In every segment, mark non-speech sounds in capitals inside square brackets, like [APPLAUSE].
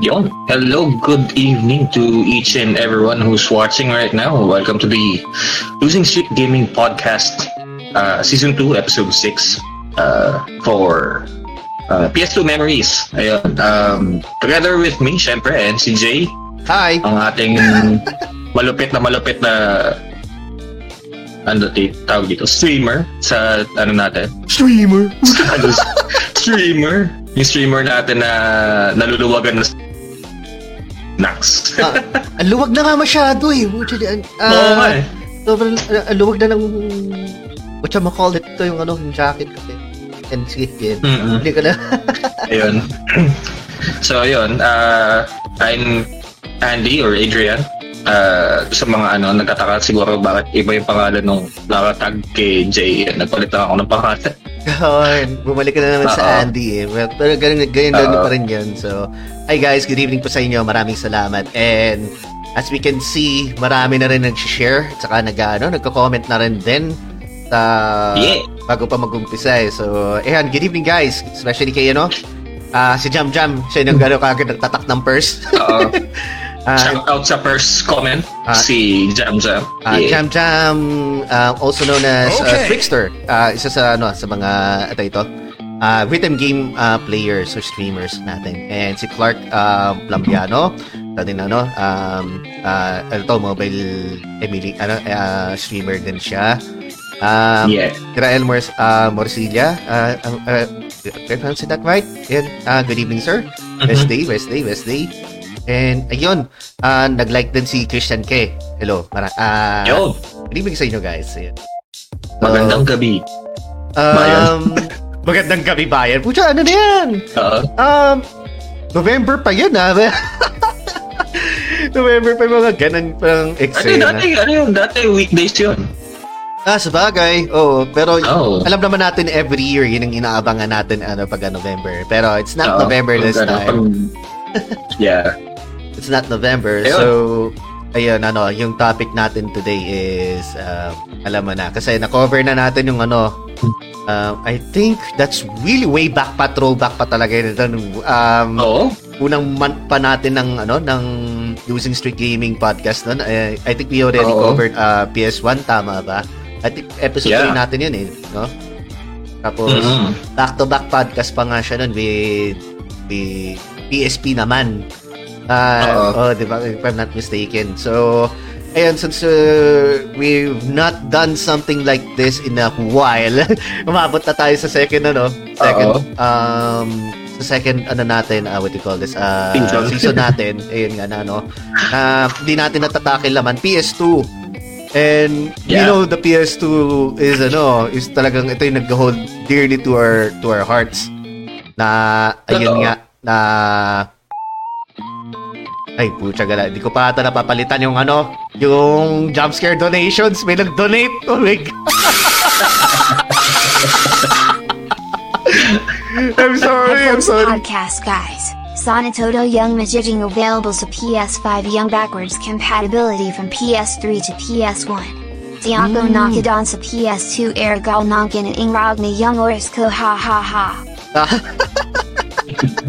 Yon. Hello, good evening to each and everyone who's watching right now. Welcome to the Losing Streak Gaming Podcast, uh, Season 2, Episode 6, uh, for uh, PS2 Memories. Ayun. Um, together with me, syempre, and si Jay, Hi! ang ating [LAUGHS] malupit na malupit na ano tawag dito, streamer sa ano natin, Streamer! [LAUGHS] ano, [LAUGHS] streamer. Yung streamer natin na naluluwagan na Nax. ah, ang luwag na nga masyado eh. Ah, Oo nga eh. Sobrang, ang luwag na ng... What you call it? Ito yung ano, yung jacket kasi. And sige, yan. Mm-mm. Hindi ka na. [LAUGHS] Ayun. [CLEARS THROAT] so, ayun. Uh, I'm Andy or Adrian. Uh, sa mga ano, nagtataka siguro bakit iba yung pangalan nung nakatag kay Jay. Nagpalit lang ako ng pangalan. [LAUGHS] Yun, bumalik ka na naman sa Oo. Andy eh. Well, pero ganun, ganun, ganun pa rin yun. So, hi guys, good evening po sa inyo. Maraming salamat. And as we can see, marami na rin nag-share. At saka nag, ano, nagko-comment na rin din sa Yeah. bago pa mag-umpisa eh. So, ayan, good evening guys. Especially kay, ano, ah si Jam Jam. Siya yung gano'n kagad nagtatak ng purse. Oo. [LAUGHS] Ah, Shout out sa first comment, Ah. si Jam Jam. Ah, Yeah. Jam Jam, uh, also known as uh, Okay. Trickster. Uh, isa sa ano sa mga ito ito. Uh, rhythm game uh, players or streamers natin. And si Clark uh, Plambiano, ito din ano, um, uh, ito, mobile Emily, ano, uh, streamer din siya. Um, Yeah. Rael Mors, uh, Morcilla, uh, uh, uh, did I pronounce that right? Yan, uh, good evening, sir. Mm-hmm. Wednesday, Wednesday, Wednesday. And ayun, uh, nag-like din si Christian K. Hello. Mara uh, Yo, Good evening sa inyo, guys. Ayan. magandang gabi. Um, [LAUGHS] magandang gabi, bayan. Pucha, ano na yan? Oo. Um, November pa yan, ha? [LAUGHS] November pa yung mga ganun pang Ano eksena. dati, ano yun, dati weekdays yun. Ah, sa bagay. Oo, pero Oo. alam naman natin every year, yun ang inaabangan natin ano, pag November. Pero it's not Oo. November this ano, time. pag- [LAUGHS] yeah. It's not November. Ayun. So, ayun, ano, yung topic natin today is, um, alam mo na, kasi na-cover na natin yung ano, um, I think that's really way back pa, throwback pa talaga yun. Ito, Um, Oo. unang month pa natin ng, ano, ng Losing Streak Gaming podcast nun. Eh, I think we already Oo. covered uh, PS1, tama ba? I think episode Yeah. 3 natin yun eh, no? Tapos, Mhm. back-to-back podcast pa nga siya nun with, with PSP naman. Ah, Oo. oh, di ba? If I'm not mistaken. So, ayun, since uh, we've not done something like this in a while, [LAUGHS] umabot na tayo sa second, ano? Second, um, sa second, ano natin, uh, what do you call this? Uh, Season. season natin. [LAUGHS] Ayun nga na, ano? Uh, hindi natin natatakil naman. PS2. And you Yeah. know the PS2 is ano is talagang ito yung nag-hold dearly to our to our hearts na ayun Totoo. nga na ay, pucha gala. Hindi ko pa ata napapalitan yung ano, yung jump scare donations. May nag-donate. Oh my. [LAUGHS] I'm sorry, I'm sorry. Podcast guys. Sonatoto Young Magician available to PS5 Young backwards compatibility from PS3 to PS1. Dianko Nakadon sa PS2 Ergal Nonkin and Ingragna Young Orisko ha ha ha.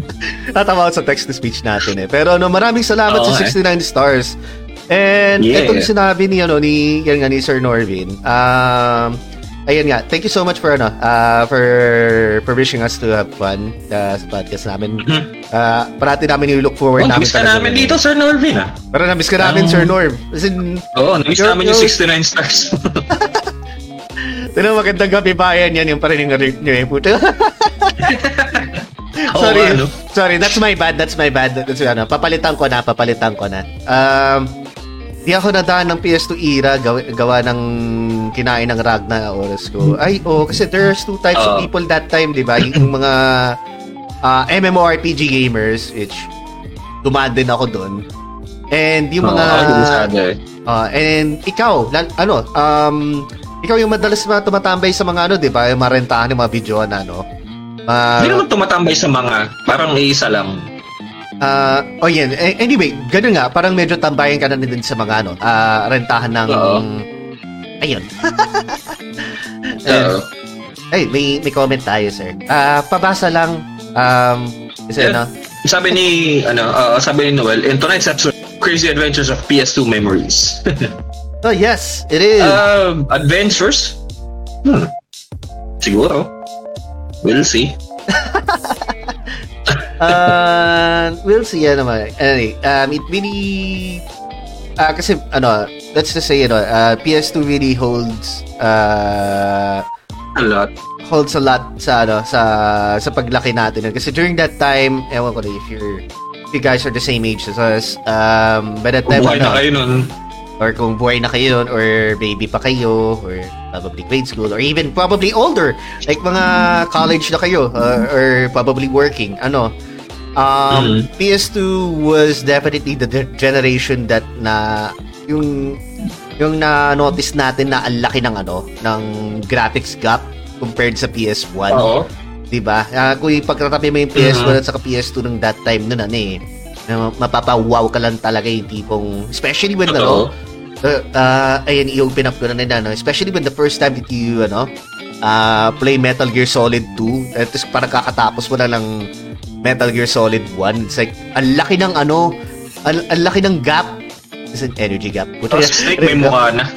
[LAUGHS] Tatawa ako sa text-to-speech natin eh. Pero ano, maraming salamat Oo, sa eh. 69 stars. And Yeah. itong sinabi ni ano ni yan nga ni Sir Norvin. Um ayun nga, thank you so much for ano, uh, for wishing us to have fun uh, sa podcast namin. Uh, parati namin i-look forward Oh, namin namiss ka namin dito, Sir Norvin, ah. Pero namiss ka namin, Oh. Sir Norv. As in, Oo, namiss namin yung yo. 69 stars. [LAUGHS] Tino, magandang gabi bayan yan, yung pa rin yung alert nyo eh, puto. [LAUGHS] [LAUGHS] Sorry, ano? sorry, that's my bad, that's my bad. That's, ano, papalitan ko na, papalitan ko na. Um, di ako nadaan ng PS2 era, gawa, gawa ng kinain ng Ragna oras ko. Ay, oh, kasi there's two types of Oo. people that time, di ba? Yung mga ah, MMORPG gamers, which dumaan din ako doon. And yung mga... Oo, ako sabi. Ah, and ikaw, lal- ano, um, ikaw yung madalas na tumatambay sa mga ano, di ba? Yung marentahan ng mga video na, ano? Ah, Hindi naman tumatambay sa mga, parang isa lang. ah, oh, yan. Eh, Anyway, ganun nga, parang medyo tambayan ka na din sa mga, ano, ah, rentahan ng... Oo. Ayun. [LAUGHS] Oo. Ay, may, may comment tayo, sir. Ah, pabasa lang. Um, kasi Yeah. ano, sabi ni, ano, uh, sabi ni Noel, in tonight's episode, Crazy Adventures of PS2 Memories. [LAUGHS] Oh, yes, it is. Um, adventures? Hmm. Siguro. We'll see. [LAUGHS] uh, we'll see yan naman. Anyway, um, it really... Uh, kasi, ano, let's just say, ano, uh, PS2 really holds uh, A lot. holds a lot sa ano sa sa paglaki natin kasi during that time ewan ko na if you're if you guys are the same age as us um by that time Buhay ano, na kayo nun. Or kung buhay na kayo nun, or baby pa kayo or probably grade school or even probably older like mga college na kayo uh, or probably working ano um PS2 was definitely the generation that na yung yung na notice natin na ang laki ng ano ng graphics gap compared sa PS1 Oo. 'di ba? Ah, kung ipagtatabi mo yung PS1 at saka PS2 ng that time noon ano eh, na mapapawaw ka lang talaga yung tipong especially when ano, uh, uh, ayun i-open up ko na nila no, especially when the first time that you ano, uh, play Metal Gear Solid 2, at tapos parang kakatapos mo na ng Metal Gear Solid 1. It's like ang laki ng ano, ang, ang laki ng gap is an energy gap. Oh, si Snake may mukha na. [LAUGHS]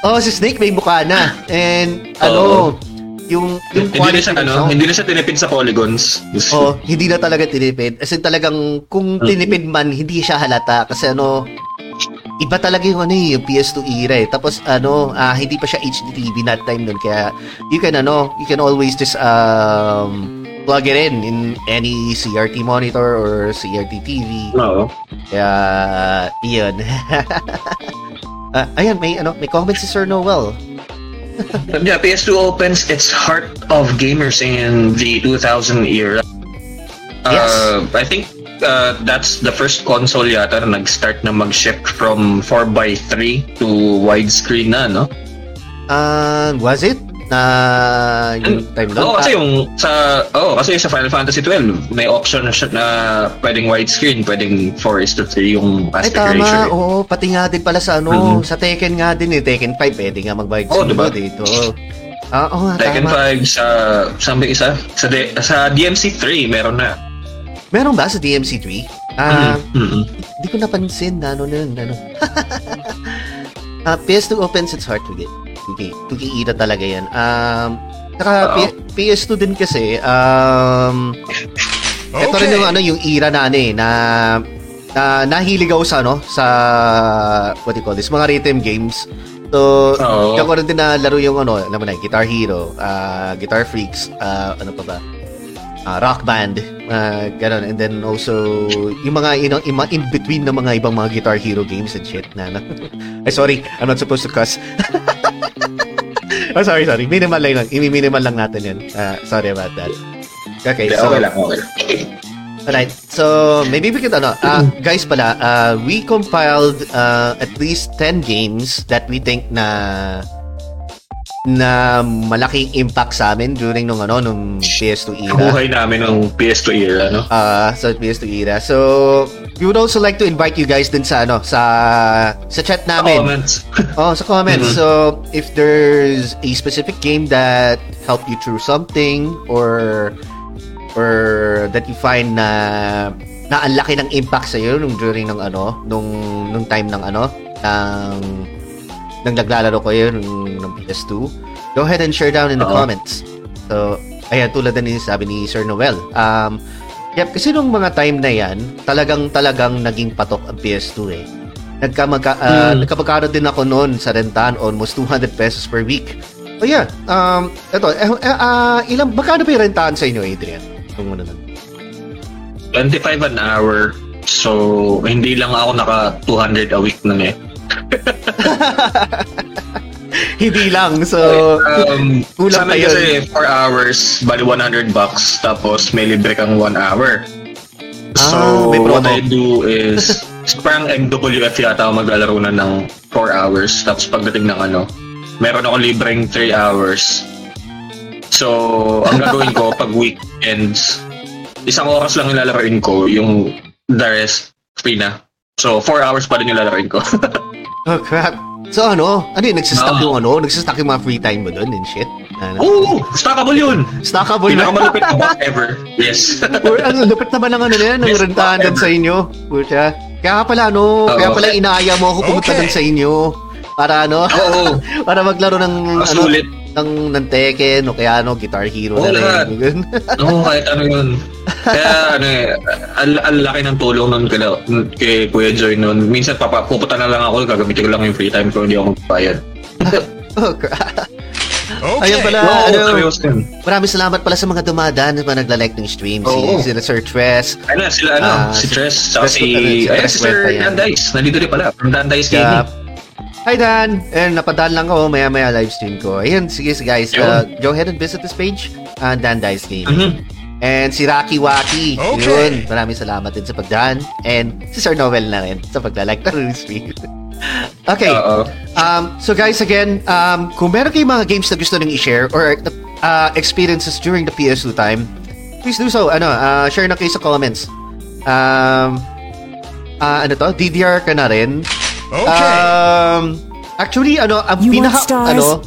Oh, si Snake may mukha na. And ano, yung yung hindi na siya, ano, sound- hindi na siya tinipid sa polygons. [LAUGHS] Oh, hindi na talaga tinipid. As in talagang kung tinipid man, hindi siya halata kasi ano iba talaga yung ano eh, yung PS2 era eh. Tapos ano, ah, hindi pa siya HD TV that time nun kaya you can ano, you can always just um plug it in in any CRT monitor or CRT TV. Oo. Kaya iyon. [LAUGHS] Ah, ayan, may ano, may comment si Sir Noel. [LAUGHS] Yeah, PS2 opens its heart of gamers in the 2000 era. Uh, I think uh, that's the first console yata na nag-start na mag-shift from 4x3 to widescreen na, no? Ah, was it? Na yung time lang? Oo, kasi yung sa oh, kasi sa Final Fantasy 12, may option na siya na pwedeng widescreen, pwedeng 4 is to 3 yung Ay, aspect tama. ratio. eh. Oo, pati nga din pala sa ano, Mhm. sa Tekken nga din eh. Tekken 5, pwede nga mag-bike Oo, diba? dito. Ah, oo nga, Tekken tama. 5 sa sabi isa sa sa DMC 3 meron na. Meron ba sa DMC3? Ah, Mhm. hindi ko napansin na ano na yun, [LAUGHS] ano. Ah, PS2 opens its heart to get. Okay, tukiita talaga yan. Um, saka. P- PS2 din kasi, um, ito rin yung ano, yung era na ano eh, na na nahilig ako sa ano, sa what do you call this, mga rhythm games. So. Kaya ko rin din na laro yung ano, alam mo na, Guitar Hero, ah, Guitar Freaks, ah, ano pa ba? Ah, rock band, ah, ganun. And then also, yung mga, you know, yung mga in-between na mga ibang mga Guitar Hero games and shit na, na. [LAUGHS] Ay, sorry, I'm not supposed to cuss. [LAUGHS] oh, sorry, sorry. Minimal lang. I-minimal lang natin yun. Ah, sorry about that. Okay, so, okay lang, okay lang. [LAUGHS] Alright, so maybe we ano, uh, guys pala, uh, we compiled uh, at least 10 games that we think na na malaking impact sa amin during nung ano nung PS2 era. Buhay namin ng PS2 era, no? Uh, sa PS2 era. So, we would also like to invite you guys din sa ano sa sa chat namin. Comments. [LAUGHS] Oh, sa comments. Mhm. So, if there's a specific game that helped you through something or or that you find na na ang laki ng impact sa iyo nung during ng ano, nung nung time ng ano, ng nang naglalaro kayo nung, ng PS2, go ahead and share down in the Oo. comments. So, ayan, tulad na ni sabi ni Sir Noel. Um, yep, kasi nung mga time na yan, talagang talagang naging patok ang PS2 eh. Nagkamagka, uh, Mm. Nagkapagkano din ako noon sa rentan, almost 200 pesos per week. Oh yeah, um, eto, eh, eh, ah, ilang, magkano pa yung rentahan sa inyo, Adrian? Kung ano nun. 25 an hour. So, hindi lang ako naka 200 a week nun eh. [LAUGHS] Hindi lang, so, um, kulang sa pa yun. kasi 4 hours, bali 100 bucks, tapos may libre kang 1 hour. So, Ah, what I do is, [LAUGHS] parang MWF yata ako maglalaro na ng 4 hours, tapos pagdating ng ano, meron ako libreng 3 hours. So, ang gagawin ko [LAUGHS] pag weekends, isang oras lang yung lalaroin ko, yung the rest, free na. So, 4 hours pa rin yung lalaroin ko. Oh crap. So ano, ano yun, nagsistock Ah. yung ano, nagsistock yung mga free time mo doon and shit. Ano? Oo, stackable yun. Stackable na. Pinakamalupit na box [LAUGHS] ever. Yes. Or ano, lupit naman ng ano na yan, ng Best rentahan sa inyo. Pucha. Kaya pala, no, Oo. kaya pala inaaya mo ako pumunta Okay. doon sa inyo. Para ano, Oo. [LAUGHS] para maglaro ng, ano, Masulit. Ng, ng Tekken, o kaya ano, Guitar Hero Oo, na lahat. [LAUGHS] rin. Oo, kahit ano yun. Kaya ano eh, ang, ang laki ng tulong nun kay, kay Kuya Joy nun. Minsan papa, pupunta na lang ako, gagamitin ko lang yung free time ko, hindi ako magbayad. [LAUGHS] oh. Okay. Ayun pala, Oo, ano, maraming salamat pala sa mga dumadaan at mga nagla-like ng stream. Oo. Si, sila Sir Tres, Ano, sila ano, Ah, si si- Tres, saka si, ano, si ayan, Tres si Sir Huerta yan. Dan Dice. Nandito rin pala, from Dan Dice Kaya, Gaming. Hi Dan! And napadaan lang ako maya-maya live stream ko. Ayun, sige guys. Uh, go ahead and visit this page. Uh, Dan Dice Gaming. Mhm. And si Rocky Waki. Okay. Yun. Maraming salamat din sa pagdaan. And si Sir Noel na rin sa pagla-like ng stream. [LAUGHS] okay. Oo. Um, so guys, again, um, kung meron kayong mga games na gusto nyo i-share or uh, experiences during the PS2 time, please do so. Ano, uh, share na kayo sa comments. Um, uh, ano to? DDR ka na rin. Okay. Um, actually, ano, ang You want pinaka, stars? ano,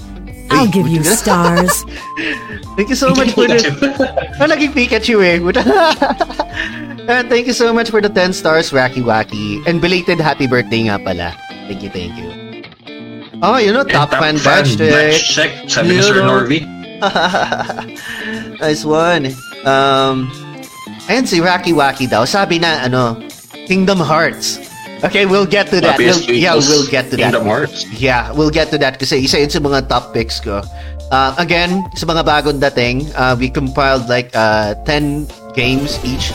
I'll Wait, give you wait. stars. [LAUGHS] Thank you so much for the... [LAUGHS] Ah, naging Pikachu eh. [LAUGHS] And thank you so much for the 10 stars, Wacky Wacky. And belated happy birthday nga pala. Thank you, thank you. Oh, you know, top, fan badge check. check. Sabi ni You Sir know. Norby. nice one. Um, ayun, si Wacky Wacky daw. Sabi na, ano, Kingdom Hearts. Okay, we'll get to that. We'll, yeah, we'll get to that. Yeah, we'll get to that kasi isa yun sa mga top picks ko. Uh, again, sa mga bagong dating, uh, we compiled like uh, 10 games each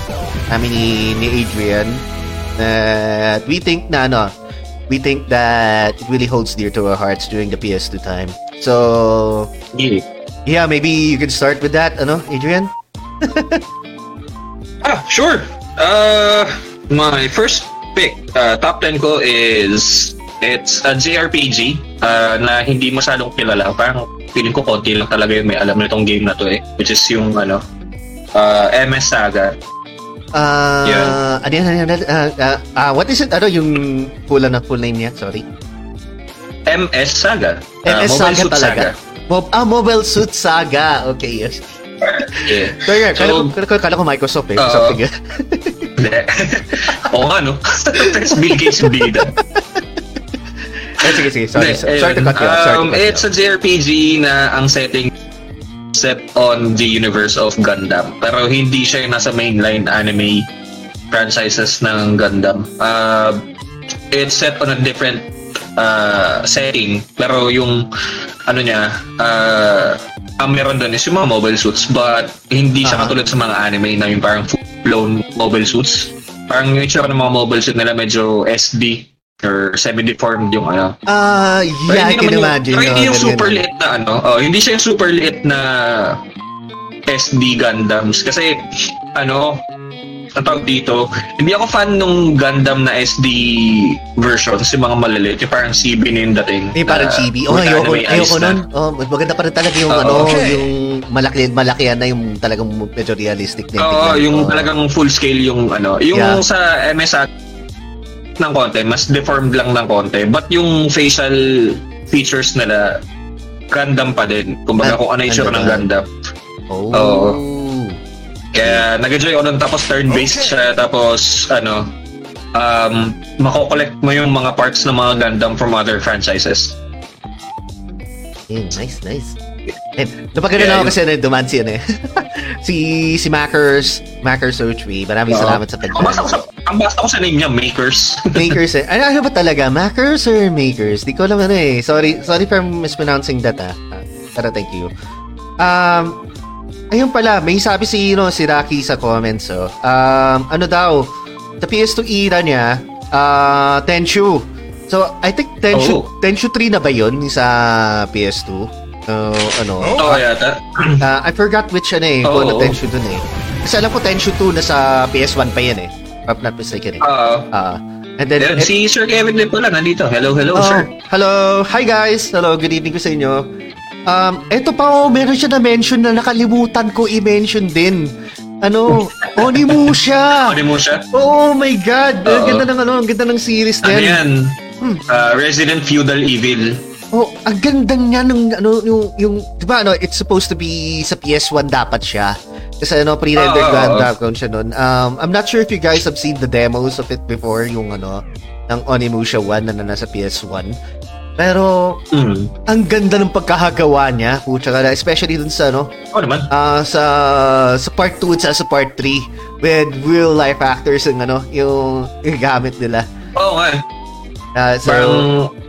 namin ni, ni Adrian. Uh, we think na ano, we think that it really holds dear to our hearts during the PS2 time. So, Yeah. yeah, maybe you could start with that, ano, Adrian? [LAUGHS] Ah, sure. Uh, my first pick, uh, top 10 ko is it's a JRPG uh, na hindi masyadong kilala. Parang feeling ko konti lang talaga yung may alam nitong game na to eh. Which is yung ano, uh, MS Saga. Uh, Yeah. ano ano uh, uh, uh, what is it? Ano yung full, na full name niya? Sorry. MS Saga. Uh, MS Mobile Saga Suit talaga. Mob- ah, Mobile Suit Saga. Okay, yes. Yeah. So, yeah, kala, So- ko, kala, ko, kala ko Microsoft eh. Oo. Something. [LAUGHS] Hindi. Oo nga, no? Pero Bill Gates yung bida. eh, sige, sige. Sorry, Hindi, sorry to cut you off. Sorry to Um, you It's off. a JRPG na ang setting set on the universe of Gundam. Pero hindi siya yung nasa mainline anime franchises ng Gundam. Uh, it's set on a different uh, setting. Pero yung ano niya, uh, ang meron doon is yung mga mobile suits but hindi siya Aha. katulad sa mga anime na yung parang full-blown mobile suits. Parang yung itsura ng mga mobile suit nila medyo SD or semi-deformed yung ano. Ah, Pero yeah, I can naman imagine. Yung, pero hindi no, yung super liit na ano. Oh, hindi siya yung super liit na SD Gundams. Kasi, ano, ang tawag dito, hindi ako fan nung Gundam na SD version kasi mga maliliit. Yung parang CB na yung dating. Hindi parang chibi. Oh, ayoko, ayoko nun. Oh, mas maganda pa rin talaga yung Oo. ano, Okay. yung malaki, malaki yan na yung talagang medyo realistic na Oo, yung Oo. talagang full scale yung ano. Yung Yeah. sa MSA ng konti, mas deformed lang ng konti. But yung facial features nila, Gundam pa din. Kumbaga Ah, kung ano yung itsura ng? Gundam. Oh. Oo. Kaya nag-enjoy ako nun. Tapos turn-based Okay. siya. Tapos ano, um, makokollect mo yung mga parts ng mga Gundam from other franchises. Yeah, nice, nice. And, napagano Yeah, na ako kasi na dumaan si ano eh. [LAUGHS] si si Mackers, Mackers O3. Maraming Oo. salamat sa Ang basta ko sa, pag ang basta ko sa name niya, Makers. [LAUGHS] Makers eh. Ano, ano ba talaga? Mackers or Makers? Di ko alam ano eh. Sorry, sorry for mispronouncing that ah. Ah, Pero thank you. Um, ayun pala, may sabi si, no, si Rocky sa comments oh. Um, ano daw, sa PS2 era niya, uh, Tenchu. So, I think Tenchu, Oh. Tenchu 3 na ba yun sa PS2? Uh, ano? Oo, yata. Uh, I forgot which ano eh, kung ano Oo. Tenchu dun eh. Kasi alam ko Tenchu 2 na sa PS1 pa yan eh. If I'm not mistaken eh. Oo. Ah, and then, Ayun, si Sir Kevin din pala nandito. Hello, hello, Oh, sir. hello. Hi guys. Hello, good evening ko sa inyo. Um, eto pa oh, meron siya na mention na nakalimutan ko i-mention din. Ano, [LAUGHS] Onimusha. Ano siya? Oh my god. Ang Oo. ganda ng ano, ang ganda ng series Ano din. yan? Hmm. Uh, Resident Feudal Evil. Oh, ang ganda niya nung ano yung yung 'di ba ano, it's supposed to be sa PS1 dapat siya. Kasi ano, pre-rendered oh, oo. background siya nun. Um, I'm not sure if you guys have seen the demos of it before, yung ano, ng Onimusha 1 na nasa PS1. Pero, Mm. ang ganda ng pagkakagawa niya. Pucha ka na, especially dun sa, ano, Oo naman. ah sa, sa part 2 at sa part 3 with real life actors yung, ano, yung, yung gamit nila. Oo nga. eh. Ah, so, Parang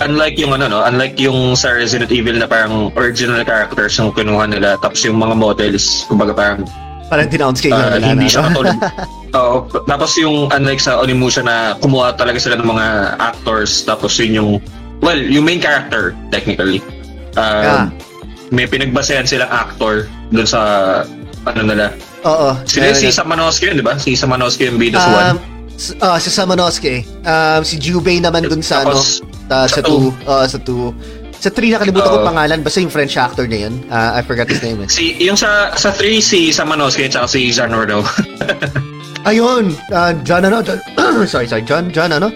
unlike yung ano no, unlike yung sa Resident Evil na parang original characters yung kinuha nila tapos yung mga models kumbaga parang parang dinounce kayo uh, nila hindi na, siya katulad. [LAUGHS] Oo, tapos yung unlike sa Onimusha na kumuha talaga sila ng mga actors tapos yun yung well, yung main character technically. Um, Yeah. May pinagbasehan silang actor dun sa ano nila. Oo. Meron si nga. Samanowski yun, di ba? Si Samanowski yung bida sa Um, s- ah, si Samanosuke. Um, si Jubei naman dun sa, ano, Tapos, sa, sa sa 2. Uh, sa 2. Sa 3, nakalimutan ko Oo. pangalan. Basta yung French actor na yun. Ah, I forgot his name. Eh. si, yung sa sa 3 si Samanowski at si Reno. [LAUGHS] Ayun! Uh, John ano? John, [CLEARS THROAT] sorry, sorry. John, John ano?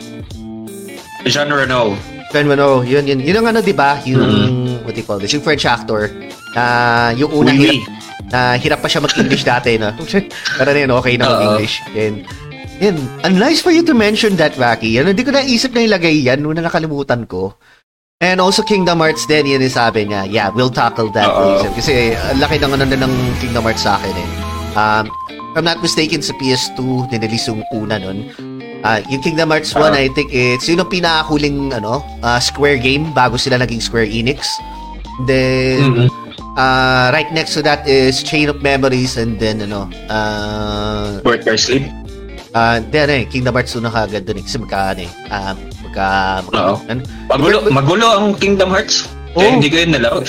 Jean Reno. John Mano. Yun, yun. Yun ang ano, di ba? Yung, Mm-hmm. what do you call this? Yung French actor. Na yung unang Oui, oui. hirap, na hirap pa siya mag-English dati, no? [LAUGHS] Pero na yun, okay na mag-English. And, yun. And nice for you to mention that, Waki. Ano, hindi ko naisip na ilagay yan. Nung nakalimutan ko. And also Kingdom Hearts din, yun yung sabi niya. Yeah, we'll tackle that later. Kasi ang laki ng ano na ng Kingdom Hearts sa akin eh. Um, if I'm not mistaken, sa PS2, dinrelease yung una nun. Ah, yung Kingdom Hearts 1, Oo. I think it's yun ang pinakahuling ano, ah, Square game bago sila naging Square Enix. Then Mhm. ah, right next to that is Chain of Memories and then ano, uh, Work by Sleep. uh, then eh, Kingdom Hearts 2 na kagad dun eh. Kasi magka, ano eh, ah, magka, magka, ano, Magulo, magulo ang Kingdom Hearts. Oo. Kaya hindi ko yun nalaro.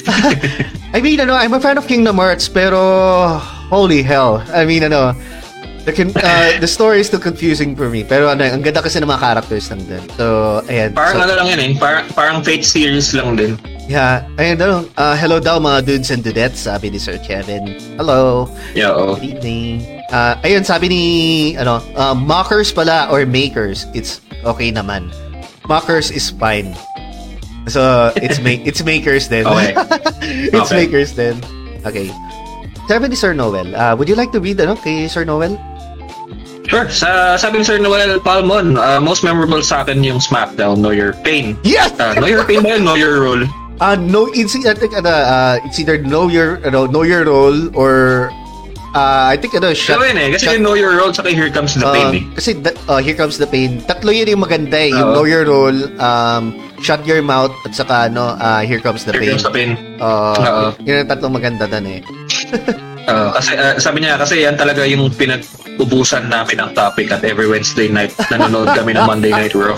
[LAUGHS] I mean, ano, I'm a fan of Kingdom Hearts, pero holy hell. I mean, ano, the, con- uh, the story is still confusing for me. Pero ano, ang ganda kasi ng mga characters lang din. So, ayan. parang so, ano lang yun eh. Parang, parang Fate series lang din. yeah, ayan, ano, uh, hello daw mga dudes and dudettes, sabi ni Sir Kevin. Hello, Yeah, oo. good evening. Uh, ayun, sabi ni, ano, uh, mockers pala or makers, it's okay naman. Mockers is fine. So, it's ma- it's makers then. Okay. [LAUGHS] it's Okay. makers then. Okay. Sabi ni Sir Noel, uh, would you like to read ano kay Sir Noel? Sure. Sa, sabi ni Sir Noel Palmon, uh, most memorable sa akin yung SmackDown, Know Your Pain. Yes! Uh, know Your Pain ba yun? Know Your Role? Uh, no, it's, I think, ano, uh, it's either know your, ano, know your role or uh, I think, ano, shut, Ito yun eh. Kasi yung Know Your Role, saka Here Comes the uh, Pain eh. kasi, that, uh, here comes the pain. Tatlo yun yung maganda eh. Yung Oo. know your role, um, shut your mouth, at saka, ano, uh, here comes the Here pain. Comes the Pain. Uh, Oo. yun ang tatlong maganda doon eh. [LAUGHS] Uh, kasi uh, sabi niya, kasi yan talaga yung pinag-ubusan namin ang topic at every Wednesday night nanonood kami ng Monday Night Raw.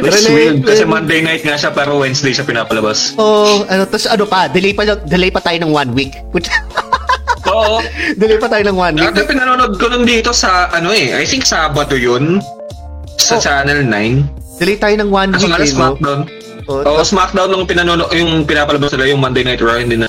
Which is weird kasi. Monday night nga siya pero Wednesday siya pinapalabas. Oh, ano, tapos ano pa, delay pa, delay pa tayo ng one week. [LAUGHS] Oo. delay pa tayo ng one week. Dati pinanonood ko nun dito sa ano eh, I think Sabado yun. Sa Oh. Channel 9. Delay tayo ng one Kaso week na eh, no? SmackDown. Oh, Oo, SmackDown nung pinanonood, yung pinapalabas nila yung Monday Night Raw, hindi na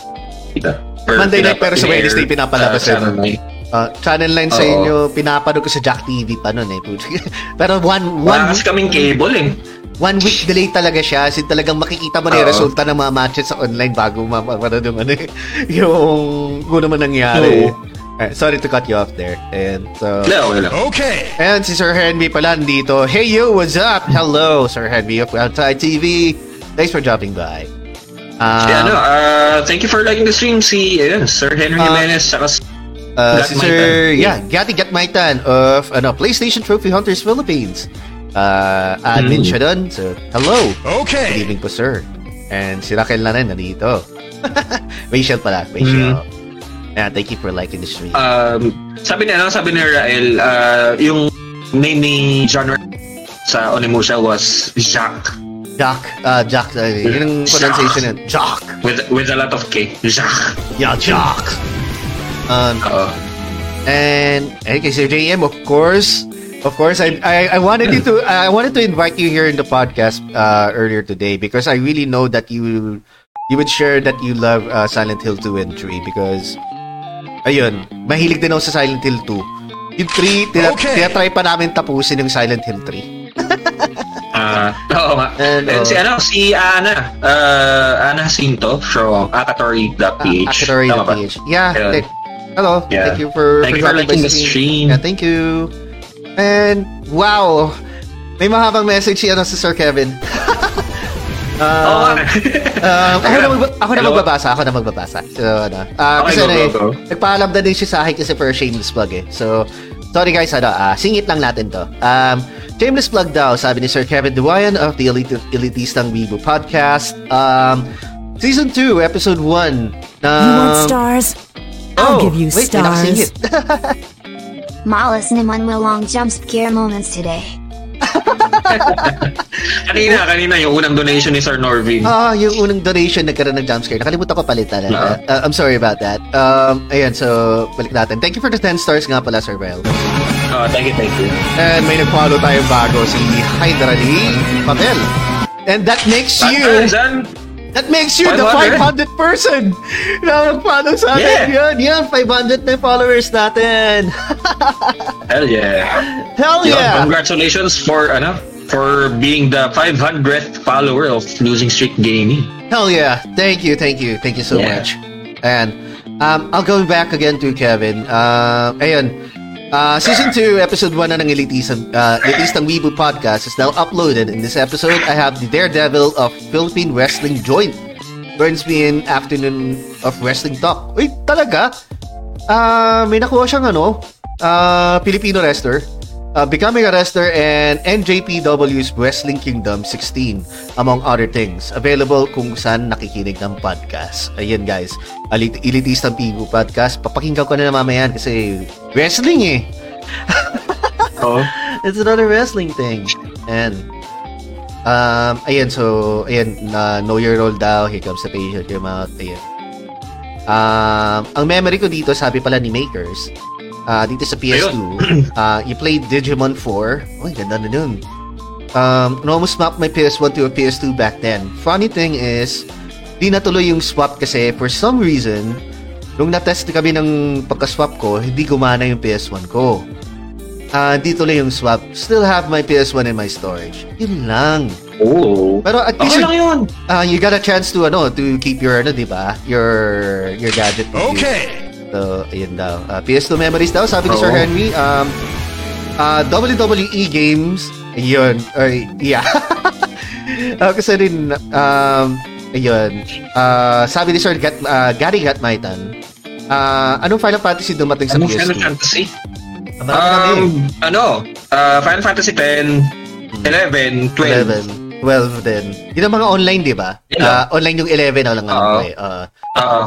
kita. Or Monday night, pero sa Wednesday pinapalabas sa Channel yun. 9. Uh, Channel 9 sa inyo, pinapanood ko sa Jack TV pa nun eh. [LAUGHS] Pero one, one, Wala kaming cable eh. one week delay talaga siya. Kasi talagang makikita mo na yung resulta ng mga matches sa online bago mapapanood yung ano eh, [LAUGHS] yung kung naman nangyari. Oo. Eh, sorry to cut you off there. And so, okay lang. Okay. and si Sir Henry pala nandito. Hey you, what's up? Hello, Sir Henry of Outside TV. Thanks for dropping by. Um, Si ano, uh, thank you for liking the stream. Si, ayun, Sir Henry Ah. Jimenez, saka si Uh, Gat si Sir, yeah, Gatti Gatmaitan of ano, PlayStation Trophy Hunters Philippines. Uh, admin Mm. siya doon. So, hello. Good Okay. evening po, sir. And si Raquel na rin, nandito. [LAUGHS] Rachel pala, Rachel. Yeah, thank you for liking the stream. um, sabi ni ano, sabi ni Rael, uh, yung name ni John sa Onimusha was Jacques Jack, uh, Jack, uh, yun ang pronunciation yun. Jack. with with a lot of K. Jacques. Yeah, Jack. Um, Oo. And and kay Sir JM, of course, of course, I, I I wanted you to I wanted to invite you here in the podcast uh, earlier today because I really know that you you would share that you love uh, Silent Hill 2 and 3 because ayun, mahilig din ako sa Silent Hill 2. Yung 3, tina- Okay. tinatry pa namin tapusin yung Silent Hill 3. [LAUGHS] Ah, oo nga. And, And oh. si ano, si Ana, uh, Ana Jacinto from Akatori.ph. Ba? page. Yeah. Ayun. thank- hello. Yeah. Thank you for, Thank you for liking the stream. Yeah, thank you. And, wow. May mahabang message si, ano, si Sir Kevin. [LAUGHS] um, um, ako, na magba- ako na magbabasa. Ako na magbabasa. So, ano. ah, Okay, kasi go, ano go, eh, go. nagpaalam na din siya sa akin kasi for a shameless plug eh. So, sorry guys, ano, ah, singit lang natin to. Um, shameless plug daw, sabi ni Sir Kevin Duwayan of the Elite Elitistang Weibo podcast. Um, season 2, episode 1. You want Um, stars? I'll oh, give you wait, may nakasingit. stars. [LAUGHS] [LAUGHS] Malas naman walang jump scare moments today. [LAUGHS] [LAUGHS] kanina, kanina yung unang donation ni Sir Norvin. Ah, yung unang donation nagkaroon ng jump scare. Nakalimutan ko palitan. Ah. Uh, I'm sorry about that. Um, ayan, so balik natin. Thank you for the 10 stars nga pala, Sir Bell. Oh, thank you, thank you. And may nag-follow tayong bago, si Hydrali Pavel. And that makes you, Dyan, that makes you the 500. 500 person na nag-follow sa atin. Yeah. Yan, yan, 500 na followers natin. [LAUGHS] Hell yeah. Hell Yun, yeah! Congratulations for, ano, for being the 500th follower of Losing Streak Gaming. Hell yeah. Thank you, thank you, thank you so Yeah. much. And um, I'll go back again to Kevin. Uh, ayun. Uh, season 2, episode 1 na ng Elitistang, uh, Elitistang Weibo podcast is now uploaded. In this episode, I have the Daredevil of Philippine Wrestling joined. Joins me in afternoon of wrestling talk. Uy, talaga? Ah, may nakuha siyang ano, ah, Filipino wrestler. Uh, becoming a wrestler and NJPW's Wrestling Kingdom 16, among other things. Available kung saan nakikinig ng podcast. Ayan guys, Elit- Elitistang Pigo Podcast. Papakinggan ko na mamaya yan kasi wrestling eh. [LAUGHS] Oh. It's another wrestling thing. And, um, ayan, so, ayan, na know your role daw. Here comes the page, check him out. Ayan. Um, ang memory ko dito, sabi pala ni Makers, ah dito sa PS2, uh, [CLEARS THROAT] you played Digimon 4. Uy, ganda na dun. Um, no, almost swapped my PS1 to a PS2 back then. Funny thing is, di natuloy yung swap kasi for some reason, nung na-test kami ng pagka-swap ko, hindi gumana yung PS1 ko. Ah, di tuloy yung swap. Still have my PS1 in my storage. Yun lang. Oh. Pero at least Okay lang yun. ah, you got a chance to ano to keep your ano, 'di ba? Your your gadget with you. So, ayun daw. Uh, PS2 memories daw, sabi ni Sir. Henry. Um, uh, WWE games, ayun. Ay, yeah. uh, [LAUGHS] kasi rin, um, ayun. Uh, sabi ni Sir Gat, uh, Gary Gatmaitan, uh, anong Final Fantasy dumating sa Anong PS2? Final Fantasy? Ah. Um, ano, uh, Final Fantasy 10, 11, 12. 11. 12 din. Yun ang mga online, di ba? Yeah. Uh, online yung 11 na lang alam ko eh. Uh, Oo.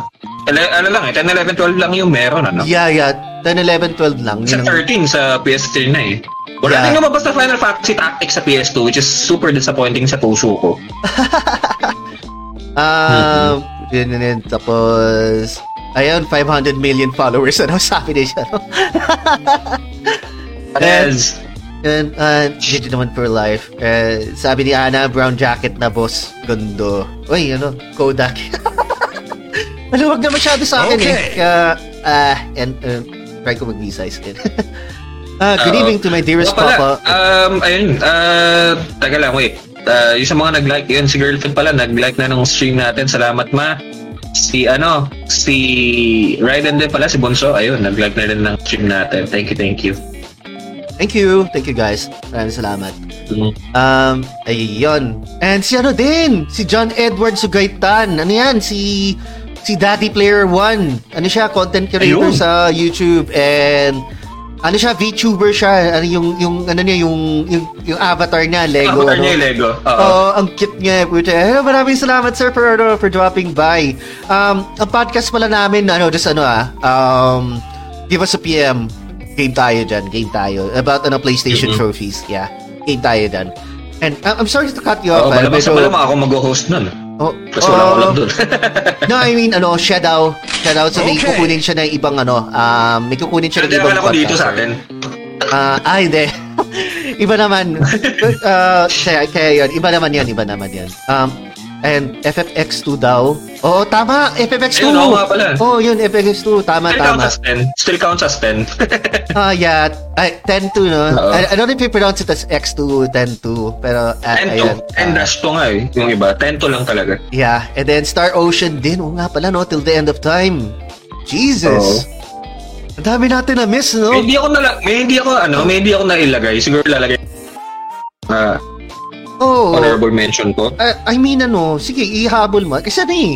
ele- ano lang eh, 10, 11, 12 lang yung meron, ano? yeah, yeah. 10, 11, 12 lang. Sa Yun ang, 13 sa PS3 na eh. Wala Yeah. din lumabas na Final Fantasy Tactics sa PS2 which is super disappointing sa puso ko. Um, [LAUGHS] yun, yun, yun. Tapos, ayun, 500 million followers. Ano sabi niya siya? no? And, uh, Gigi naman for life. Eh, sabi ni Ana, brown jacket na boss. Gundo. Uy, ano, Kodak. [LAUGHS] Maluwag na masyado sa akin eh. Okay. Kaya, ah, and, uh, try ko mag-resize din. Ah, [LAUGHS] good Oo. evening to my dearest pala, papa. Um, ayun, uh, taga lang, wait. Uh, yung sa mga nag-like, yun, si girlfriend pala, nag-like na ng stream natin. Salamat, ma. Si, ano, si Raiden din pala, si Bonso, ayun, nag-like na rin ng stream natin. Thank you, thank you. Thank you. Thank you guys. Maraming salamat. Mm. Um, ayun. And si ano din, si John Edward Sugaitan. Ano yan? Si si Daddy Player One. Ano siya? Content creator Ayun. sa YouTube and ano siya? VTuber siya. Ano yung yung ano niya yung yung, yung avatar niya Lego. Avatar ano? niya yung Lego. Oo. Oo, ang cute niya. Puta. Eh, maraming salamat sir for ano, for dropping by. Um, ang podcast pala namin ano, just ano ah, um, give us a PM. Game tayo dyan. Game tayo. About ano, PlayStation Mhm. trophies. Yeah. Game tayo dyan. And uh, I'm sorry to cut you off. ah, malamang sa medyo- malamang ako mag-host nun. Oh, Kasi wala ko oh, lang dun. [LAUGHS] no, I mean, ano. Siya daw. So, may Okay. kukunin siya ng ibang, ano, um, may kukunin siya ng Hindi ibang akala ko dito sa podcaster. atin. Ah, ah, hindi. [LAUGHS] iba naman. [LAUGHS] uh, kaya, kaya yun. Iba naman yan. Iba naman yan. Um, and FFX2 daw. Oo, tama. FFX2. Ayun, oo nga pala. Oo, yun, FFX2. Tama, Still counts tama. as 10. Still counts as 10. [LAUGHS] Ah, yeah. Ay, 10-2, no? Oo. I, I don't know if you pronounce it as X2, 10-2. Pero, uh, 10 ayan. to. And dash to nga eh. Yung iba. 10 to lang talaga. yeah. And then, Star Ocean din. Oo nga pala, no? Till the end of time. Jesus. Ang dami natin na miss, no? May hindi ako na may hindi ako ano, may hindi ako nailagay. Siguro lalagay na Oo. honorable mention ko. Uh, I mean, ano, sige, ihabol mo. Kasi ano eh,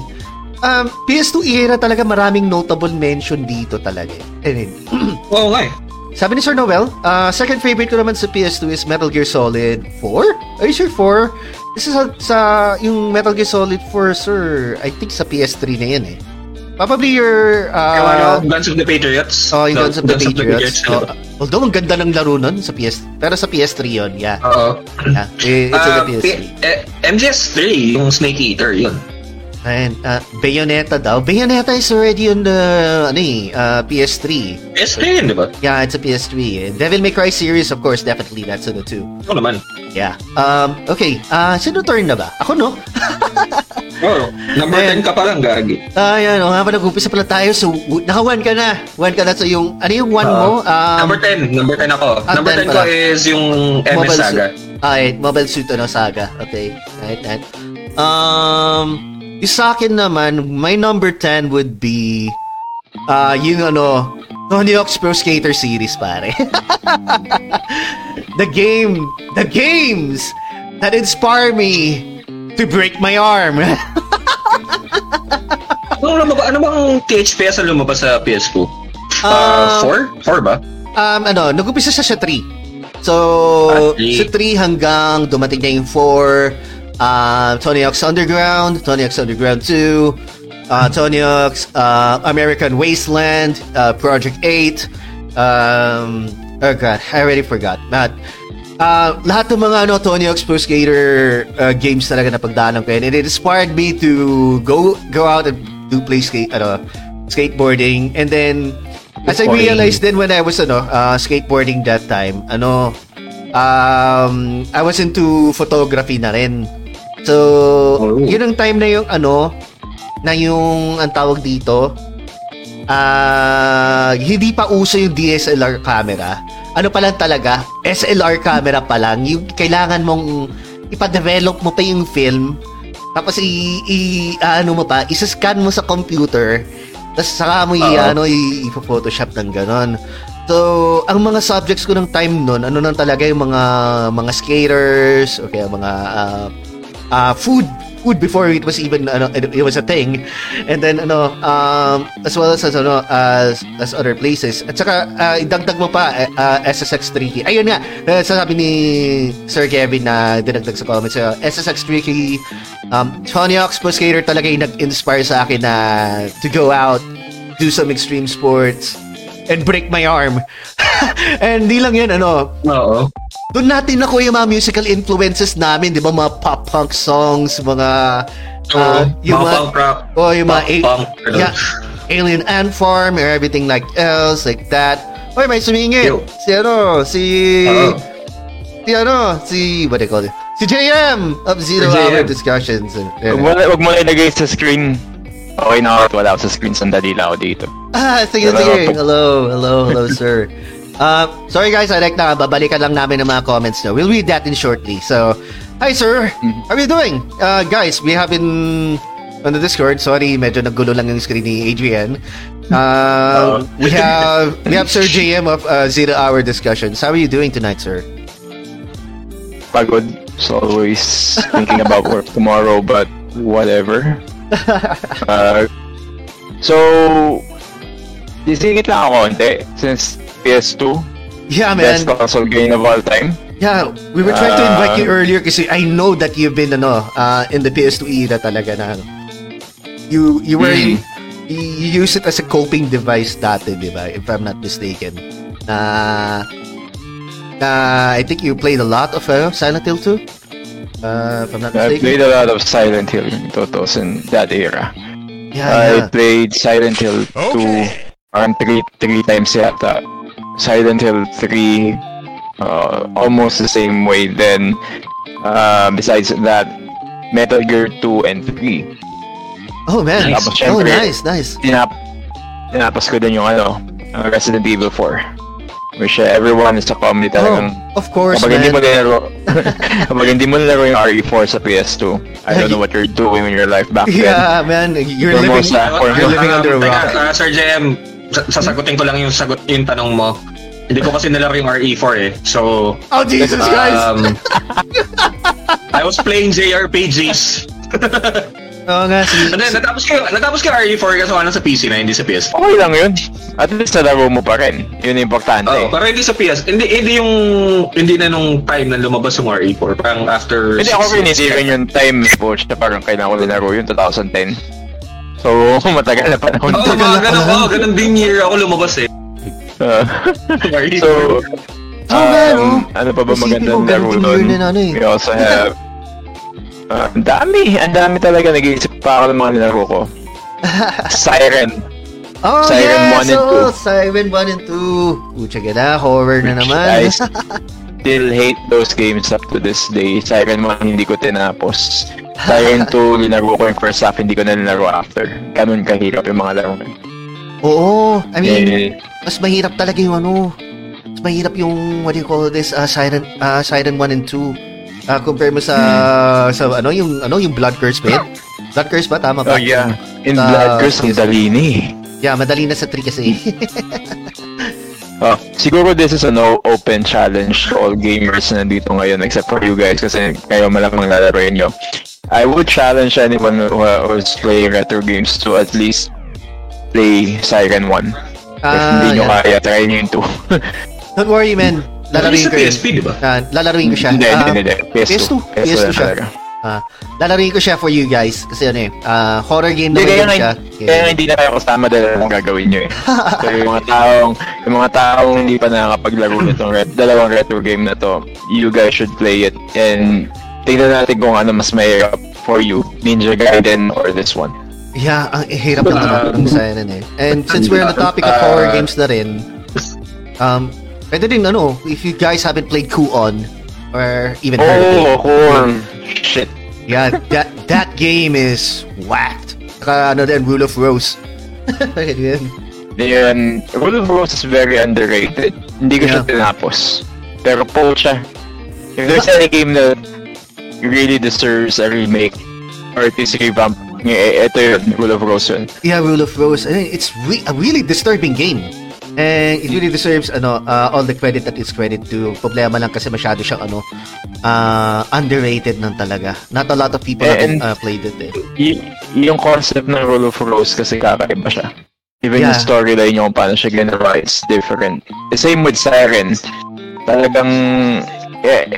um, PS2 era talaga maraming notable mention dito talaga. eh. And then, [CLEARS THROAT] Oo nga eh. sabi ni Sir Noel, uh, second favorite ko naman sa PS2 is Metal Gear Solid 4? Are you sure 4? This is sa, sa yung Metal Gear Solid 4, sir. I think sa PS3 na yan eh. Probably your... Yung Uh, ano, Guns of the Patriots. oh, yung Guns of the Guns Patriots. ano ba? Oh, although, ang ganda ng laro nun sa PS... Pero sa PS3 yun, yeah. Oo. yeah. It's the Ah, PS3. P- eh, MGS3, yung Snake Eater, yun. And uh, Bayonetta daw. Bayonetta is already on the ano eh, uh, PS3. PS3 yun, di ba? Yeah, it's a PS3. And Devil May Cry series, of course, definitely that's on the two. Oo naman. Yeah. Um, okay. Uh, sino turn na ba? Ako, no? [LAUGHS] Oo. Number Ayan. 10 ka pa lang, gagi. Ah, yan. O nga pa, nag-umpisa pala tayo. So, w- naka-one ka na. One ka na. So, yung, ano yung one mo? Um, number 10. Number 10 ako. ah, number 10 10 ko pala. is yung MS Mobile Saga. Suit. Ay, Mobile Suit ano, Saga. Okay. Right, right. Um, sa akin naman, my number 10 would be uh, yung ano, Tony Hawk's Pro Skater series, pare. [LAUGHS] the game, the games that inspire me to break my arm. [LAUGHS] Ano, ano, ano bang THPS ang lumabas sa PS2? Ah, Uh, 4? 4 ba? um, ano, nag-umpisa siya sa 3. So, Ah, three. sa 3 hanggang dumating na yung 4, uh, Tony Hawk's Underground, Tony Hawk's Underground 2, uh, Tony Hawk's uh, American Wasteland, uh, Project 8, um, oh god, I already forgot. But, uh, lahat ng mga ano, Tony Hawk's Pro Skater uh, games talaga na pagdaanan ko yun. And it inspired me to go go out and do play skate, ano, skateboarding. And then, as I realized then when I was ano, uh, skateboarding that time, ano, um, I was into photography na rin. So, Oh. yun ang time na yung ano, na yung ang tawag dito, ah hindi pa uso yung DSLR camera. Ano pa lang talaga, SLR camera pa lang. Yung kailangan mong ipa-develop mo pa yung film. Tapos i, i ano mo pa, isa-scan mo sa computer. Tapos saka mo i, Oo. ano, i, i-photoshop ng ganon. So, ang mga subjects ko ng time nun, ano nang talaga yung mga mga skaters, okay, mga ah, uh, food food before it was even ano it, was a thing. And then ano um as well as, as ano as, as other places. At saka uh, idagdag mo pa uh, SSX Tricky. Ayun nga uh, sasabi ni Sir Kevin na dinagdag sa comments uh, SSX Tricky um Tony Hawk's Pro Skater talaga yung nag-inspire sa akin na to go out do some extreme sports and break my arm [LAUGHS] and di lang yun ano Oo. doon natin nakuha yung mga musical influences namin, di ba? Mga pop-punk songs, mga... So, ah, mga punk rock. Oh, yung mga... pop a- punk. yeah, Alien Ant Farm or everything like else, like that. Oy, may sumingit. Yo. Si ano, si... Oo. Si ano, si... What do you call it? Si JM of Zero Hour. Discussions. Huwag mo, huwag mo ilagay sa screen. Okay na ako. Wala ako sa screen. Sandali lang ako dito. Ah, sige, Hello. sige. Hello, hello, hello, sir. Uh, sorry guys, I like na babalikan lang namin ng mga comments nyo. We'll read that in shortly. So, hi sir, how are you doing? Uh, guys, we have been on the Discord. Sorry, medyo naggulo lang yung screen ni Adrian. Uh, we [LAUGHS] have we have Sir JM of uh, Zero Hour Discussions. How are you doing tonight, sir? Pagod. So always thinking about work tomorrow, but whatever. Uh, so, sisingit lang ako konti since PS2, Yeah, man. best console game of all time. Yeah, we were trying to Uh, invite you earlier kasi I know that you've been ano, uh, in the PS2 era talaga na ano. You you were Mm. you, you use it as a coping device dati, 'di ba? If I'm not mistaken. Na na I think you played a lot of uh, Silent Hill 2. Uh, if I'm not I played a lot of Silent Hill Totos in that era. yeah, I yeah. played Silent Hill 2 Okay. around three, three times yata. Silent Hill 3 uh, almost the same way. Then, uh, besides that, Metal Gear 2 and 3. Oh, man. Tapos, Oh, syempre, nice, nice. Tinap tinapos ko din yung ano, uh, Resident Evil 4. Which uh, everyone is a comedy talagang Oh, of course, kapag hindi mo man. nilaro [LAUGHS] kapag hindi mo nilaro yung RE4 sa PS2, I don't know what you're doing in your life back then. Yeah, man. You're For living, for- you're living under a rock. Teka, uh, Sir JM, sa- sasagutin ko lang yung sagot yung tanong mo. Hindi ko kasi nilaro yung RE4 eh. So, Oh, Jesus um, [LAUGHS] I was playing JRPGs. [LAUGHS] Oo nga. Ano, natapos ko, natapos ko yung RE4 kasi wala sa PC na, hindi sa PS. Okay lang yun. At least nalaro mo pa rin. Yun yung importante. Oo, pero hindi sa PS. Hindi, hindi yung, hindi na nung time na lumabas yung RE4. Parang after... Hindi ako six rin, years. hindi rin yung time po siya parang kailangan ko nilaro yun, 2010. So, [LAUGHS] matagal na panahon. Oo, mga ganun, oo, ganun din year ako lumabas eh. [LAUGHS] Uh, RE4. so, nga, no? um, ano pa ba magandang laro doon? yun na ano eh. We also have, uh, ang dami, ang dami talaga, nag-iisip pa ako ng mga nilaro ko. [LAUGHS] Siren. Oh, Siren yeah, 1 and so, Siren 1 and 2. Pucha ka na, horror na naman. I [LAUGHS] still hate those games up to this day. Siren 1, hindi ko tinapos. Siren 2, linaro [LAUGHS] ko yung first half, hindi ko na linaro after. Ganun kahirap yung mga laro na. Oo, I mean, Eh, mas mahirap talaga yung ano, mas mahirap yung, what do you call this, uh, Siren, uh, Siren 1 and 2. Uh, compare mo sa, sa ano, yung, ano, yung Blood Curse ba? Blood Curse ba? Tama ba? Oh yeah. In Ah, Blood Curse, ang dali eh. Yeah, madali na sa 3 kasi. Oh, siguro this is an open challenge to all gamers na nandito ngayon except for you guys kasi kayo malamang lalaroin nyo. I would challenge anyone who uh, who's playing retro games to at least play Siren 1. If Ah, hindi nyo yeah. kaya, try nyo yung [LAUGHS] 2. Don't worry, man. Lalaruin sa ko yun. PSP, di ba? Ah, lalaruin ko siya. Hindi, Ah, hindi, hindi. PS2. PS2. PS2 na siya. Ah, lalaruin ko siya for you guys. Kasi ano eh, ah, horror game naman nga, siya. kaya nga hindi na kayo kasama dahil lang gagawin nyo eh. [LAUGHS] so yung mga taong, yung mga taong hindi pa nakakapaglaro [LAUGHS] nitong ret, dalawang retro game na to, you guys should play it and tingnan natin kung ano mas mahirap for you, Ninja Gaiden or this one. Yeah, ang hirap ng Ah. uh, ng Siren eh. And since we're on the topic of Ah. horror games na rin, um, pwede din ano, if you guys haven't played Ku-On, or even heard of it, Oh, corn. Shit. yeah, that that game is whacked. Saka ano din, Rule of Rose. [LAUGHS] Yun. Yan, Rule of Rose is very underrated. Hindi ko siya Yeah. tinapos. Pero po siya. If there's any game that really deserves a remake or at least revamp, eh, ito yun, Rule of Rose yun. Yeah, Rule of Rose. I mean, it's re- a really disturbing game. And it really deserves ano uh, all the credit that it's credit to. Problema lang kasi masyado siyang ano uh, underrated nang talaga. Not a lot of people Eh, have and- uh, played it eh. Y- yung concept ng Rule of Rose kasi kakaiba siya. Even Yeah. yung storyline yung paano siya ginawa, it's different. The same with Siren. Talagang, eh,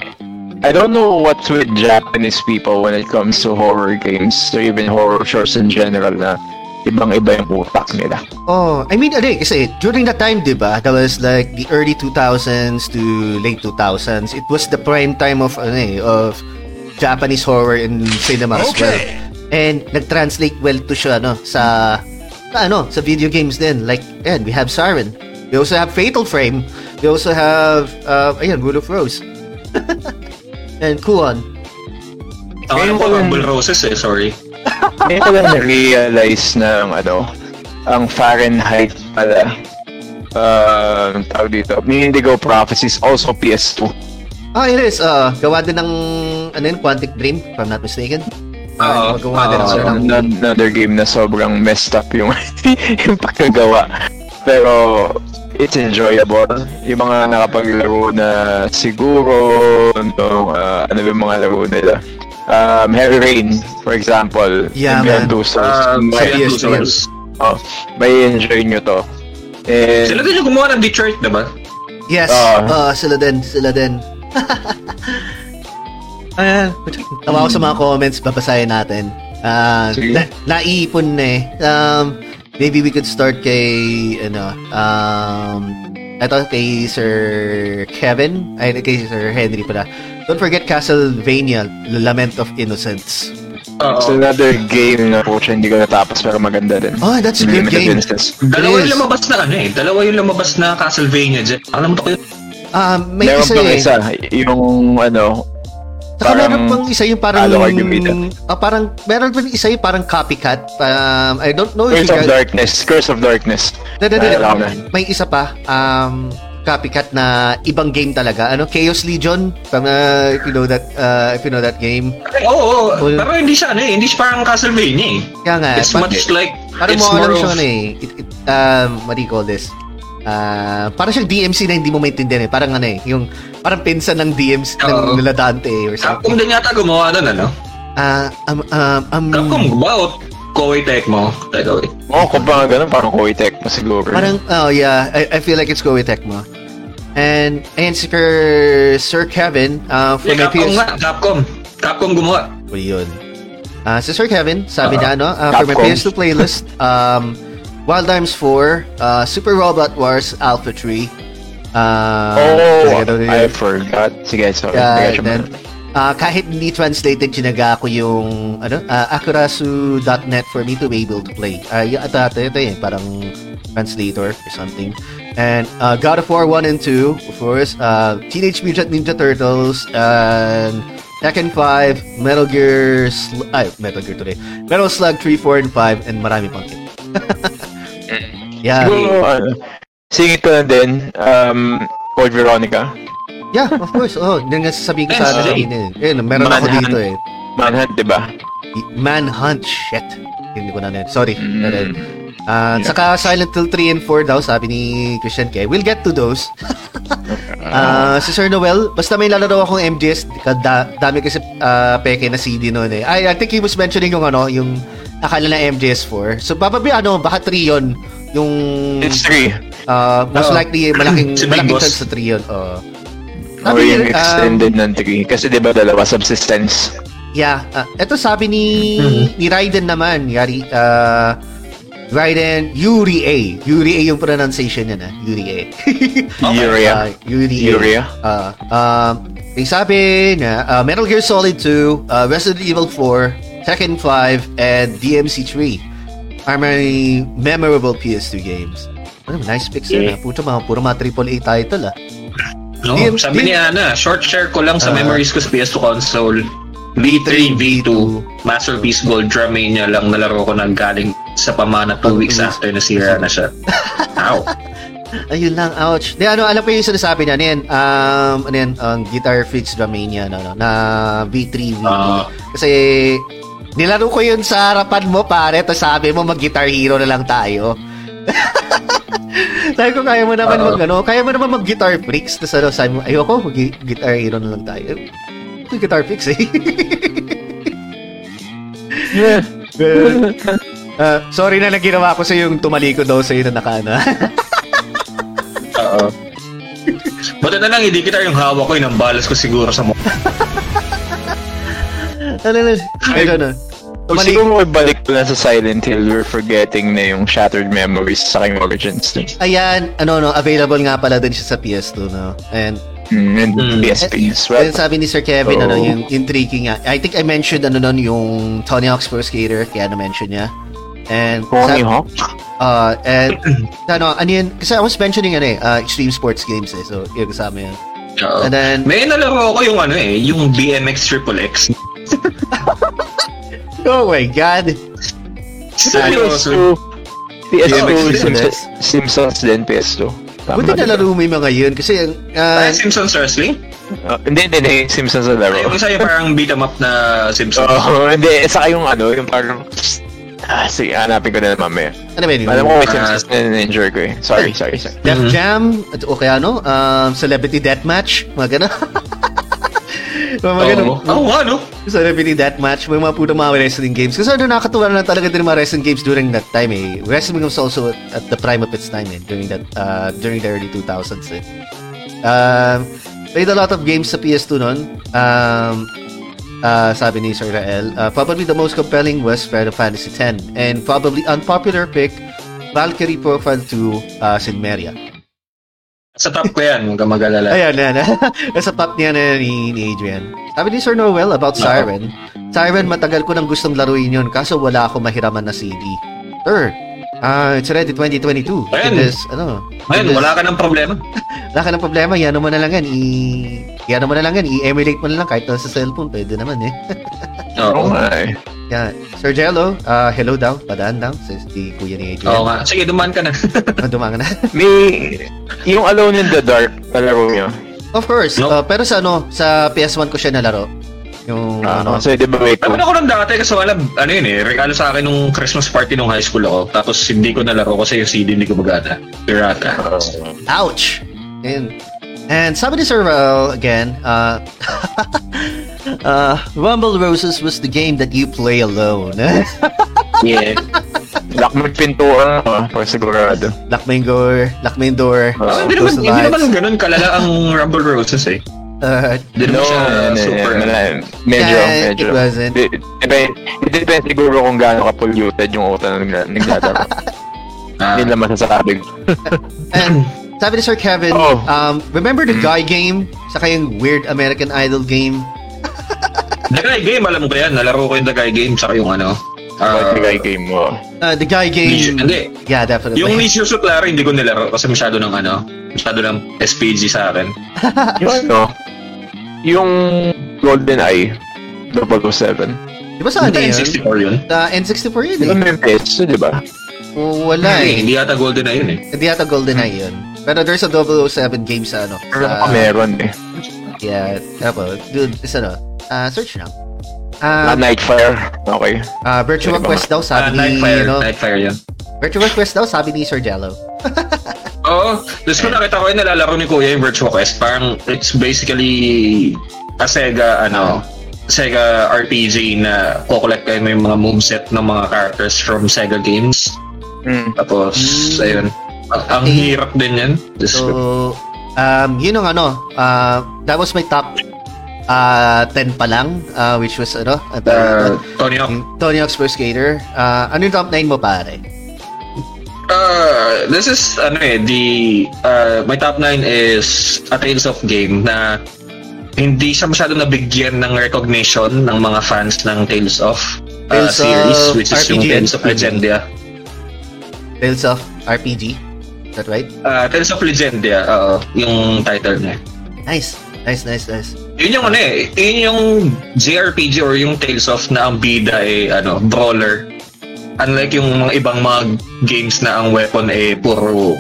I don't know what's with Japanese people when it comes to horror games or even horror shows in general na ibang-iba yung utak nila. Oh, I mean, eh, kasi during that time, di ba, that was like the early 2000s to late 2000s. It was the prime time of, ano eh, of Japanese horror in cinema as well. Okay. And nag-translate well to siya, no, sa, sa, ano, sa video games din. Like, ayan, we have Siren. We also have Fatal Frame. We also have, uh, ayan, Rule of Rose. [LAUGHS] And Kuon. Ako lang- Rumble Roses eh, sorry. Ngayon ko lang na-realize na ang ano, ang Fahrenheit pala, uh, ang tawag dito, Indigo Prophecies, also PS2. Ah, it is. Uh, gawa din ng, ano yun, Quantic Dream, if I'm not mistaken. Ah, Oo. gawa din Oo. sila ng An- another game na sobrang messed up yung, [LAUGHS] yung pagkagawa. Pero, it's enjoyable. Yung mga nakapaglaro na siguro, no, uh, ano yung mga laro nila? Um, Heavy Rain, for example. Yeah, man. Two Souls. Um, may, Beyond PS2 Two Souls. oh, may enjoy nyo to. And, Sila din yung gumawa ng Detroit, diba? Yes. Ah. Ah, sila din, sila din. [LAUGHS] Ayan. Tawa ko sa mga comments, babasahin natin. Ah, Sige. na, naiipon na eh. Um, maybe we could start kay, ano, um, ito kay Sir Kevin, ay kay Sir Henry pala. Don't forget Castlevania, Lament of Innocence. it's Oo. another game na po siya hindi ko natapos pero maganda din. Oh, that's a good game. instance. Dalawa yung lumabas na ano eh. Dalawa yung lumabas na Castlevania dyan. Alam mo ko yun? Ah, may Meron isa eh. isa, yung ano, Saka meron pang isa yung parang... Ah, parang, meron pang isa yung parang copycat. Um, I don't know if Curse you of guys... Darkness. Curse of Darkness. Da, da, da, Naalala ko da. na. May isa pa. Um, copycat na ibang game talaga. Ano? Chaos Legion. From, uh, if you know that, uh, if you know that game. Oo, oo. Well- pero hindi siya ano eh. Hindi siya parang Castlevania eh. Kaya nga. It's par- much like, parang it's mo alam more siya of, ano eh. It, it, um, what do you call this? Ah, parang siyang DMC na hindi mo maintindihan eh. Parang ano eh, yung parang pinsan ng DMC ng Oo. nila Dante eh, or Capcom something. din yata gumawa doon, ano? Ah, um, um, um, Capcom gumawa Koei Tecmo? Teka, wait. Oo, oh, kung pa ganun, parang Koei Tecmo siguro. Parang, oh yeah, I, I feel like it's Koei Tecmo. And, and si Sir, Sir Kevin, uh, for Eh, my Capcom PS... nga, Capcom. Capcom gumawa. Ano yun? Ah, si Sir Kevin, sabi Ah, niya, ano, uh, for my Capcom. PS2 playlist, [LAUGHS] um, Wild Arms 4, uh, Super Robot Wars Alpha 3, uh, oh? I forgot. Sige, sorry. Yeah, I got you. then, uh, kahit hindi translated, chinaga ko yung ano, uh, akurasu.net for me to be able to play. Uh, yung ito, ito, ito eh, parang translator or something. And uh, God of War 1 and 2, of course, uh, Teenage Mutant Ninja Turtles, and Tekken 5, Metal Gear, Sl- ay, Metal Gear today, Metal Slug 3, 4, and 5, and marami pang kit. [LAUGHS] yeah, Siguro, ano, singit ko na din, um, Code Veronica. Yeah, of course. Oh, yun nga sasabihin ko sana kanina eh. Meron ako Manhunt. dito eh. Manhunt, di ba? Manhunt. Shit. Hindi ko na na. Sorry. Mm. Uh, Yeah. Saka Silent Hill 3 and 4 daw, sabi ni Christian K. We'll get to those. Uh, [LAUGHS] si Sir Noel, basta may lalaro akong MGS, kada, dami kasi uh, peke na CD noon eh. I, I think he was mentioning yung ano, yung akala na MGS4. So, probably ano, baka 3 yun. Yung, It's three. uh, most Oo. likely, malaking, [CLEARS THROAT] malaking chance sa 3 yun. Uh, Or yung extended ng three. Kasi di ba dalawa subsistence? Yeah, uh, ito sabi ni ni Raiden naman, yari uh Raiden Yuri A. Yuri A yung pronunciation niya na, Yuri A. [LAUGHS] Urea. Uh, Yuri A. Urea. Uh, um, yung sabi niya, uh, Metal Gear Solid 2, uh, Resident Evil 4, Tekken 5, and DMC 3 are my memorable PS2 games. Ano, nice picks Yeah. yeah. Puto mga, puro mga AAA title ah. No, Di- sabi di- ni Ana, short share ko lang sa Ah. memories ko sa PS2 console. V3, V2, Masterpiece Gold Dramania lang nalaro ko nang galing sa pamana two Oh, weeks two weeks. after nasira na siya. Ow. [LAUGHS] Ayun lang, ouch. Di, ano, alam ko yung sinasabi niya. Ano yan? Um, ano yan? Um, Guitar Freaks Dramania, no, no, na V3, V2. Ah. Kasi, nilaro ko yun sa harapan mo, pare. Tapos sabi mo, mag-Guitar Hero na lang tayo. [LAUGHS] [LAUGHS] sabi ko, kaya mo naman mag, ano, kaya mo naman mag-Guitar Freaks. Tapos ano, sabi mo, ayoko, mag-Guitar Hero na lang tayo. May Guitar Freaks eh. [LAUGHS] Yeah. Ah, sorry na lang ginawa ko sa yung tumalikod daw sa na nakaana. [LAUGHS] Oo. Buti na lang, hindi kita yung hawak ko, yung balas ko siguro sa mo. ano na, ay, ano, Kung tumalik, siguro balik ko na sa Silent Hill, we're forgetting na yung Shattered Memories sa aking Origins. Ayan, ano no, available nga pala din siya sa PS2 no. And, Mm, and Mm. PSP as and well. sabi ni Sir Kevin Oo. ano, yung, yung tricky nga. I think I mentioned ano nun yung Tony Hawk's Pro Skater, kaya na-mention niya. And Tony Hawk? Uh, and [CLEARS THROAT] ano, ano yun, kasi I was mentioning ano eh, uh, extreme sports games eh. So, yun kasama yun. Oo. And then, May nalaro ko yung ano eh, yung BMX Triple X. [LAUGHS] [LAUGHS] oh my God! Seryoso. PS2, PSP. Simpsons, Simpsons din, PS2. Tama Buti diba? nalaro mo yung mga yun. Kasi, uh, Ay, Simpsons Wrestling? Uh, hindi, hindi, hindi. Simpsons na laro. Yung yung parang beat 'em up na Simpsons. Oo, [LAUGHS] hindi. Saka yung ano, yung parang... Ah, sige, hanapin ko na naman mamaya. ano ba yun? Alam ko may Ah. Simpsons na na-enjoy ko eh. Sorry, sorry, sorry. Def Mhm. Jam, at o kaya ano, um, Celebrity Deathmatch, mga gano'n. [LAUGHS] mga gano'n. Oo. Oo nga, no? Celebrity Deathmatch, may mga puto mga wrestling games. Kasi ano, nakakatuwa na talaga din mga wrestling games during that time eh. Wrestling was also at the prime of its time eh, during that, uh, during the early 2000s eh. Um, played a lot of games sa PS2 nun. Um, uh, sabi ni Sir Rael, uh, probably the most compelling was Final Fantasy X and probably unpopular pick, Valkyrie Profile 2, uh, Sinmeria. Sa top ko yan, huwag mag-alala. Ayan, ayan. [LAUGHS] Nasa top niya na ni, ni Adrian. Sabi ni Sir Noel about Siren. Siren, matagal ko nang gustong laruin yun kaso wala ako mahiraman na CD. Sir, ah it's ready 2022. Ayan. It is, ano, is- wala ka ng problema. [LAUGHS] wala ka ng problema. Yan naman na lang yan. I, Yan mo na lang yan. I-emulate mo na lang kahit nasa cellphone. Pwede naman eh. [LAUGHS] Oo nga eh. Yan. Sir Jello, uh, hello daw. Padaan daw. Says di kuya ni Adrian. Oo nga. Sige, dumaan ka na. [LAUGHS] Ah, Dumanga na. [LAUGHS] May, yung Alone in the Dark, palaro nyo. of course. No. uh, pero sa ano, sa PS1 ko siya nalaro. Yung Ah, ano. kasi di ba wait Naman ako nung dati kasi wala, ano yun eh, regalo sa akin nung Christmas party nung high school ako. Tapos hindi ko nalaro kasi yung CD hindi ko magana. Pirata. Ouch! And, and sabi ni Sir Raul, again, uh, [LAUGHS] uh, Rumble Roses was the game that you play alone. [LAUGHS] Yeah. Lock mo yung pintuan mo, para sigurado. lock mo yung door, lock mo yung door, Ah, hindi naman, hindi naman ganun kalala ang Rumble Roses eh. Uh, Hindi naman No, siya no, super. no, no, medyo, Yeah, medyo. it wasn't. Depende, depende siguro kung gaano ka-polluted yung utan na nagla- naglalaro. Ah, Hindi lang masasabi. and sabi ni Sir Kevin, Oh. um, remember the guy game? Saka yung weird American Idol game? The Guy Game, alam ko yan. Nalaro ko yung The Guy Game saka yung ano. Uh, ah, game mo. Uh, the guy game. Hindi. Yeah, definitely. Yung Leisure Suit Larry, hindi ko nilaro kasi masyado ng ano, masyado ng SPG sa akin. [LAUGHS] Yung ano, yung Golden Eye, 007. Di ba sa ano yun? N64 yun? Uh, N64 yun eh. may PS, di ba? Oh, wala eh. hindi yata Golden na yun eh. Hindi yata GoldenEye yun. Pero there's a 007 game sa ano. Pero sa- meron eh. Yeah, tapos, dude, is ano, uh, search lang. Ah, Uh, Nightfire. Okay. uh, Virtual Diba? Quest daw, sabi ni, Nightfire, ano, Nightfire yun. Virtual Quest daw, sabi ni Sir Jello. [LAUGHS] Oo. Tapos kung nakita ko yung nalalaro ni Kuya yung Virtual Quest, parang it's basically a Sega, ano, Sega RPG na kukolect kayo yung mga moveset ng mga characters from Sega games. Mm. Tapos, Mm. ayun. Ang, ang Okay. hirap din yan. Diyos ko. So, um, yun ang ano, uh, that was my top uh, 10 pa lang, uh, which was ano, at, Uh, Tony Hawk. yung Tony Hawk's Pro Skater. Uh, ano yung top 9 mo pare? Uh, this is, ano eh, the, uh, my top 9 is a Tales of Game na hindi siya masyado nabigyan ng recognition ng mga fans ng Tales of uh, Tales series, of which is yung RPG Tales of Legendia. Tales of RPG. Is that right? Uh, Tales of Legendia, oo, yung title niya. Nice. Nice, nice, nice. Yun yung ano eh, yun yung JRPG or yung Tales of na ang bida eh, ano, brawler. Unlike yung mga ibang mga games na ang weapon eh, puro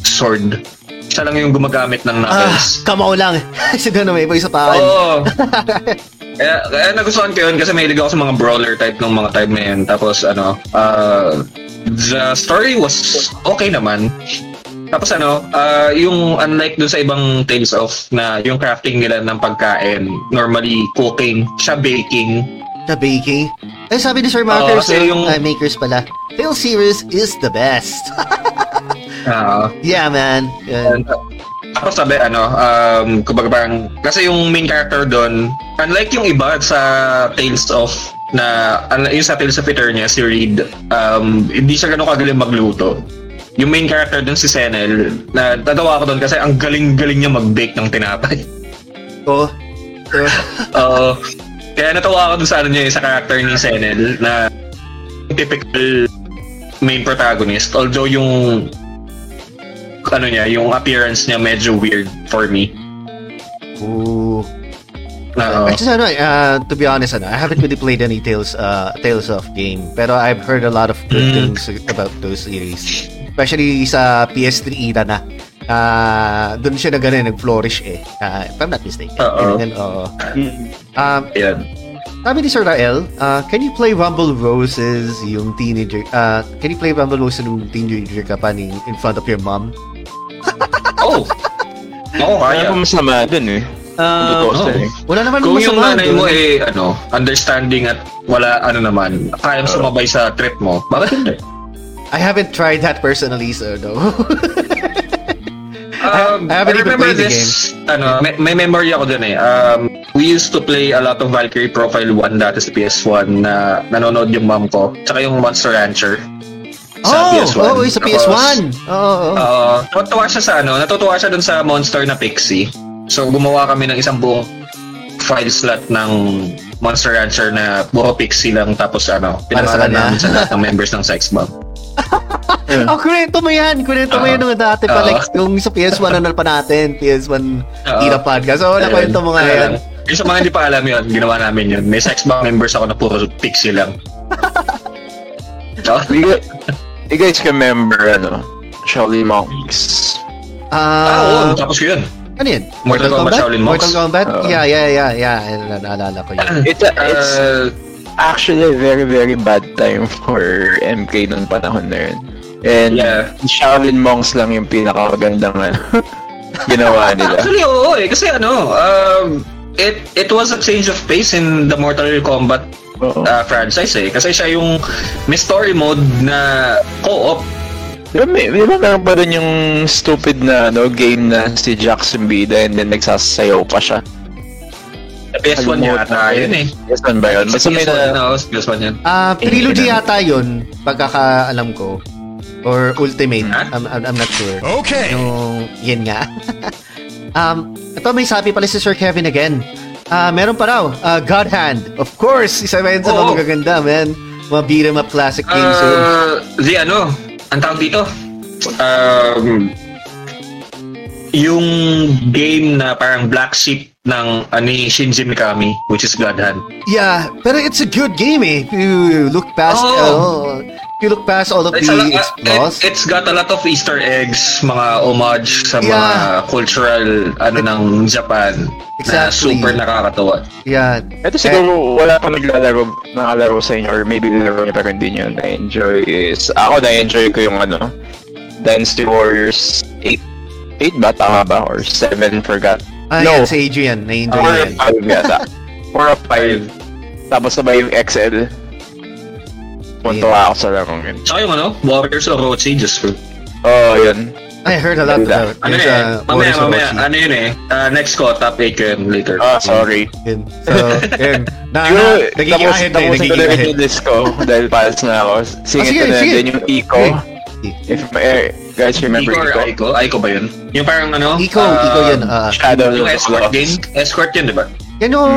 sword. Siya lang yung gumagamit ng Ah, knuckles. kamaw lang. [LAUGHS] Siguro may pa isa pa. Oo. [LAUGHS] kaya, kaya nagustuhan ko yun kasi mahilig ako sa mga brawler type ng mga type na yun. Tapos ano, uh, the story was okay naman. Tapos ano, uh, yung unlike dun sa ibang Tales of na yung crafting nila ng pagkain, normally cooking, siya baking. The baking. Eh, sabi ni Sir Markers, kasi oh, yung- ah, makers pala. Tales series is the best. [LAUGHS] Uh, yeah, man. Yan. Tapos sabi, ano, um, kumbaga parang, kasi yung main character doon, unlike yung iba sa Tales of, na, yung sa Tales of Eternia, si Reed, um, hindi siya ganun kagaling magluto. Yung main character doon si Senel, na natawa ako doon kasi ang galing-galing niya mag-bake ng tinapay. [LAUGHS] Oh. So, [LAUGHS] Oo. kaya natawa ako doon sa ano niya, sa character ni Senel, na typical main protagonist. Although yung ano niya, yung appearance niya medyo weird for me. ooh. Oo. Actually, ano, uh, to be honest, ano, I haven't really played any Tales, uh, Tales of game. Pero I've heard a lot of good Mm. things about those series. Especially sa PS3 era na. Uh, doon siya na ganun, nag-flourish eh. Uh, if I'm not mistaken. Oo. Oo. Um, Ayan. Sabi ni Sir Rael, uh, can you play Rumble Roses yung teenager, uh, can you play Rumble Roses yung teenager ka pa ni, in front of your mom? Oh! [LAUGHS] Oo, Kaya kaya. pa masama dun eh. Uh, Totoo eh. wala naman Kung yung masama nanay mo eh, ano, understanding at wala, ano naman, kayang sumabay sa trip mo, bakit hindi? I haven't tried that personally, so no. [LAUGHS] Um, I haven't I even played the this, ano, may, may memory ako dun eh. Um, we used to play a lot of Valkyrie Profile 1 dati sa PS1 na nanonood yung mom ko. Tsaka yung Monster Rancher sa oh, PS1. oh, sa Tapos, PS1. Oo, oh, Uh, natutuwa siya sa ano, natutuwa siya dun sa monster na Pixie. So gumawa kami ng isang buong file slot ng Monster Rancher na puro Pixie lang tapos ano, kanya. namin sa lahat ng [LAUGHS] members ng Sex Bomb. Oh, kurento mo yan. Kurento mo Oo. yan nung dati pa, Oo. like, yung sa PS1 ano pa natin, PS1 Oo. era podcast. So, wala kwento mo nga yan. Yung sa mga hindi pa alam yun, ginawa namin yun. May sex bomb members ako na puro pixie lang. [LAUGHS] Oh, You, guys- you guys remember, ano, Shaolin Monks? ah, oo, Ah, tapos ko yun. ano yun? Mortal Kombat Shaolin Monks. Mortal Kombat? Oo. yeah, yeah, yeah, yeah. Na- Naalala ko yun. It's, a, it's Uh, actually very, very bad time for MK noong panahon na yun. And Yeah. Shaolin Monks lang yung pinakamagandang ano, [LAUGHS] ginawa nila. Actually, oo eh. Kasi ano, um, it it was a change of pace in the Mortal Kombat uh, franchise eh. Kasi siya yung may story mode na co-op. Di ba, may, di ba meron pa rin yung stupid na ano, game na si Jackson Bida and then nagsasayaw pa siya? Sa PS1 yata yun eh. Yes, man ba yun? Basta may PS1 na... na, sa PS1 yun. Ah, trilogy yata yun, pagkakaalam ko. Or Ultimate. I'm, I'm, I'm not sure. Okay. Yung, yun nga. [LAUGHS] um, ito may sabi pala si Sir Kevin again. Ah, meron pa raw, ah, God Hand. Of course, isa ba yun sa mga magaganda, man. Mga beat 'em up classic games yun. Uh, the ano, ang tawag dito, um, yung game na parang black sheep ng uh, ni Shinji Mikami, which is God Hand. Yeah, pero it's a good game eh. If you look past, oh, if you look past all of It's, the lot- its uh, flaws. it, it's got a lot of Easter eggs, mga homage sa mga Yeah. cultural ano ng Japan na Exactly. super nakakatuwa. yeah. Ito siguro wala pa naglalaro, nakalaro sa inyo or maybe nilaro niyo pero hindi niyo na-enjoy is ako na-enjoy ko yung ano Dynasty Warriors 8 8 ba? Tama ba? Or 7? Forgot. Ah, No. yan, si Adrian. Na-enjoy Or niya yan. 5 yata. Or a 5. Tapos sabay yung XL. Punta ako sa larong yun. Tsaka yung ano, Warriors Orochi, just for... Oh, yun. I heard a lot Ganda. about Ano there's, eh, mamaya, mamaya, ano yun eh, uh, next ko, top 8 ko yun later. Ah, sorry. Yun. [LAUGHS] So, yun. Na, na, nagiging tapos, ahead na eh, tapos nagiging ko na rin ahead. yung list ko dahil pass na ako. Singit sige, ko na sige. din yung Eco. If eh, guys remember Iko or Eco. Aiko? Aiko ba yun? Yung parang ano? Eco, uh, Eco yun. ah. Shadow Yung of the escort Colossus. game? Escort yun, di ba? yan yung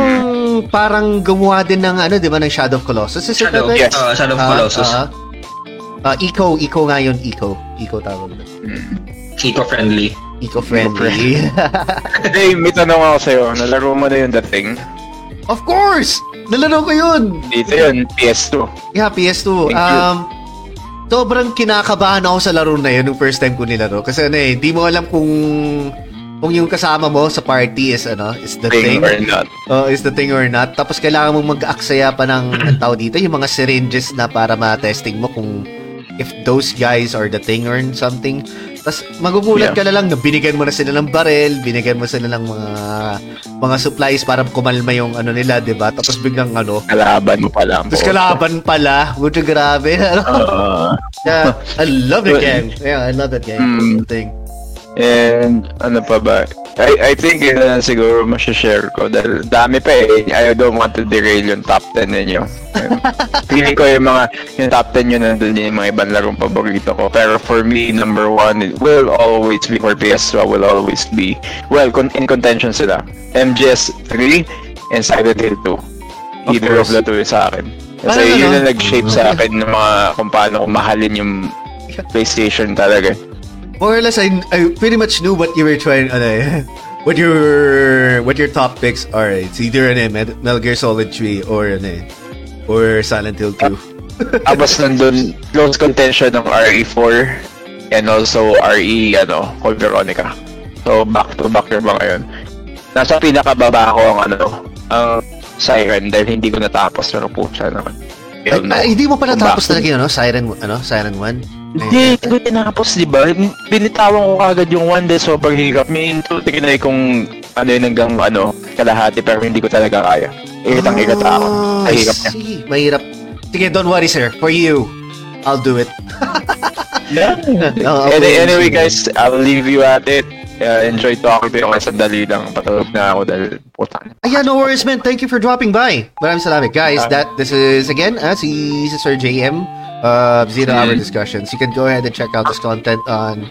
parang gumawa din ng ano, di ba, ng Shadow of Colossus. Is it Shadow, right? yes. uh, Shadow of Ah, Colossus. ah. Ah, Eco, Eco nga yun, Eco. Eco tawag. doon. Eco-friendly. Eco-friendly. [LAUGHS] Hey, may tanong ako sa'yo. Nalaro mo na yung The Thing? of course! Nalaro ko yun! Dito yun, PS2. Yeah, PS2. Thank you. Sobrang kinakabahan ako sa laro na yun nung first time ko nilaro. Kasi ano eh, di mo alam kung kung yung kasama mo sa party is ano, is the Thing thing. or not. Oh, is the thing or not. Tapos kailangan mong mag-aksaya pa ng [CLEARS THROAT] tao dito, yung mga syringes na para ma-testing mo kung if those guys are the thing or something. Tapos magugulat Yeah. ka na lang na binigyan mo na sila ng barel, binigyan mo sila ng mga mga supplies para kumalma yung ano nila, 'di ba? Tapos biglang ano, Kalaban mo pa lang. tapos kalaban pala. Buti grabe. [LAUGHS] Ano? Uh, yeah, I love the game. Yeah, I love that game. Mm. Thing. And ano pa ba? I, I think yun na siguro masashare ko dahil dami pa eh. I don't want to derail yung top 10 ninyo. [LAUGHS] Pili ko yung mga yung top 10 yun nandun yung mga ibang larong paborito ko. Pero for me, number one it will always be for PS2 will always be well, con- in contention sila. MGS 3 and Silent Hill 2. Either of course. the two is sa akin. Kasi Parang yun ano? ang nag-shape sa [LAUGHS] akin ng mga kung paano ko mahalin yung [LAUGHS] PlayStation talaga. More or less, I, I pretty much knew what you were trying, ano eh, [LAUGHS] what your, what your top picks are. It's either ano eh, Met- Metal Gear Solid 3 or ano eh, or Silent Hill 2. Tapos nandun, close contention ng RE4 and also RE, ano, Code Veronica. So, back to back yung mga yun. Nasa pinakababa ko ang ano, ang Siren dahil hindi ko natapos pero po siya naman. Ay, ay, hindi mo pa natapos talaga yun, no? Siren, ano? Siren 1? Hindi, hindi ko tinapos, di ba? Binitawan ko agad yung one day sobrang hirap. May tutinay kung ano yun hanggang ano, kalahati pero hindi ko talaga kaya. Iritang-irat ako. Oh, Sa I hirap niya. Mahirap. Sige, don't worry, sir. For you, I'll do it. Yeah. [LAUGHS] Any- okay. anyway guys, I'll leave you at it. Uh, enjoy talking you kasi sandali lang. Patulog na ako dahil putang. Ayan, no worries, man. Thank you for dropping by. Maraming salamat. Guys, Ah. that this is, again, uh, si, si Sir JM, uh, Zero Hour Mhm. Discussions. You can go ahead and check out this content on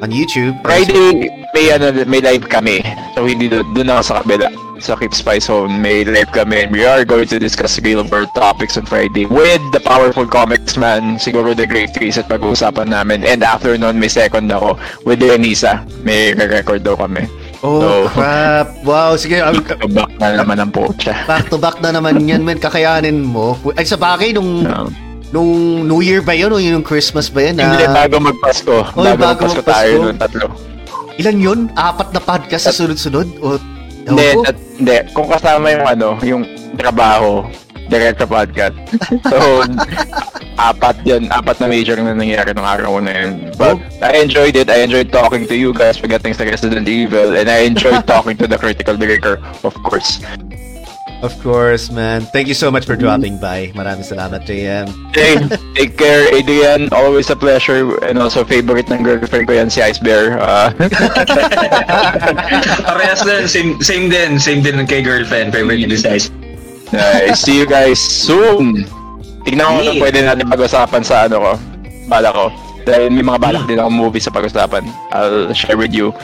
on YouTube. Friday, may ano, may live kami. So hindi doon, doon ako sa kabila. Sa Keep Spice Zone, may live kami and we are going to discuss real world topics on Friday with the powerful comics man, siguro the Great Trees at pag-uusapan namin. And after nun, may second ako with Denisa. May record daw kami. Oh, So- crap. Wow, sige. um, [LAUGHS] Back na naman ang pocha. back to back na naman yan, man. Kakayanin mo. Ay, sa bagay, nung, Um, nung New Year ba yun o yung Christmas ba yun? hindi, Ah, bago magpasko. Oy, bago, bago magpasko magpasko. tayo nun, tatlo. ilan yun? Apat na podcast sa sunod-sunod? O, Hindi, tat- hindi. Kung kasama yung ano, yung trabaho, direct podcast. So, [LAUGHS] apat yun. Apat na major na nangyari nung araw na yun. But I enjoyed it. I enjoyed talking to you guys pagdating sa Resident Evil. And I enjoyed talking to the critical director, of course. Of course, man. Thank you so much for dropping by. Maraming salamat, JM. Hey, take care, Adrian. Always a pleasure. And also, favorite ng girlfriend ko yan, si Ice Bear. Uh, [LAUGHS] Parehas din, same, same din, same din kay girlfriend, favorite niya size. uh, see you guys soon. Tignan ko kung Yeah. pwede natin pag-usapan sa ano ko. Bala ko. Dahil may mga balak din ako movie sa pag-usapan. I'll share with you.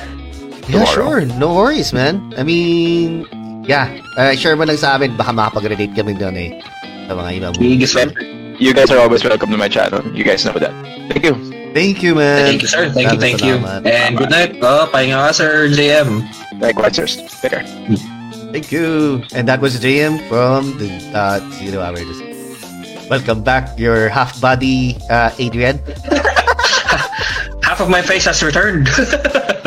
Yeah, Tomorrow. sure. No worries, man. I mean, yeah. Uh, share mo lang sa amin. Baka makapag-relate kami doon eh. Sa mga ibang Bigis man. You guys are always welcome to my channel. You guys know that. Thank you. Thank you, man. Thank you, sir. Thank you, Maraming thank you. salamat. And good night. Oh, pahinga ka, sir, JM. Likewise, sirs. Take care. Thank you. And that was JM from the uh, Zero Hours. Welcome back, your half body uh, Adrian. [LAUGHS] Half of my face has returned. [LAUGHS]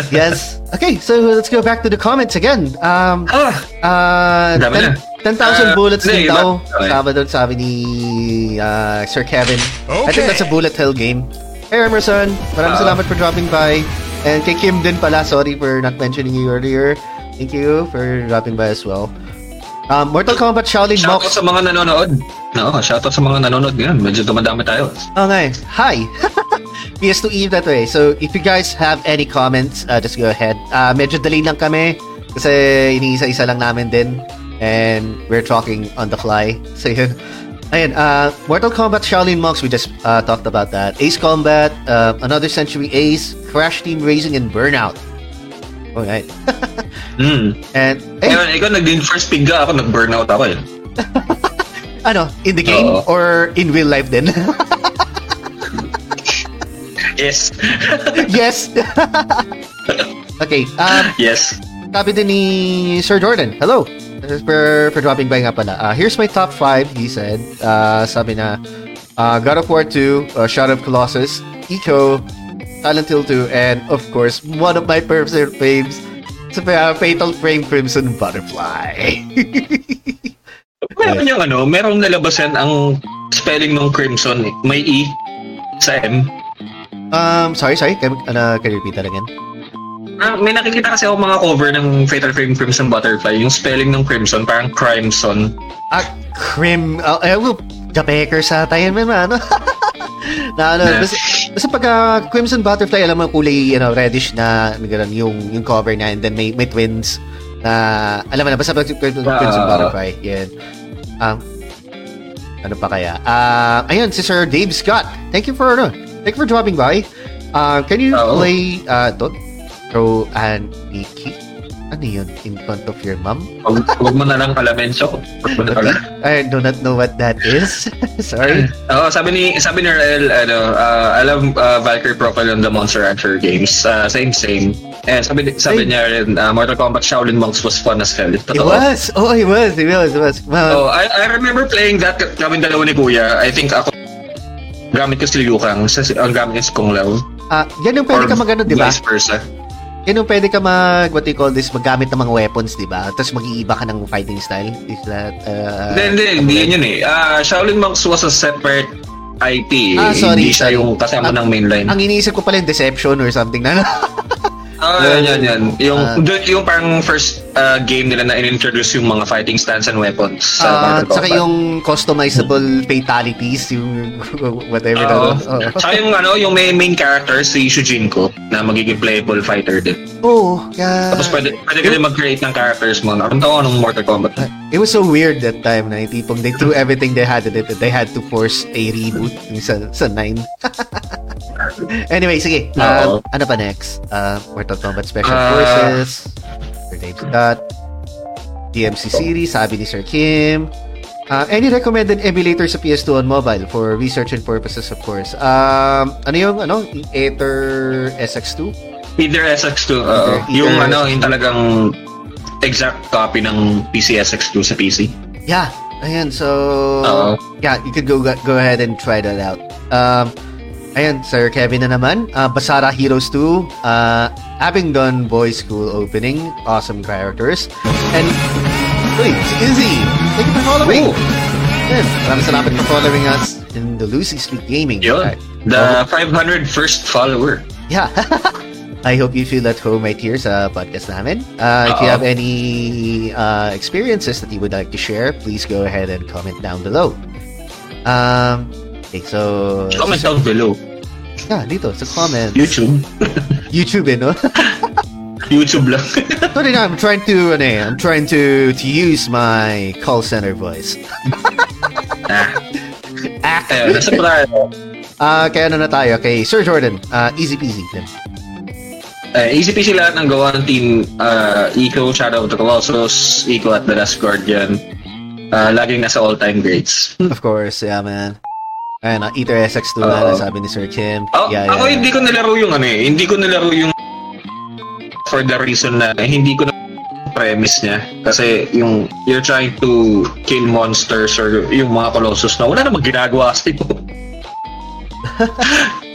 Yes. Okay, so let's go back to the comments again. Um, ah, uh, Dami na. 10 10,000 Uh, bullets hindi, din iba. daw. Okay. Sabi doon, sabi ni uh, Sir Kevin. I think Okay. that's a bullet hell game. Hey, Emerson. Maraming Ah. salamat for dropping by. And kay Kim din pala, sorry for not mentioning you earlier. Thank you for dropping by as well. Um, Mortal Kombat Shaolin shoutout Mox. sa mga nanonood. No, shoutout sa mga nanonood ngayon. Medyo dumadami tayo. Oh, nga eh. Hi! [LAUGHS] PS2 Eve that way. So, if you guys have any comments, uh, just go ahead. Uh, medyo dali lang kami kasi iniisa-isa lang namin din and we're talking on the fly. So, yun. [LAUGHS] Ayun, uh, Mortal Kombat Shaolin Monks, we just uh, talked about that. Ace Combat, uh, Another Century Ace, Crash Team Racing, and Burnout. Okay. [LAUGHS] Hmm. And, eh, Ngayon, ikaw nag-din first pig ka, ako nag-burnout ako eh. [LAUGHS] ano, in the game Oo. or in real life din? Yes. [LAUGHS] yes! [LAUGHS] okay, um, yes. Sabi din ni Sir Jordan, hello. For, for dropping by nga pala. Uh, here's my top 5, he said. Uh, sabi na, uh, God of War 2, uh, Shadow of Colossus, Eco, Silent Hill 2, and of course, one of my personal faves, sa uh, Fatal Frame Crimson Butterfly. [LAUGHS] Meron yung ano, merong nalabasan ang spelling ng Crimson, eh. may E sa M. um, sorry, sorry. Can, ano, can you repeat that again? Ah, may nakikita kasi ako mga cover ng Fatal Frame Crimson Butterfly. Yung spelling ng Crimson, parang Crimson. Ah, Crim... Uh, eh, well, Japeker sa tayo man, ano? [LAUGHS] na ano, Yeah. basta, basta pag ah, Crimson Butterfly, alam mo, kulay, you know, reddish na, ganun, yung, yung cover na, and then may, may twins na, alam mo na, basta pag Crimson, Ah. Crimson Butterfly, yan. Um, ano pa kaya? Ah, ayun, si Sir Dave Scott. Thank you for, ano, thank you for dropping by. Uh, can you Oo. play, uh, don't throw an Iki? Ano yun? In front of your mom? Huwag mo na lang alamin, so. Huwag mo na pala. [LAUGHS] I do not know what that is. [LAUGHS] Sorry. Oo, sabi ni sabi ni Rael, ano, uh, I love uh, Valkyrie profile on the Monster Hunter games. Uh, same, same. And sabi, Ay. sabi niya rin, uh, Mortal Kombat Shaolin Monks was fun as hell. It Totoo. was. Oh, it was. It was. It was. Well, Oh, I, I remember playing that kami dalawa ni Kuya. I think ako gamit ko si Liu Kang, sa, ang gamit niya si Kung Lao. ah, yan yung pwede ka magano, di ba? Vice versa. Yan yung pwede ka mag, what do you call this, maggamit ng mga weapons, di ba? Tapos mag-iiba ka ng fighting style. Is that, uh... Hindi, hindi, yun yun eh. Ah, Shaolin Monks was a separate IP. Ah, sorry, Hindi siya yung kasama Ah, ng mainline. Ang iniisip ko pala yung Deception or something na. [LAUGHS] Ah, yan, yan, yan. Yung, Ah. dun- yung parang first ah, game nila na in-introduce yung mga fighting stance and weapons sa Ah, Mortal saka Kombat. yung customizable fatalities, yung [LAUGHS] whatever Oo. na. Oh. Tsaka yung ano, yung may main character si Shujinko na magiging playable fighter din. Oh, yeah. Tapos pwede, pwede ka din mag-create ng characters mo. Nakamta ko nung Mortal Kombat. It was so weird that time na yung tipong they threw everything they had in it and they had to force a reboot sa, sa 9. [LAUGHS] [LAUGHS] anyway, sige. Um, ano pa next? Uh, Mortal Kombat Special Ah. Forces. Sir Dave Scott. DMC series, sabi ni Sir Kim. Uh, any recommended emulator sa PS2 on mobile for research and purposes, of course? Um, ano yung, ano? Aether SX2? Either SX2, oo. Either- yung either- ano, yung talagang exact copy ng PC SX2 sa PC. Yeah. Ayan, so... Oo. Yeah, you could go go ahead and try that out. Um, ayan, Sir Kevin na naman. Uh, Basara Heroes 2. Uh, Abingdon Boys School opening. Awesome characters. And, uy, si Izzy. Thank you for following. Oh, Yan, maraming salamat for following us in the Lucy Street Gaming. yun. The 500 first follower. Yeah. [LAUGHS] I hope you feel at home right here sa podcast namin. Uh, if you have any uh, experiences that you would like to share, please go ahead and comment down below. Um, okay, so... Comment down below. Yeah, dito, sa comments. YouTube. YouTube, eh, no? [LAUGHS] YouTube lang. Sorry na, I'm trying to, ano eh, I'm trying to, to use my call center voice. ah, Ah, ayun, nasa pa tayo. Ah, kaya ano na tayo? Okay, Sir Jordan, uh, easy peasy. Then. Uh, easy peasy lahat ng gawa ng team uh, Eco, Shadow of the Colossus, Eco at The Last Guardian. Uh, laging nasa all-time grades. Of course, yeah, man. Ayun, uh, Ether SX2 Oo. na sabi ni Sir Kim. Ako, yeah, ako yeah. hindi ko nilaro yung ano eh. Hindi ko nilaro yung for the reason na hindi ko na premise niya. Kasi yung you're trying to kill monsters or yung mga colossus na wala namang ginagawa sa iyo. [LAUGHS]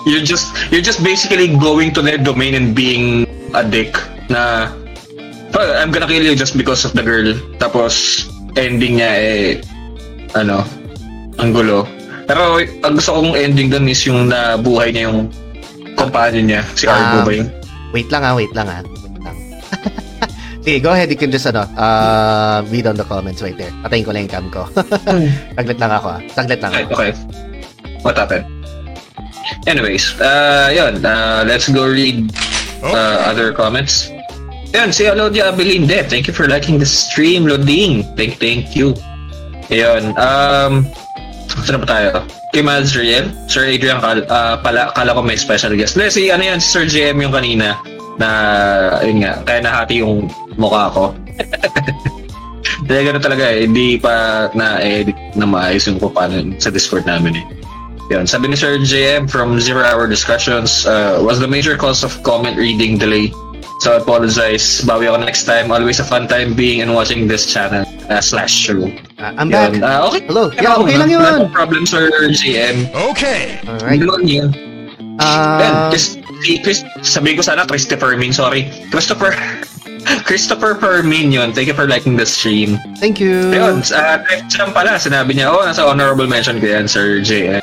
you're just you're just basically going to their domain and being a dick na "Oh, I'm gonna kill you just because of the girl. Tapos ending niya eh ano ang gulo. Pero ang gusto kong ending doon is yung nabuhay niya yung companion niya, si Argo Um, ba yun? Wait lang ah, wait lang ah. Wait lang. [LAUGHS] Sige, go ahead. You can just, ano, uh, read on the comments right there. Patayin ko lang yung cam ko. [LAUGHS] Saglit lang ako ah. Saglit lang. Okay, okay. What happened? Anyways, uh, yun, uh, let's go read uh, other comments. Yun, si Alodia Abelinde, thank you for liking the stream, Loding. Thank, thank you. Yun, um, saan pa tayo? Kay Mads Riel, Sir Adrian, kal, uh, pala, kala ko may special guest. Hindi, si, ano yan, si Sir GM yung kanina, na, yun nga, kaya nahati yung mukha ko. [LAUGHS] Kaya gano'n talaga eh, hindi pa na-edit na maayos yung paano sa Discord namin eh. Yun, sabi ni Sir JM from Zero Hour Discussions, uh, was the major cause of comment reading delay. So I apologize. Bawi ako next time. Always a fun time being and watching this channel uh, slash show. Ah, I'm back. Yun. Ah, okay. Hello. Yeah, okay lang Wala yun. akong problem, Sir JM. Okay. Alright. Yun yun. Uh, Yan, Chris, si Chris, sabi ko sana Christopher Min, sorry. Christopher, [LAUGHS] Christopher Permin yun. Thank you for liking the stream. thank you. Ayun, uh, lang pala, sinabi niya, oh, nasa honorable mention ko yan, Sir JM.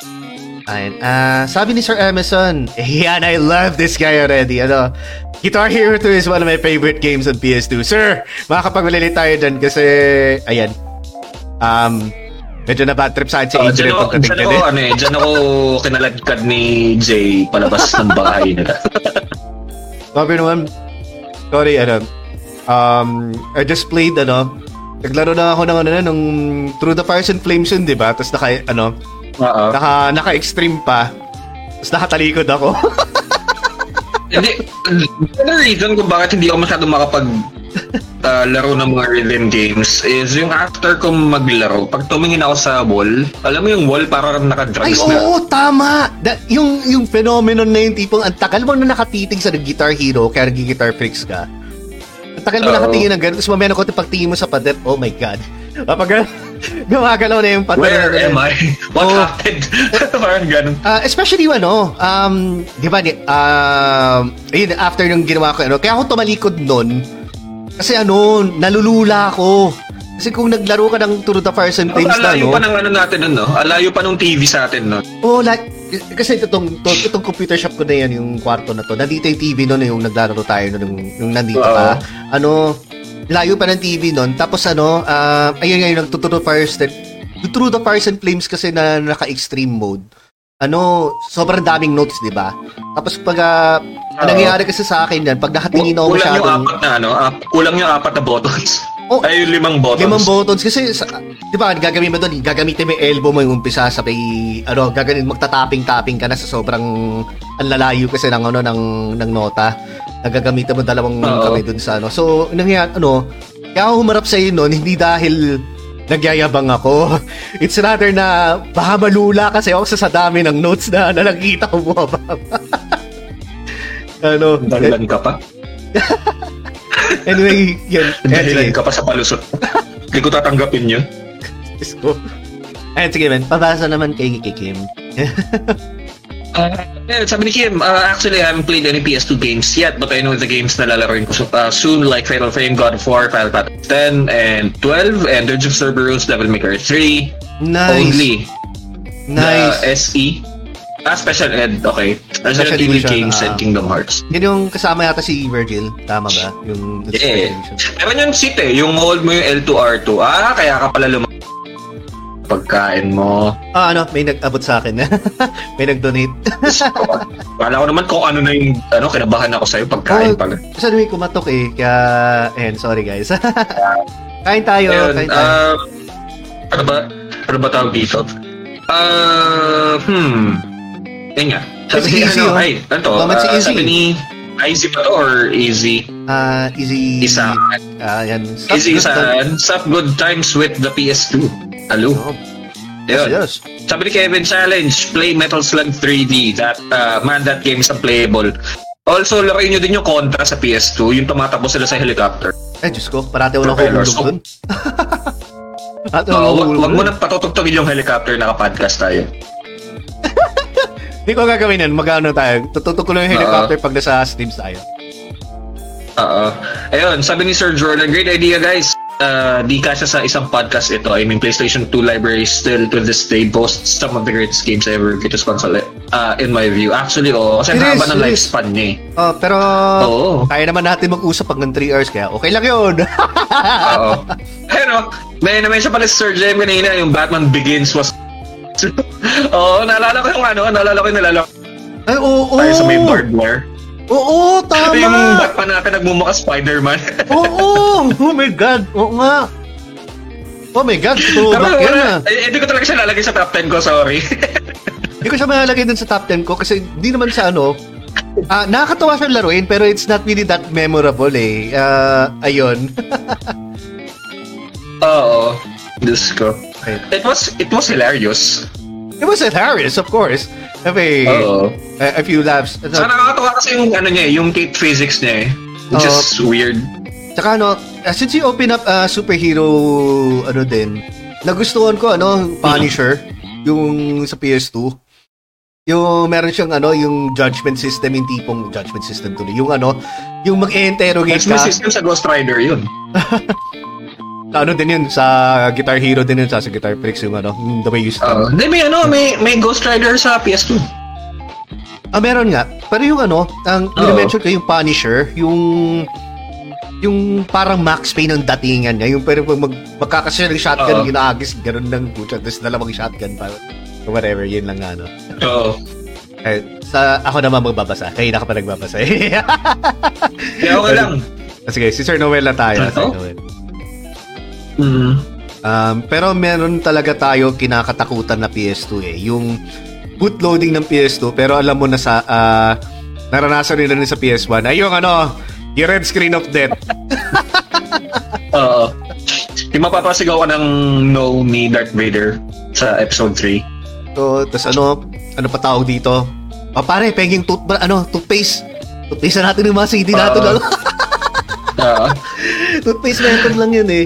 Ayun. Ah, sabi ni Sir Emerson, yan, I love this guy already. Ano, Guitar Hero 2 is one of my favorite games on PS2. Sir, makakapagmalili tayo dyan kasi, ayan, um, medyo na bad trip sa akin si Oh, Adrian ako, pagdating dyan ako, din. ano eh, dyan ako kinaladkad ni Jay palabas ng bahay nila. [LAUGHS] Sabi naman, sorry, ano, um, I just played, ano, naglaro na ako ng, ano, nung Through the Fires and Flames yun, di ba? Tapos naka, ano, Oo. naka, naka-extreme pa. Tapos nakatalikod ako. [LAUGHS] Hindi, the reason kung bakit hindi ako masyado makapag uh, [LAUGHS] laro ng mga rhythm games is yung after ko maglaro, pag tumingin ako sa wall, alam mo yung wall parang Ay, nakadrugs na. oo, tama! Da, yung, yung phenomenon na yung tipong ang tagal mo na nakatitig sa Guitar Hero kaya nag-guitar freaks ka. Ang tagal mo Oo. nakatingin ng ganun. Tapos mamaya na konti pagtingin mo sa padet, oh my God. Kapag [LAUGHS] gumagalaw na yung padet. Where am I? [LAUGHS] What Oh. happened? [LAUGHS] parang ganun. Ah, especially yung ano, um, di ba, um, ayun, after nung ginawa ko, ano, kaya ako tumalikod nun, kasi ano, nalulula ako. Kasi kung naglaro ka ng Tour the Fires and Flames na, Alayo no? pa ng ano natin nun, no? Alayo pa nung TV sa atin, no? Oh, like, kasi itong, itong, itong computer shop ko na yan, yung kwarto na to. Nandito yung TV noon, yung naglalaro tayo noon, yung, yung nandito Oo. pa. Ano, layo pa ng TV noon. Tapos ano, uh, ayun nga yung nagtututo fires that, through the fires and flames kasi na naka-extreme mode. Ano, sobrang daming notes, di ba? Tapos pag, ang Oo. nangyayari kasi sa akin yan, pag nakatingin ako Kulang yung apat na, ano? ap- kulang yung apat na buttons. [LAUGHS] Oh, Ay, yung limang buttons. Limang buttons kasi sa, 'di ba, gagamitin mo doon, gagamitin mo yung elbow mo yung umpisa sa may ano, gagawin magtatapping-tapping ka na sa sobrang ang lalayo kasi ng ano ng ng nota. Nagagamitin mo dalawang Oo. kamay doon sa ano. So, nangyayari ano, kaya ako humarap sa iyo noon hindi dahil nagyayabang ako. [LAUGHS] It's rather na baka malula kasi ako sa, sa dami ng notes na, na nakikita ko bumaba. [LAUGHS] ano, Dahilan ka pa. [LAUGHS] [LAUGHS] anyway, yun. Dahilan ka pa sa palusot. Hindi ko tatanggapin yun. Diyos ko. Ayun, sige man. Pabasa naman kay Kim. Uh, [LAUGHS] yeah, sabi ni Kim, uh, actually I haven't played any PS2 games yet, but I know the games na lalaroin ko so, uh, soon, like Fatal Frame, God of War, Final Fantasy 10, and 12, and Dirge of Cerberus, Devil May Cry 3, Nice. only Nice. the SE. Ah, Special Ed, okay. Resident Special Edition, games ah. and Kingdom Hearts. Yun yung kasama yata si Virgil. Tama ba? Yung Yeah. edition. Meron yung seat eh, yung hold mo yung L2R2. Ah, kaya ka pala lum... Pagkain mo. Ah, ano, may nag-abot sa akin. [LAUGHS] may nag-donate. Kala ko naman kung ano na yung, ano, kinabahan ako sa'yo, pagkain Oh, pala. Kasi may kumatok eh. Kaya, ayan, sorry guys. [LAUGHS] kain tayo, Ayun, kain tayo. ah, ano ba, ano ba tawag dito? Ah, hmm. Yan nga. Sabi ni, easy, ano, oh. ay, ano to? Si ah, Easy. sabi ni, Easy ba to or Easy? Ah, easy. Isa. Ah, yan. Stop, Easy stop, San, Sup Good Times with the PS2. Hello. stop. Yes, yes. Sabi ni Kevin Challenge, play Metal Slug 3D. That, uh, man, that game is unplayable. Also, laruin nyo din yung Contra sa PS2, yung tumatakbo sila sa helicopter. Eh, Diyos ko, parati Propellers. nakukulog dun. Parati ako Uh, wag, mo nang patutugtugin yung helicopter, naka-podcast tayo. Hindi ko gagawin yan. Magano tayo. Tututok ko lang yung helicopter pag nasa streams tayo. Oo. Ayun, sabi ni Sir Jordan, great idea guys. Uh, di kasya sa isang podcast ito. I mean, PlayStation 2 library still to this day boasts some of the greatest games ever greatest console uh, in my view. Actually, oo. Kasi It ang haba ng lifespan niya eh. Oh, pero Oo. kaya naman natin mag-usap hanggang 3 hours kaya okay lang yun. [LAUGHS] Oo. Pero, may naman siya pala si Sir Jem kanina, yung Batman Begins was... [LAUGHS] Oo, naalala ko yung ano, naalala ko yung nalala ko Ay, oo. tayo sa may barbed wire. Oo, Ito yung tama. Batman natin nagmumukha Spider-Man. [LAUGHS] Oo. Oh my God. Oo nga. Oh my God. Pero Throwback yan wala, ah. eh, hindi ko talaga siya lalagay sa top 10 ko, sorry. [LAUGHS] Hindi ko siya malalagay dun sa top 10 ko kasi hindi naman sa ano. Ah, nakakatawa siyang laruin pero it's not really that memorable eh. Ah, ayun. Oo. Diyos ko. It was, it was hilarious. It was hilarious, of course. Have Oo. a, a few laughs. Saka nakakatawa kasi yung ano niya, eh, yung Kate physics niya eh. Which Oo. is weird. Tsaka ano, uh, since you open up uh, superhero, ano din, nagustuhan ko, ano, Punisher, yung sa PS2. Yung meron siyang ano, yung judgment system, yung tipong judgment system tuloy. Yung ano, yung mag-interrogate ka. system sa Ghost Rider yun. [LAUGHS] Ano din yun, sa Guitar Hero din yun, sa, sa Guitar Pricks, yung ano, the way you strum. Hindi, may ano, may, may Ghost Rider sa PS2. Ah, meron nga. Pero yung ano, ang Oo. mention ko yung Punisher, yung yung parang Max Payne ng datingan niya, yung pero pag mag, magkakasya ng shotgun, Oo. yung naagis, ganun ng putya, tapos dalawang shotgun pa. Whatever, yun lang nga, ano. Oo. Eh, sa, ako naman magbabasa. Kayo na ka pa nagbabasa. [LAUGHS] Kaya okay lang. Ah, Sige, si Sir Noel na tayo. Ano? Sir Noel. Mm. Um, pero meron talaga tayo kinakatakutan na PS2 eh. Yung bootloading ng PS2 pero alam mo na sa ah, naranasan nila rin sa PS1 ay yung ano, yung red screen of death. [LAUGHS] Oo. Yung mapapasigaw ka ng no ni Darth Vader sa episode 3. So, tas ano, ano pa tawag dito? O pare, penging tooth, ano, toothpaste. Toothpaste na natin yung mga CD natin. Oo. [LAUGHS] Oo. toothpaste method lang yun eh.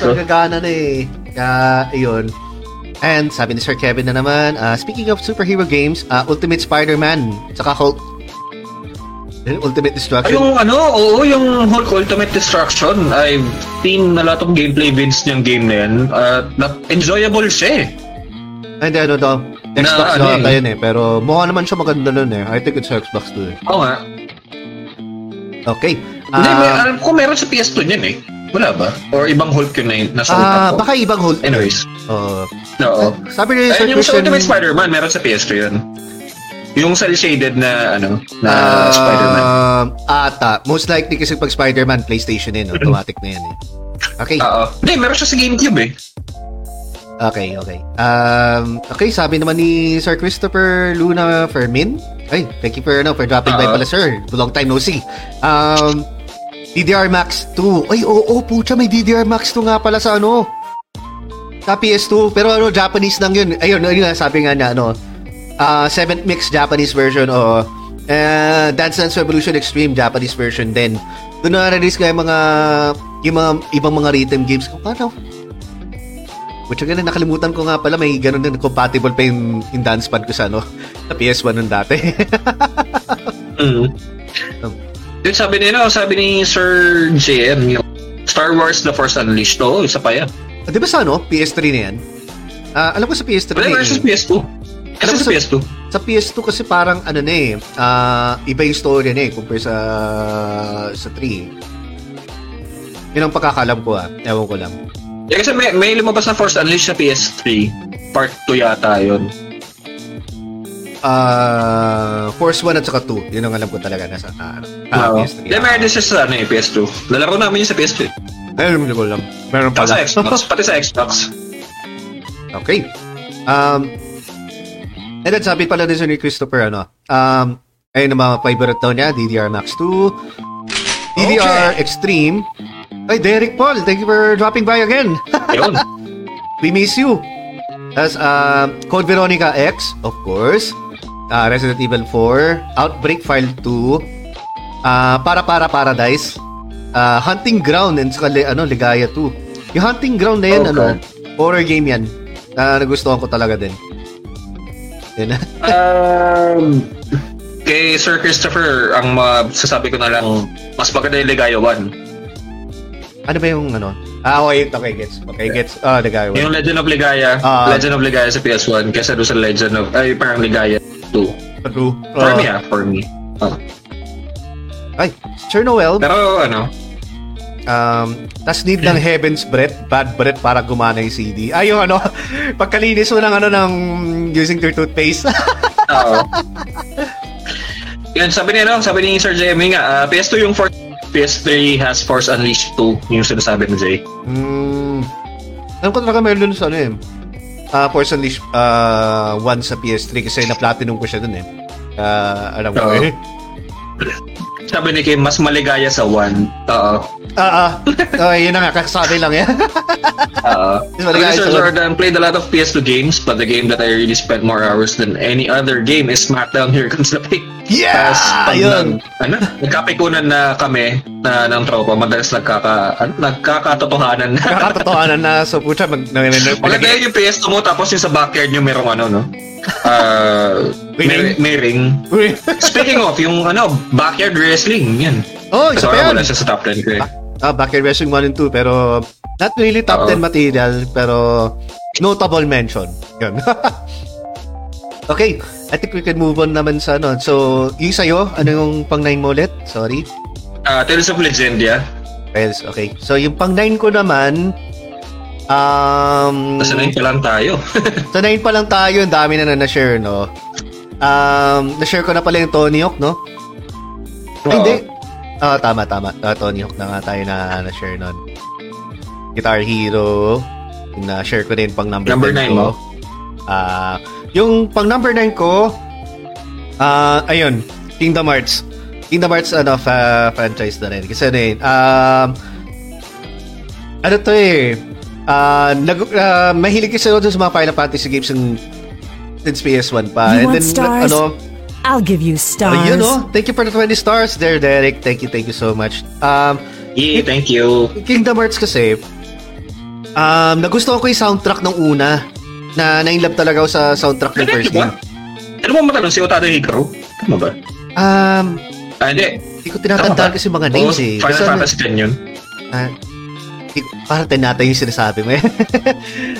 Ko. pagkagana na eh. Kaya, ayun. And sabi ni Sir Kevin na naman, ah, speaking of superhero games, ah, Ultimate Spider-Man, saka Hulk. Yun, Ultimate Ay, Destruction. yung ano, oo, yung Hulk Ultimate Destruction. I've seen a lot of gameplay vids niyang game na yan. At na- enjoyable siya eh. Ay, hindi, ano. Na, Xbox ano na eh. ata yun eh. Pero mukha naman siya maganda nun eh. I think it's Xbox too eh. Oo nga. Okay. Hindi, may, Ah, alam ko meron sa PS2 niyan eh. Wala ba? Or ibang Hulk yun na yun, nasa ah, utak ko. baka ibang Hulk. Anyways. Oo. Oo. sabi ni Sir Ayun yung sa Ultimate Spider-Man, meron sa PS2 yun. Yung cel-shaded na, ano, na ah, Spider-Man. ata. Most likely kasi pag Spider-Man, PlayStation yun. Automatic na yan eh. Okay. Oo. Hindi, meron siya sa GameCube eh. Okay, okay. Um, okay, sabi naman ni Sir Christopher Luna Fermin. Ay, thank you for, ano, for dropping by Oo. pala, sir. Long time no see. Um, DDR Max 2. Ay, oo, oh, pucha, may DDR Max 2 nga pala sa ano. Sa PS2. Pero ano, Japanese lang yun. Ayun, ayun nga, sabi nga niya, ano, uh, 7th Mix Japanese version o uh, Dance Dance Revolution Extreme Japanese version din. Doon na release nga yung mga, yung mga ibang mga rhythm games. Kung paano, Which again, nakalimutan ko nga pala, may ganun din compatible pa yung, yung dance pad ko sa, ano, [LAUGHS] sa PS1 nun dati. [LAUGHS] Mm. Yun sabi ni, no, sabi ni Sir JM, yung Star Wars The Force Unleashed. Oo, isa pa yan. Ah, Di ba sa ano? PS3 na yan? Ah, alam ko sa PS3 But na versus eh. PS2. Kasi sa sa- PS2. Sa PS2 kasi parang ano na eh, ah, iba yung story na eh compare sa sa 3. Yun ang pagkakalam ko ah. Ewan ko lang. Yeah, kasi may, may lumabas na Force Unleashed sa PS3. Part 2 yata yun. Ah, Force 1 at saka 2. Yun ang alam ko talaga nasa ah, ah, Oo. PS3. Hindi, meron din siya sa ano, eh, PS2. Lalaro namin yun sa PS2. Ayun, hindi ko alam. Meron pala. sa Xbox. pati sa Xbox. [LAUGHS] Okay. Um, and then sabi pala din sa ni Christopher, ano, um, ayun ang mga favorite daw niya, DDR Max 2, DDR Extreme. Ay, Derek Paul, thank you for dropping by again. [LAUGHS] Yun. We miss you. Tapos, um, Code Veronica X, of course. Uh, Resident Evil 4, Outbreak File 2, uh, Para Para Paradise, uh, Hunting Ground, and saka, li- ano, Ligaya 2. Yung Hunting Ground na yan, Okay. ano, horror game yan. Na nagustuhan ko talaga din. Yun. Um, kay Sir Christopher, ang masasabi ko na lang, mas maganda yung Ligaya 1. ano ba yung, ano? Ah, okay, okay, gets. Okay, gets. Ah, Ligaya 1. Yung Legend of Ligaya, Ah. Legend of Ligaya sa PS1, kesa doon sa Legend of, ay, parang Ligaya 2. True. For me, ah, for me. Ah. Ay, Sir Noel, Pero, ano, Um, tas need ng Heaven's Breath, Bad Breath para gumana yung CD. Ay, yung ano, [LAUGHS] pagkalinis mo ng ano, ng using your toothpaste. [LAUGHS] Oo. Yan, sabi niya, no? sabi ni Sir Jamie nga, ah, PS2 yung for PS3 has Force Unleashed 2, yung sinasabi ni Jay. Hmm. Alam ko talaga meron dun sa ano eh. Uh, Force Unleashed uh, 1 sa PS3 kasi na-platinum ko siya dun eh. Uh, alam ko Oo. eh. [LAUGHS] Sabi ni Kim, mas maligaya sa 1. Oo. Ah, ah. Okay, yun na nga, kasabi lang yan. [LAUGHS] Oo. One. Jordan played a lot of PS2 games, but the game that I really spent more hours than any other game is SmackDown [LAUGHS] Here Comes the Pig. yeah! Tapos, pag Ayun. nag, ano, nagkapikunan na kami na ng tropa, madalas nagkaka, ano, nagkakatotohanan na. Kakatotohanan na so pucha mag Maganda yun yung PS2 mo, tapos yung sa backyard nyo merong ano, no? Uh, may, may ring. Speaking of, yung ano, backyard wrestling, yan. Oh, isa So, pa yan. wala siya sa top 10 ko eh. Ah, Backyard Wrestling 1 and 2, pero not really top Oo. 10 material, pero notable mention. Yun. [LAUGHS] okay, I think we can move on naman sa ano. So, yung sa'yo, ano yung pang 9 mo ulit? Sorry. Uh, Tales of Legendia. Well, okay. So, yung pang 9 ko naman, um, Nasa 9 pa lang tayo. [LAUGHS] sa 9 pa lang tayo, ang dami na na na-share, no? Um, na-share ko na pala yung Tony Hawk, no? Ay, Oo. hindi. Ah, tama, tama. Ah, Tony Hawk na nga tayo na na-share nun. Guitar Hero. Yung Na-share ko din pang number, Number 10 nine ko. mo? Ah, yung pang number 9 ko, ah, ayun, Kingdom Hearts. Kingdom Hearts, ano, fa- franchise na rin. Kasi ano yun, um, ano to eh, ah, nag, ah, mahilig kasi ako sa mga Final Fantasy games yung since PS1 pa. You want stars? ano, I'll give you stars. Ayun, oh. Thank you for the 20 stars there, Derek. Thank you, thank you so much. Um, Yeah, thank you. Kingdom Hearts kasi, um, nagustuhan ko yung soundtrack ng una. Na na-inlove talaga ako sa soundtrack ng first game. Ano mo matanong si Otada Hikaru? Tama ba? Um, Ah, hindi. hindi ko tinatandaan kasi mga names Oo, eh. Final Basta, Fantasy 10 yun. ah, di- parang tinata yung sinasabi mo eh. [LAUGHS]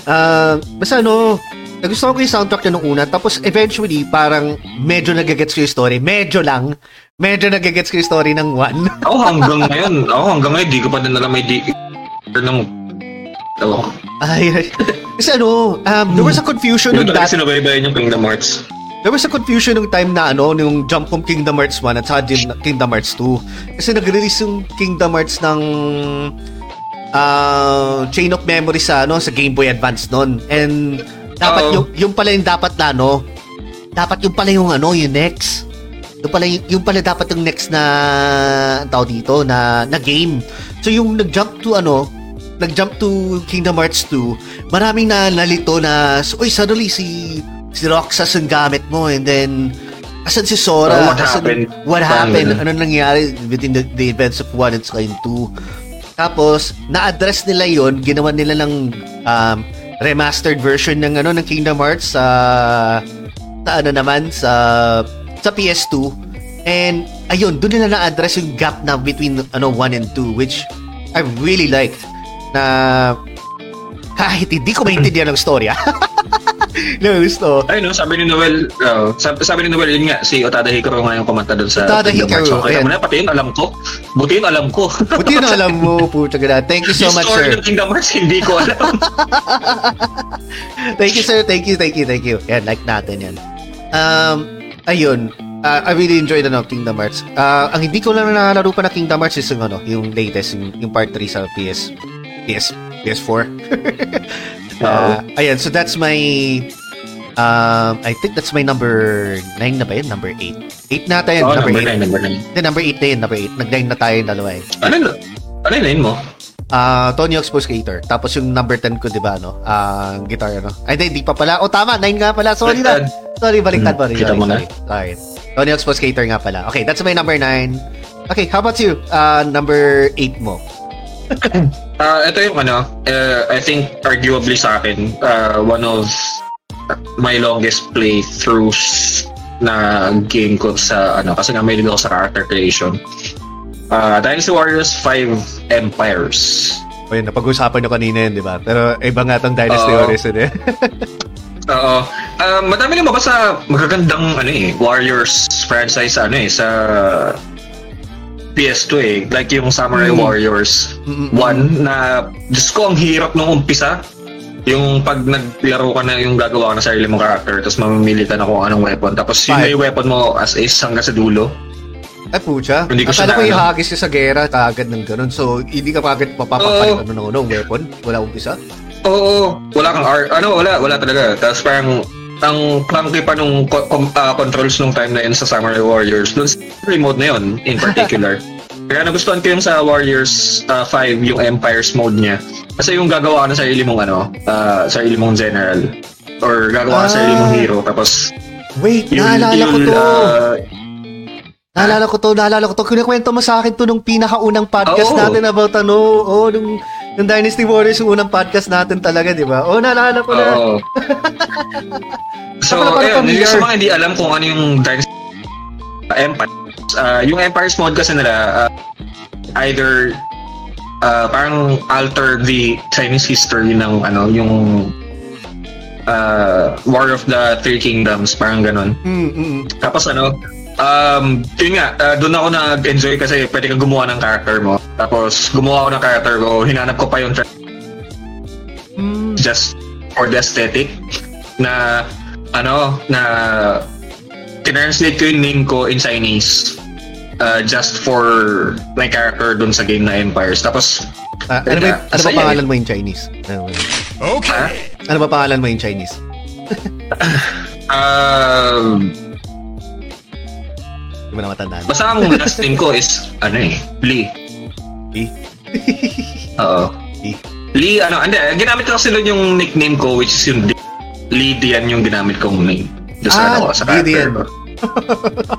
Ah, basta ano, nagustuhan ko yung soundtrack niya nung una. Tapos eventually, parang medyo nagagets ko yung story. Medyo lang. Medyo nagagets ko yung story ng one. [LAUGHS] Ako hanggang ngayon, ako hanggang ngayon, di ko pa din alam may di... ng... Ewan ko. Ay, ay. kasi ano, um, there was a confusion ko that, talaga sinubaybayan yung Kingdom Hearts. There was a confusion nung time na ano, nung jump from Kingdom Hearts 1 at din Kingdom Hearts 2. Kasi nag-release yung Kingdom Hearts ng uh, chain of memory sa ano sa Game Boy Advance noon. And dapat Oo. yung yung pala yung dapat na ano, dapat yung pala yung ano, yung next. Yung pala yung, yung pala dapat yung next na tawag dito na na game. So yung nag-jump to ano, nag-jump to Kingdom Hearts 2, maraming na nalito na, uy, suddenly si si Roxas ang gamit mo and then asan si Sora? Oh, what Asan- happened? What happened? Ano nangyari within the, the events of 1 and saka yung 2? Tapos, na-address nila yon ginawa nila ng um, remastered version ng ano ng Kingdom Hearts sa sa ano naman sa sa PS2 and ayun doon nila na-address yung gap na between ano 1 and 2 which I really liked na kahit hindi ko maintindihan ng storya [LAUGHS] [LAUGHS] na gusto Ay no, sabi ni Noel, uh, sabi, sabi ni Noel, yun nga, si Otada Hikaru nga yung kumanta doon sa Otada. Hikaru, So, kaya mo na, pati yun alam ko. Buti yun alam ko. buti na alam mo [LAUGHS] puta ganda thank you so much story sir. ng Kingdom Hearts, hindi ko alam. [LAUGHS] thank you sir. Thank you thank you thank you. Yan like natin yan. Um ayun. Uh, I really enjoyed ano, Kingdom Hearts. Uh, ang hindi ko lang nalaro pa na Kingdom Hearts is yung ano yung latest yung, yung part 3 sa PS PS PS4 uh, ayan so that's my um I think that's my number 9 na ba yun number 8 8 na tayo Oo, number number 8 9, number 9. Hindi, number 8 na yun number 8 nag-9 na tayo yung dalawa eh Ano yun? Ano yun yun mo? Ah, Tony Hawk's Pro Skater. Tapos yung number 10 ko, di ba, no? Ah, guitar, ano? Ay, hindi, di pa pala. Oh, tama, 9 nga pala. Sorry na. Sorry, baliktad Hmm, sorry, kita mo na. sorry. Tony Hawk's Pro Skater nga pala. Okay, that's my number 9. Okay, how about you? Ah, number 8 mo. [COUGHS] Ah, ito yung ano, uh, I think arguably sa akin, uh, one of my longest playthroughs na game ko sa ano kasi nga may ako sa character creation. Uh, Dynasty Warriors 5 Empires. O yun, napag-usapan nyo kanina yun, di ba? Pero iba nga tong Dynasty Oo. Warriors yun eh. [LAUGHS] Oo. Uh, madami na ba sa magagandang ano eh, Warriors franchise ano eh, sa PS2 eh. Like yung Samurai Mm. Warriors Mm-mm. 1 na, Diyos ko, ang hirap nung umpisa. Yung pag naglaro ka na yung gagawa ka na sarili mong character, tapos mamimili ka na kung anong weapon. Tapos yun Five. yung weapon mo as is hanggang sa dulo. Ay, pucha. Hindi ko siya Akala ko na- ihagis sa gera, kaagad ng ganun. So, hindi ka kagad mapapapalit ano ng unong weapon? Wala umpisa? Oo, wala kang R, ano, wala, wala talaga. Tapos parang, ang clunky pa nung co- com- ah, controls nung time na yun sa Samurai Warriors, dun sa remote na yun, in particular. [LAUGHS] Kaya nagustuhan ko yung sa Warriors ah, 5, yung Empires mode niya. Kasi yung gagawa ka na sarili mong ano, ah, sarili mong general. Or gagawa ka na sarili mong Ah. hero. Tapos, Wait, yun, naalala ko yun, to. ah, Naalala ko to, naalala ko to. Kinikwento mo sa akin to nung pinakaunang podcast Oo. natin about ano, oh, nung, nung Dynasty Warriors, yung unang podcast natin talaga, di ba? Oh, naalala ko na. Oo. [LAUGHS] so, ayun, yung sa mga hindi alam kung ano yung Dynasty Empire. ah, yung Empires mode kasi nila, ah, either ah, parang alter the Chinese history ng ano, yung ah, War of the Three Kingdoms, parang ganun. Mm, mm. Tapos ano, um, yun nga, uh, doon ako nag-enjoy kasi pwede kang gumawa ng character mo. Tapos gumawa ako ng character ko, hinanap ko pa yung tra- Mm. just for the aesthetic na ano, na tinranslate ko yung name ko in Chinese uh, just for my character doon sa game na Empires. Tapos, Ah, ano ba, ano ba pangalan mo in Chinese? Ano, Okay. ano ba pangalan mo in Chinese? [LAUGHS] um, Hindi mo na matandaan. basta ang last name ko is, ano eh, Lee. Lee? [LAUGHS] Oo. Lee. Lee, ano, hindi, ginamit ko kasi doon yung nickname ko, which is yung Di- Lee Dian yung ginamit kong name. Doon sa, Ah, ano, ko, sa Lee Dian. ko.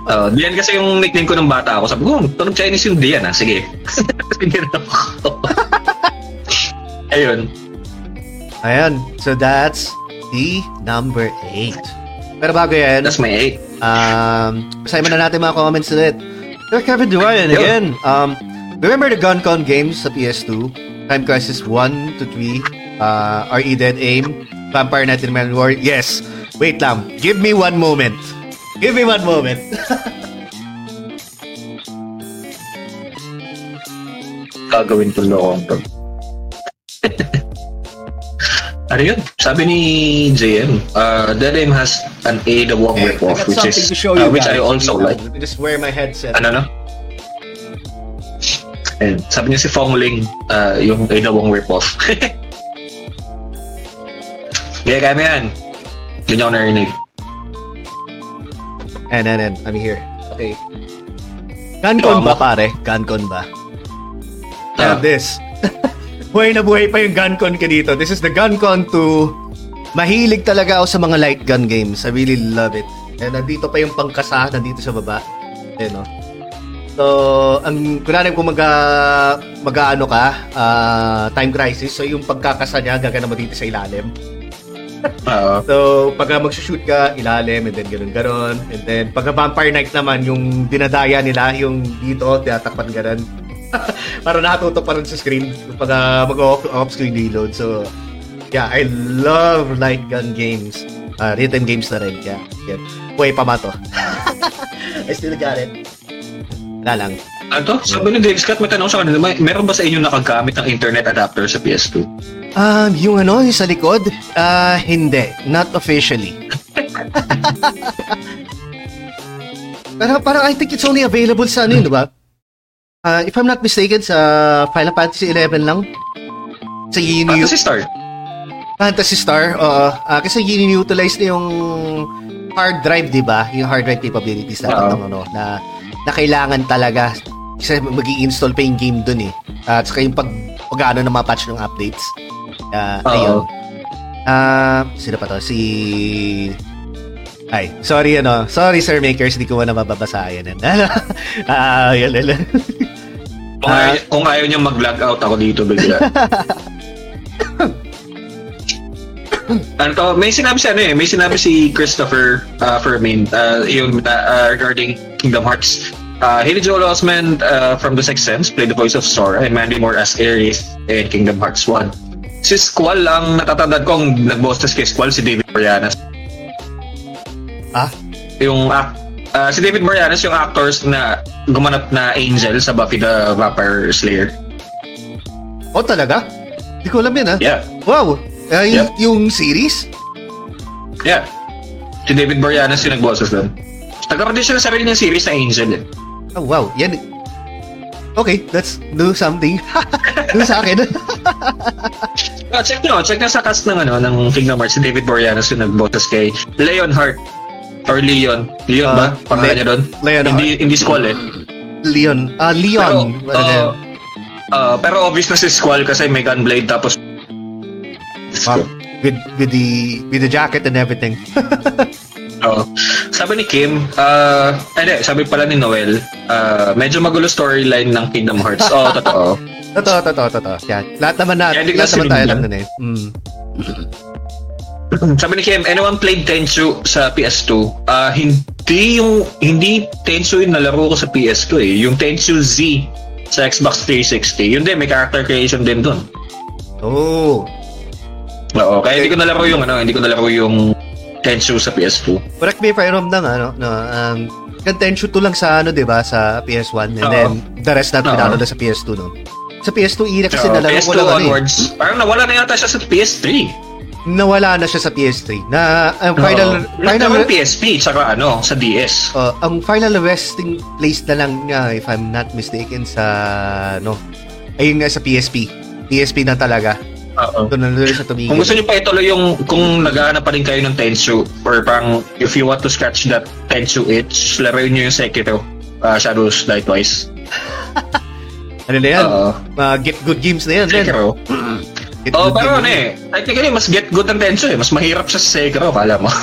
Oo, Dian kasi yung nickname ko nung bata ako. Sabi ko, "Hmm, tunog Chinese yung Dian, ah. Sige. [LAUGHS] Na ako. [LAUGHS] Ayun. Ayan. So, that's the number 8. Pero bago yan, That's my eight. Um, basahin mo na natin mga comments ulit. Sir Kevin Duayan Yo. again. Um, remember the GunCon games sa PS2? Time Crisis 1 to 3, uh, RE Dead Aim, Vampire Knight and Man War. Yes. Wait lang. Give me one moment. Give me one moment. Gagawin ko lokong [LAUGHS] to. Ano yun? Sabi ni JM, uh, Dead Aim has an Ada Wong ripoff, which is, uh, which I also like. Just wear my headset. Ano no? And sabi niya si Fong Ling, uh, yung Ada Wong ripoff. Kaya kami yan. Yun yung narinig. And, and, and, I'm here. Okay. Gancon ba, pare? Gancon ba? Yeah. Now this. [LAUGHS] buhay na buhay pa yung Gancon ka dito. This is the Gancon 2. Mahilig talaga ako sa mga light gun games. I really love it. And nandito pa yung pangkasa, nandito sa baba. Ayun, no? So, ang kunwari kung mag mag-ano ka, ah, time crisis, so yung pagkakasa niya, gagana mo dito sa ilalim. Oo. So, pag mag-shoot ka, ilalim, and then ganun ganon And then, pag Vampire Night naman, yung dinadaya nila, yung dito, tinatakpan ganun. [LAUGHS] Para nakatutok pa rin sa screen pag uh, mag-off-screen reload. So, yeah, I love light gun games. Uh, written games na rin. Yeah, yeah. Buhay pa ma to. [LAUGHS] I still got it. Wala lang. Ano? Sabi ni Dave Scott, may tanong sa kanila, may, meron ba sa inyo nakagamit ng internet adapter sa PS2? Um, yung ano, yung sa likod, ah, hindi. Not officially. [LAUGHS] Pero parang I think it's only available sa ano yun, di ba? Ah, if I'm not mistaken, sa Final Fantasy 11 lang. Sa yun Fantasy Star. Fantasy Star, oo. Ah, kasi yun-utilize na yung hard drive, di ba? Yung hard drive capabilities na, ng ano, na, na kailangan talaga kasi mag install pa yung game dun eh. At saka yung pag, pag ano ng mga patch ng updates. Ah, Oo. ayun. Ah, sino pa to? Si... Ay, sorry ano. Sorry Sir Makers, hindi ko na mababasahin. [LAUGHS] Ah, yun, yun. Kung, ayaw, kung ayaw niya mag-log out ako dito bigla. [LAUGHS] ano to, may sinabi si ano eh, may sinabi si Christopher uh, Fermin uh, yung uh, regarding Kingdom Hearts. Uh, Haley Joel Osment uh, from The Sixth Sense played the voice of Sora and Mandy Moore as Aerith in Kingdom Hearts 1. Si Squall lang natatandaan ko ang nag-bosses kay Squall si David Boreanaz. Ah? Yung act, uh, si David Boreanaz yung actors na gumanap na Angel sa Buffy the Vampire Slayer. Oh, talaga? Hindi ko alam yun, ha? Yeah. Wow! Ah, yung, Yep. yung series? Yeah. Si David Boreanaz yung nag-bosses doon. Nagkaroon din siya ng sarili niyang series na Angel eh. Oh, wow. Yan. Okay, let's do something. [LAUGHS] do sa akin. Oh, check nyo, check nyo sa cast ng, ano, ng Kingdom Hearts, si David Boreanaz yung nag-bosses kay Leon Hart. Or Leon. Leon ba? Ah, Pangalan Le- niya doon? Leon Hindi, hindi Squall eh. Leon. Ah, Leon. Pero, uh, uh, pero obvious na si Squall kasi may gunblade tapos Ah, with with the with the jacket and everything. [LAUGHS] Oo. Sabi ni Kim, uh, hindi, sabi pala ni Noel, uh, medyo magulo storyline ng Kingdom Hearts. Oo, totoo. [LAUGHS] totoo, totoo, totoo. Yan. Lahat naman na, ko lahat naman tayo alam nun eh. Mm. [LAUGHS] Sabi ni Kim, anyone played Tenchu sa PS2? Ah, hindi yung hindi Tenchu yung nalaro ko sa PS2 eh. Yung Tenchu Z sa Xbox 360. Yun din, may character creation din dun. Oh. Oo, kaya hindi ko nalaro yung ano, hindi ko nalaro yung Tenchu sa PS2. Correct me if I'm wrong lang, ano, no, um, Contention 2 lang sa ano, 'di ba, sa PS1 and Oo. then the rest natin Oo. pinalo na sa PS2, no. Sa PS2 era kasi Oo, nalaro ko PS2 lang ano, eh. onwards. Parang nawala na yata siya sa PS3. Nawala na siya sa PS3. Na ang final Oo. final Nagkaroon PSP, tsaka ano, sa DS. uh, ang final resting place na lang niya if I'm not mistaken sa no. Ayun nga sa PSP. PSP na talaga. Oo. Doon na doon siya tumigil. Kung gusto niyo pa ituloy yung kung naghahanap pa rin kayo ng Tenchu or parang if you want to scratch that Tenchu itch, laruin niyo yung Sekiro uh, Shadows Die Twice. [LAUGHS] ano na yan? Uh, get good games na yan. Sekiro. Get Oh, pero ano eh, technically mas get good ang Tenchu eh. Mas mahirap sa Sekiro, kala mo. [LAUGHS]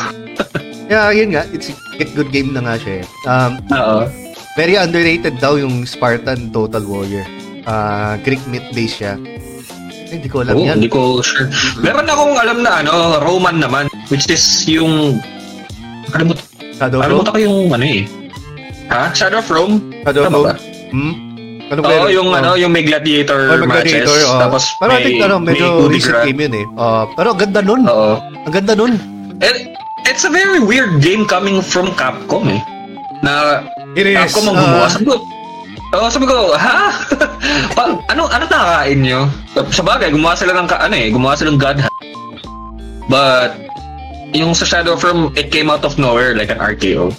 Yeah, yun nga. It's get good game na nga siya eh. Um, Oo. very underrated daw yung Spartan Total Warrior. Uh, Greek myth base siya. Eh, Hindi ko alam Oo, yan. hindi ko sure. Meron akong alam na ano, Roman naman, which is yung ano mo, Shadow ano mo ko yung ano eh. Ha? Shadow of Rome? Shadow Tama Rome? Hmm? Ano Oo, yun? yung Oh. ano, yung may gladiator Oh, may matches. gladiator, oh. Tapos Pero I think, ano, medyo may recent game yun eh. Uh, pero ang ganda nun. Oo. Ang ganda nun. It, it's a very weird game coming from Capcom eh. Na It is. Capcom ang gumawa. uh, sabi ko, oh, sabi ko, ha? [LAUGHS] pa, ano, ano nakakain nyo? Sa bagay, gumawa sila ng, ano eh, gumawa sila ng God. But, yung sa Shadow Rome, it came out of nowhere like an RKO.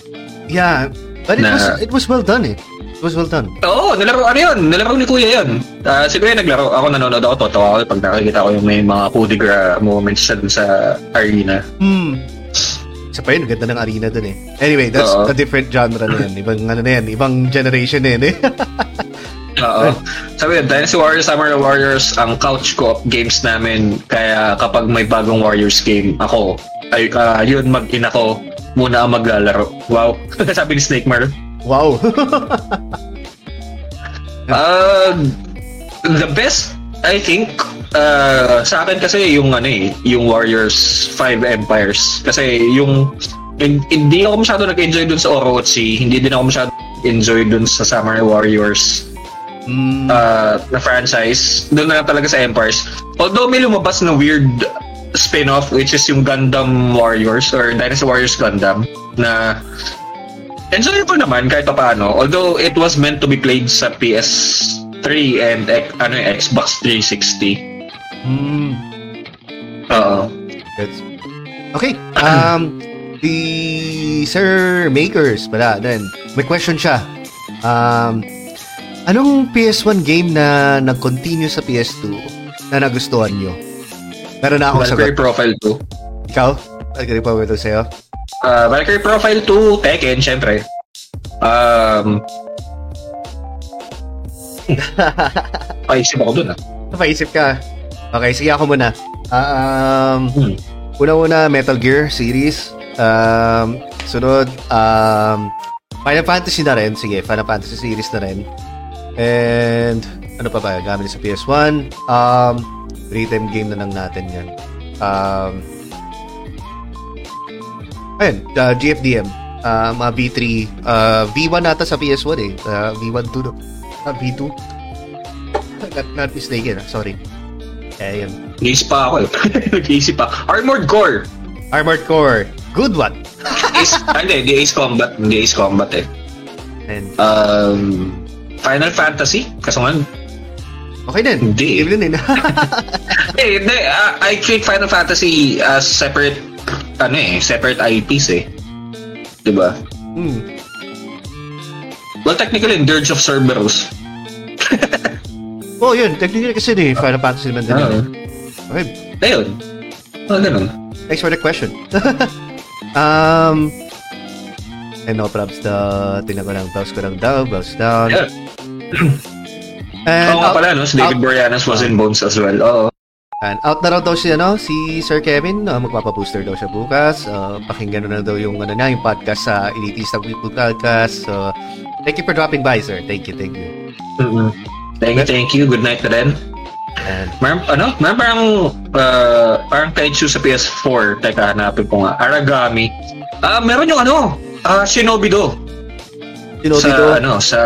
yeah. But it na- was it was well done eh. Well done. Oo, nalaro, ano yun? Nalaro ni Kuya yun. Ah, si Kuya naglaro. Ako nanonood ako, totoo ako pag nakikita ko yung may mga coup de grace moments dun sa arena. Hmm. Isa pa yun, ganda ng arena dun eh. Anyway, that's Oo. a different genre na yan. Ibang ano na yan, ibang generation na yan eh. [LAUGHS] Oo. Sabi yun, Dynasty Warriors, Summer Warriors, ang couch co-op games namin. Kaya kapag may bagong Warriors game, ako, ay, ah, yun, mag-in ako, muna ang maglalaro. Wow. [LAUGHS] Sabi ni Snake Mar. Wow. [LAUGHS] Uh, the best, I think, uh, sa akin kasi yung ano eh, yung Warriors 5 Empires. Kasi yung, hin- hindi ako masyado nag-enjoy dun sa Orochi, hindi din ako masyado enjoy dun sa Samurai Warriors Hmm. uh, na franchise. Doon na talaga sa Empires. Although may lumabas na weird spin-off which is yung Gundam Warriors or Dynasty Warriors Gundam na enjoyable naman kahit pa paano. Although it was meant to be played sa PS3 and ano yung Xbox 360. Hmm. Oo. That's... Okay. Um, [CLEARS THROAT] the Sir Makers pala, then, may question siya. Um, anong PS1 game na nag-continue sa PS2 na nagustuhan nyo? Meron na akong Valkyrie sagot. Profile 2. Ikaw? Valkyrie pa ito sa'yo? Uh, Valkyrie Profile 2, Tekken, syempre. Um, [LAUGHS] Paisip ako dun ah. Napaisip ka. Okay, sige ako muna. Ah, um, Hmm. Una-una, Metal Gear series. Um, sunod, um, Final Fantasy na rin. Sige, Final Fantasy series na rin. And, ano pa ba? Gamit sa PS1. Um, rhythm game na lang natin yan. Um, ayun, uh, GFDM. Uh, mga V3. Uh, V1 nata sa PS1 eh. Uh, V1 2 no? Uh, V2. Not, not mistaken. ah. Sorry. Eh, yun. Nag-iisip pa ako eh. [LAUGHS] Nag-iisip pa. Armored Core. Armored Core. Good one. Ace, [LAUGHS] ah, hindi, di Ace Combat. Hindi Ace Combat eh. And, Um, Final Fantasy? Kaso nga, okay din. Hindi. Game din eh. [LAUGHS] eh, hindi, ah, I treat Final Fantasy as separate, ano eh, separate IPs eh. Diba? hmm. Well, technically, Dirge of Cerberus. [LAUGHS] Oh, yun. Technically kasi eh. Final Fantasy naman din. Yun eh. Okay. Ayun. Ah, ganun. Thanks for the question. [LAUGHS] um, and no props daw. Tingnan ko lang. Browse ko lang daw. Browse down. Yeah. And, Oo nga out, pala, no? Si David out- Boreanaz was in Bones as well. Oo. And out na raw daw si, ano, si Sir Kevin. Uh, magpapabooster daw siya bukas. Uh, pakinggan na daw yung, ano na, yung podcast sa Elitista People Podcast. So, thank you for dropping by, sir. Thank you, thank you. Mm-mm. Thank you, thank you. Good night na rin. And, Meron, ano? Meron parang, uh, parang kaiju sa PS4. Teka, hanapin ko nga. Aragami. Ah, meron yung ano? Ah, Shinobi Do. Shinobi sa, Do. ano, sa...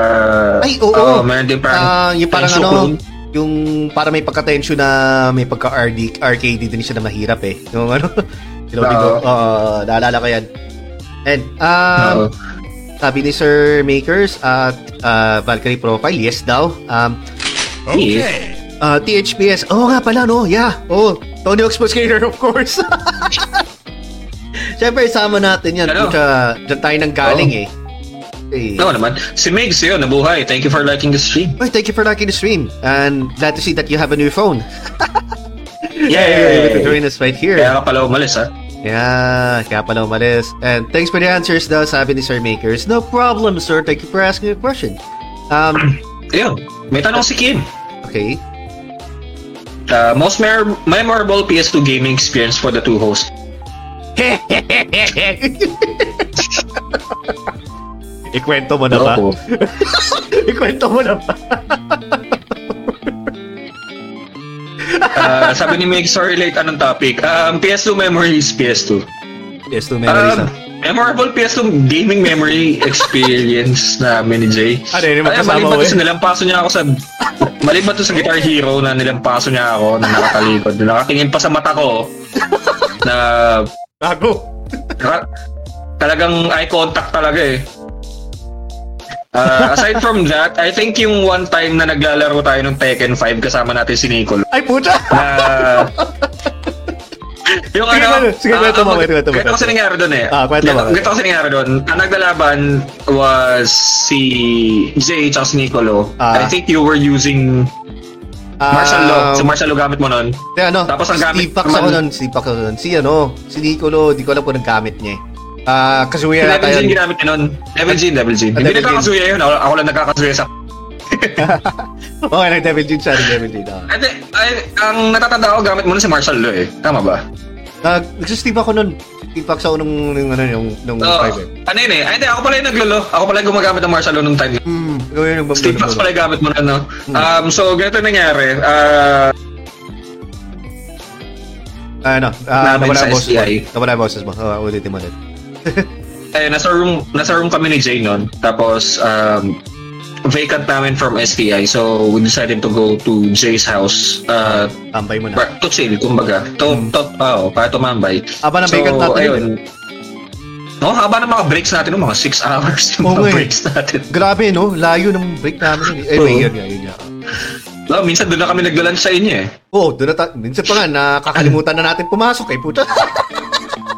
Ay, oo. Oo, meron din parang... Ah, yung parang ano, clone. Yung para may pagka-tension na may pagka-RD, arcade din siya na mahirap eh. Yung ano, [LAUGHS] you know, Oo. uh, naalala ko yan. And, um, Oo. sabi ni Sir Makers at uh, Valkyrie Profile, yes daw. Um, Okay. uh, THPS, oo nga pala, no? Yeah, oh, Tony Hawk's Pro Skater, of course. [LAUGHS] Siyempre, isama natin yan. Ano? Pucha, dyan tayo nang galing eh. Eh. Oo naman. Si Migs yun, nabuhay. Thank you for liking the stream. Oh, thank you for liking the stream. And glad to see that you have a new phone. [LAUGHS] Yeah, you're able to join us right here. Kaya ka pala umalis, ha? Yeah, kaya pala umalis. And thanks for the answers daw, sabi ni Sir Makers. No problem, sir. Thank you for asking a question. Um, [CLEARS THROAT] Ayun. May tanong si Kim. okay. Uh, most mer- memorable PS2 gaming experience for the two hosts. [LAUGHS] Ikwento mo na ba? [LAUGHS] Ikwento mo na ba? Uh, sabi ni Meg, sorry late, anong topic? Um, PS2 memories, PS2. Yes, two memories. Um, ah. memorable PS2 gaming memory [LAUGHS] experience namin ni Jay. Ano yun, magkasama to eh? sa nilampaso niya ako sa... maliban to sa Guitar Hero na nilampaso niya ako na nakatalikod. Nakatingin pa sa mata ko na Gago. Talagang eye contact talaga eh. Uh, aside from that, I think yung one time na naglalaro tayo ng Tekken 5 kasama natin si Nicole Ay, puta! na Yung Sige, ano, sige, kwento mo, kwento, kwento mo, Ganito kasi kwento. nangyari doon eh. Ah, kwento mo, kwento. Ganito kasi nangyari doon. Ang naglalaban was si Jay at si Nicolo. Ah. I think you were using martial law. Si martial law gamit mo nun. Kaya ano, Tapos ang gamit Steve Pax ako nun, Steve Pax ako nun. Si ano, si Nicolo, di ko alam kung naggamit niya eh. Ah, Kazuya Devil yata Jin yun. ginamit niya nun. Devil Jin, Devil Jin. Ah, Hindi Jin. nagkakasuya yun. Ako, ako lang nagkakasuya sa... [LAUGHS] Okay, nag Devil Jin siya, Devil ah. Ate, ay, ang natatanda ko, gamit mo nun si martial law eh. Tama ba? Nag, nagsa-Steve ako nun. Steve Pax ako nung, nung, ano, yung, nung five eh. ano yun eh? Ay, hindi. Ako pala yung naglolo. Ako pala yung gumagamit ng martial law nung time. Hmm, ikaw yun yung Steve Fox pala yung gamit mo na, no? Hmm. Um, so, ganito nangyari. Ah, Ah, ano, ah, Namin nawala sa ang boses mo. Nawala ang boses mo. Ah, ulitin mo ulit. [LAUGHS] eh, nasa room, nasa room kami ni Jay nun. Tapos, um, vacant namin from STI. So, we decided to go to Jay's house. Uh, Tambay mo na. to chill, kumbaga. To, Hmm. to, oh, para tumambay. Aba na vacant natin. ayun. No, haba ng mga breaks natin, no? mga 6 [LAUGHS] hours yung Oo mga eh. breaks natin. Grabe, no? Layo ng break namin. eh. Eh, may yun nga, yun nga. No, minsan doon na kami nagla-lunch sa inyo eh. Oo, oh, doon na ta- minsan pa nga, nakakalimutan na natin pumasok eh, puta. [LAUGHS]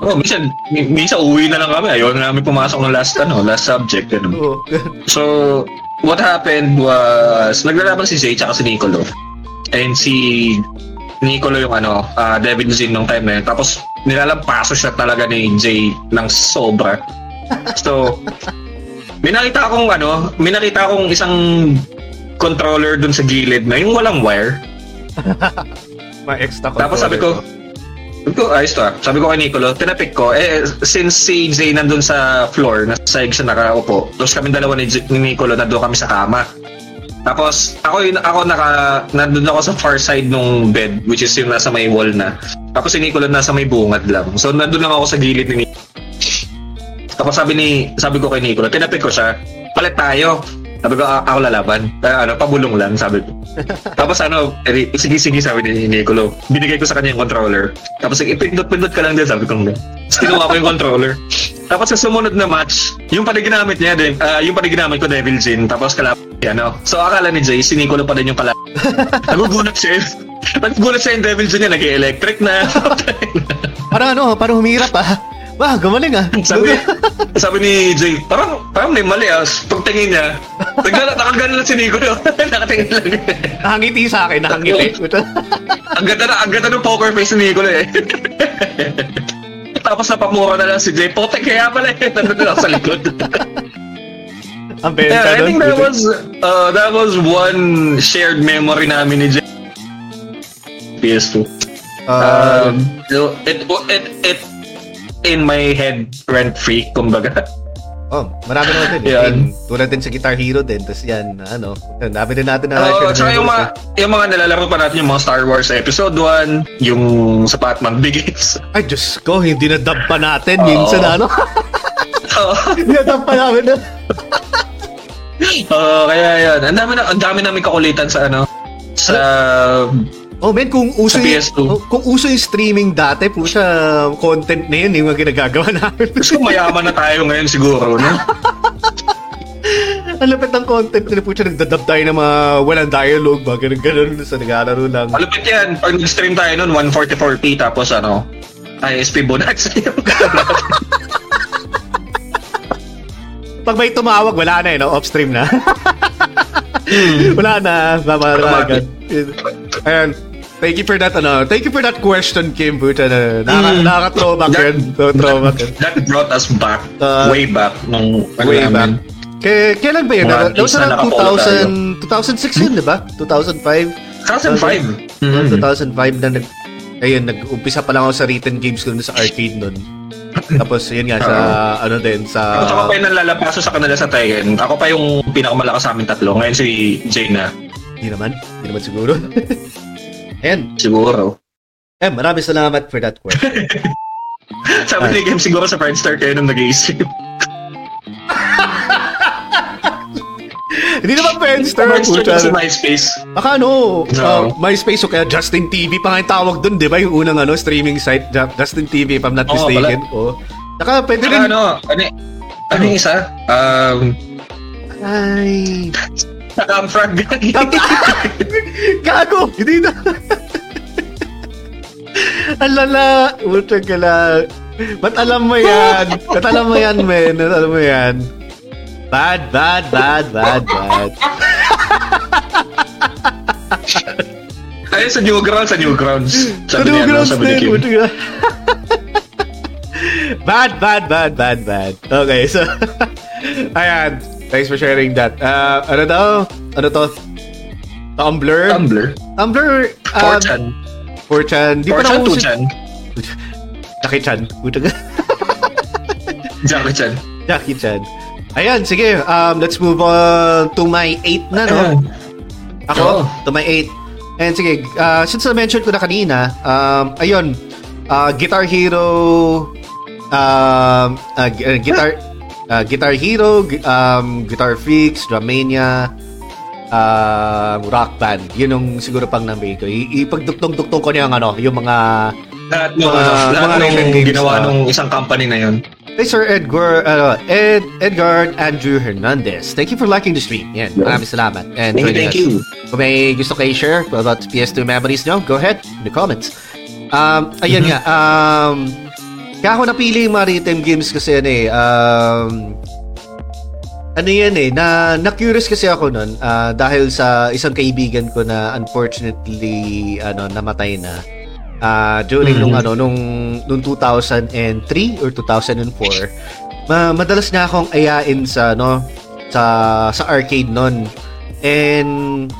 Oh, minsan, mi- minsan uwi na lang kami. Ayaw na namin pumasok ng last, ano, last subject. Oo. So, what happened was, naglalaban si Zay tsaka si Nicolo. And si Nicolo yung ano, uh, Devin Zin nung time na yun. Tapos, nilalampaso siya talaga ni Jay ng sobra. So, may nakita akong ano, may nakita akong isang controller dun sa gilid na yung walang wire. [LAUGHS] May extra Tapos sabi ko, ko, ayos to ah. Sabi ko kay Nicolo, tinapik ko, eh, since si Zay nandun sa floor, nasa sahig siya nakaupo, tapos kami dalawa ni, J- ni Nicolo, nandun kami sa kama. Tapos, ako yun, ako naka, nandun ako sa far side nung bed, which is yung nasa may wall na. Tapos si Nicolo nasa may bungad lang. So, nandun lang ako sa gilid ni Nicolo. Tapos sabi ni, sabi ko kay Nicolo, tinapik ko siya, palit tayo. Sabi ko, "A- ako lalaban. Eh, ano, pabulong lang, sabi ko. [LAUGHS] Tapos ano, eh, sige, sige, sabi ni Nicolo. Binigay ko sa kanya yung controller. Tapos sige, pindot-pindot ka lang din, sabi ko. Tapos kinuha ko yung controller. Tapos sa sumunod na match, yung pala ginamit niya din, ah, yung pala ginamit ko Devil Jin, tapos kalap ano. So akala ni Jay, si Nicolo pa din yung pala. [LAUGHS] Nagugulat siya. Nagugulat siya yung Devil Jin niya, nag-electric na. [LAUGHS] Parang ano, parang humirap ah. Wah, gumaling ah. sabi, [LAUGHS] sabi ni Jay, parang, parang may mali ah. Pagtingin niya, nagla- nakagano lang si Nicolo. [LAUGHS] Nakatingin lang. Nakangiti sa akin, nakangiti. [LAUGHS] Ang ganda na, ang ganda ng poker face ni Nicolo eh. Tapos napamura na lang si Jay. Pote kaya pala eh. Nandun na lang sa likod. Ang benta yeah, I think that was, uh, that was one shared memory namin ni Jay. PS2. Ah, Um, so, it, it, it, in my head, rent-free, kumbaga. oh, marami naman din. Yan. Tulad din sa Guitar Hero din. Tapos yan, ano, dami din natin na share tsaka yung mga, yung mga nilalaro pa natin, yung mga Star Wars Episode 1, yung sa Batman Begins. Ay, Diyos ko, hindi na dub pa natin. Oo. Minsan, ano? [LAUGHS] Oo. hindi na dub pa namin. Oo, kaya yan. Ang dami, na, ang dami namin kakulitan sa ano, sa... Oh, men, kung uso yung, PS2. oh, kung uso yung streaming dati, pusa, content na yun, yung mga ginagagawa [LAUGHS] namin. Gusto mayaman na tayo ngayon siguro, no? Ang lapit ng content nila, pusa, nagdadub tayo ng mga walang dialogue, ba, ganun, ganun, sa naglalaro lang. Malupit yan. Pag nag-stream tayo nun, 144p, tapos ano, ISP bonus. [LAUGHS] Pag may tumawag, wala na eh, no? Off-stream na. [LAUGHS] wala na, babaragan. Ayan. Thank you for that, ano, thank you for that question, Kim, puta, na, nakaka, Mm. nakaka-throwback That- yun. So, throwback. That brought us back, Uh, way back, nung ano Way back. namin. Kaya, kailan ba yun? Mga around nakapolo 2000, 2006 yun, di ba? 2005? 2005. Mm. Mm. 2005 na nag ayun nag-umpisa pa lang ako sa written games ko sa arcade nun. [LAUGHS] Tapos yun nga sa ano din Ako sa tsaka pa yung nanlalapaso sa kanila sa Tekken. Ako pa yung pinakamalakas sa amin tatlo. Ngayon si Jay na. Hindi naman, hindi naman siguro. [LAUGHS] Ayan. Siguro. Eh, maraming salamat for that question. [LAUGHS] Sabi ni Game siguro sa Friendster kayo nung nag-i-stream. hindi naman Friendster, Friendster kasi MySpace. Baka ano, No. uh, MySpace o kaya Justin TV pa nga yung tawag dun, di ba? Yung unang ano, streaming site, Ju- Justin TV, if I'm not Oo, mistaken. Oo. Saka pwede rin... ano, ano, ano yung isa? Um, Ay... Camfrag. [LAUGHS] Gago! Hindi na. [LAUGHS] Alala, utang ka lang. Ba't alam mo yan? Ba't alam mo yan, men? Ba't alam mo yan? Bad, bad, bad, bad, bad. [LAUGHS] Ay, sa Newgrounds, sa Newgrounds. Sabi niya, no, grounds sabi ni din? Bad, bad, bad, bad, bad. Okay, so, ayan. Thanks for sharing that. Uh, ano daw? Ano to? Tumblr? Tumblr. Tumblr? Um, 4chan. 4chan. Di pa 4chan, na 2chan. Jackie-chan. Utang ka. Jackie-chan. Jackie-chan. Ayan, sige. Um, let's move on to my 8 na, no? Ako, Oo. to my 8. And sige, uh, since na-mention ko na kanina, um, ayun, uh, Guitar Hero, um, uh, uh, Guitar, uh, Guitar Hero, um, Guitar Freaks, Drummania, uh, Rock Band. Yun yung siguro pang nambay ko. Ipagduktong-duktong ko niya yung ano, yung mga Lahat ng, Mga- ano, lahat mga ng games, ginawa ah. nung isang company na yun. Hey, Sir Edgar, ano, Ed, Edgar Andrew Hernandez. Thank you for liking the stream. Yan, maraming salamat. And Thank thank us. you. Kung may gusto kayo share about PS2 memories nyo, go ahead in the comments. Um, ayan nga, um, kaya ako napili yung mga rhythm games kasi ano eh, um, ano yan eh, na, na-curious kasi ako nun ah, dahil sa isang kaibigan ko na unfortunately ano, namatay na. Ah, during nung ano nung nung 2003 or 2004 ma madalas na akong ayain sa no sa sa arcade nun. And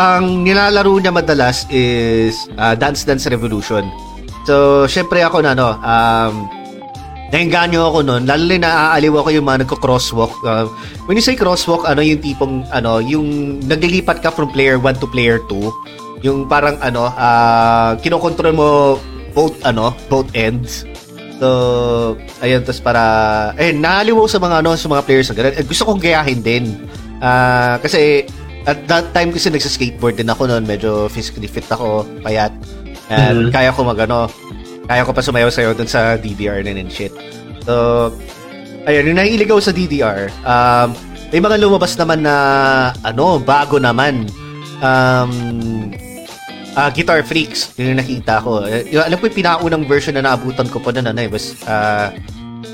ang nilalaro niya madalas is ah, Dance Dance Revolution so syempre ako na no um Nainganyo ako noon, lalo na naaaliw ako yung mga nagko-crosswalk. Uh, when you say crosswalk, ano yung tipong, ano, yung naglilipat ka from player 1 to player 2. Yung parang, ano, uh, kinokontrol mo both, ano, both ends. So, ayun, tas para, eh, naaliw sa mga, ano, sa mga players na ganun. Eh, gusto kong gayahin din. Ah, kasi, at that time kasi nagsa-skateboard din ako noon, medyo physically fit ako, payat. And kaya ko mag, ano, kaya ko pa sumayaw sa'yo dun sa DDR na and shit. So, ayun, yung nahilig ako sa DDR, um, may mga lumabas naman na, ano, bago naman. Um, ah, Guitar Freaks, yun yung nakita ko. Eh, Yung, alam ko yung pinakaunang version na naabutan ko pa na, ano, eh, was, uh,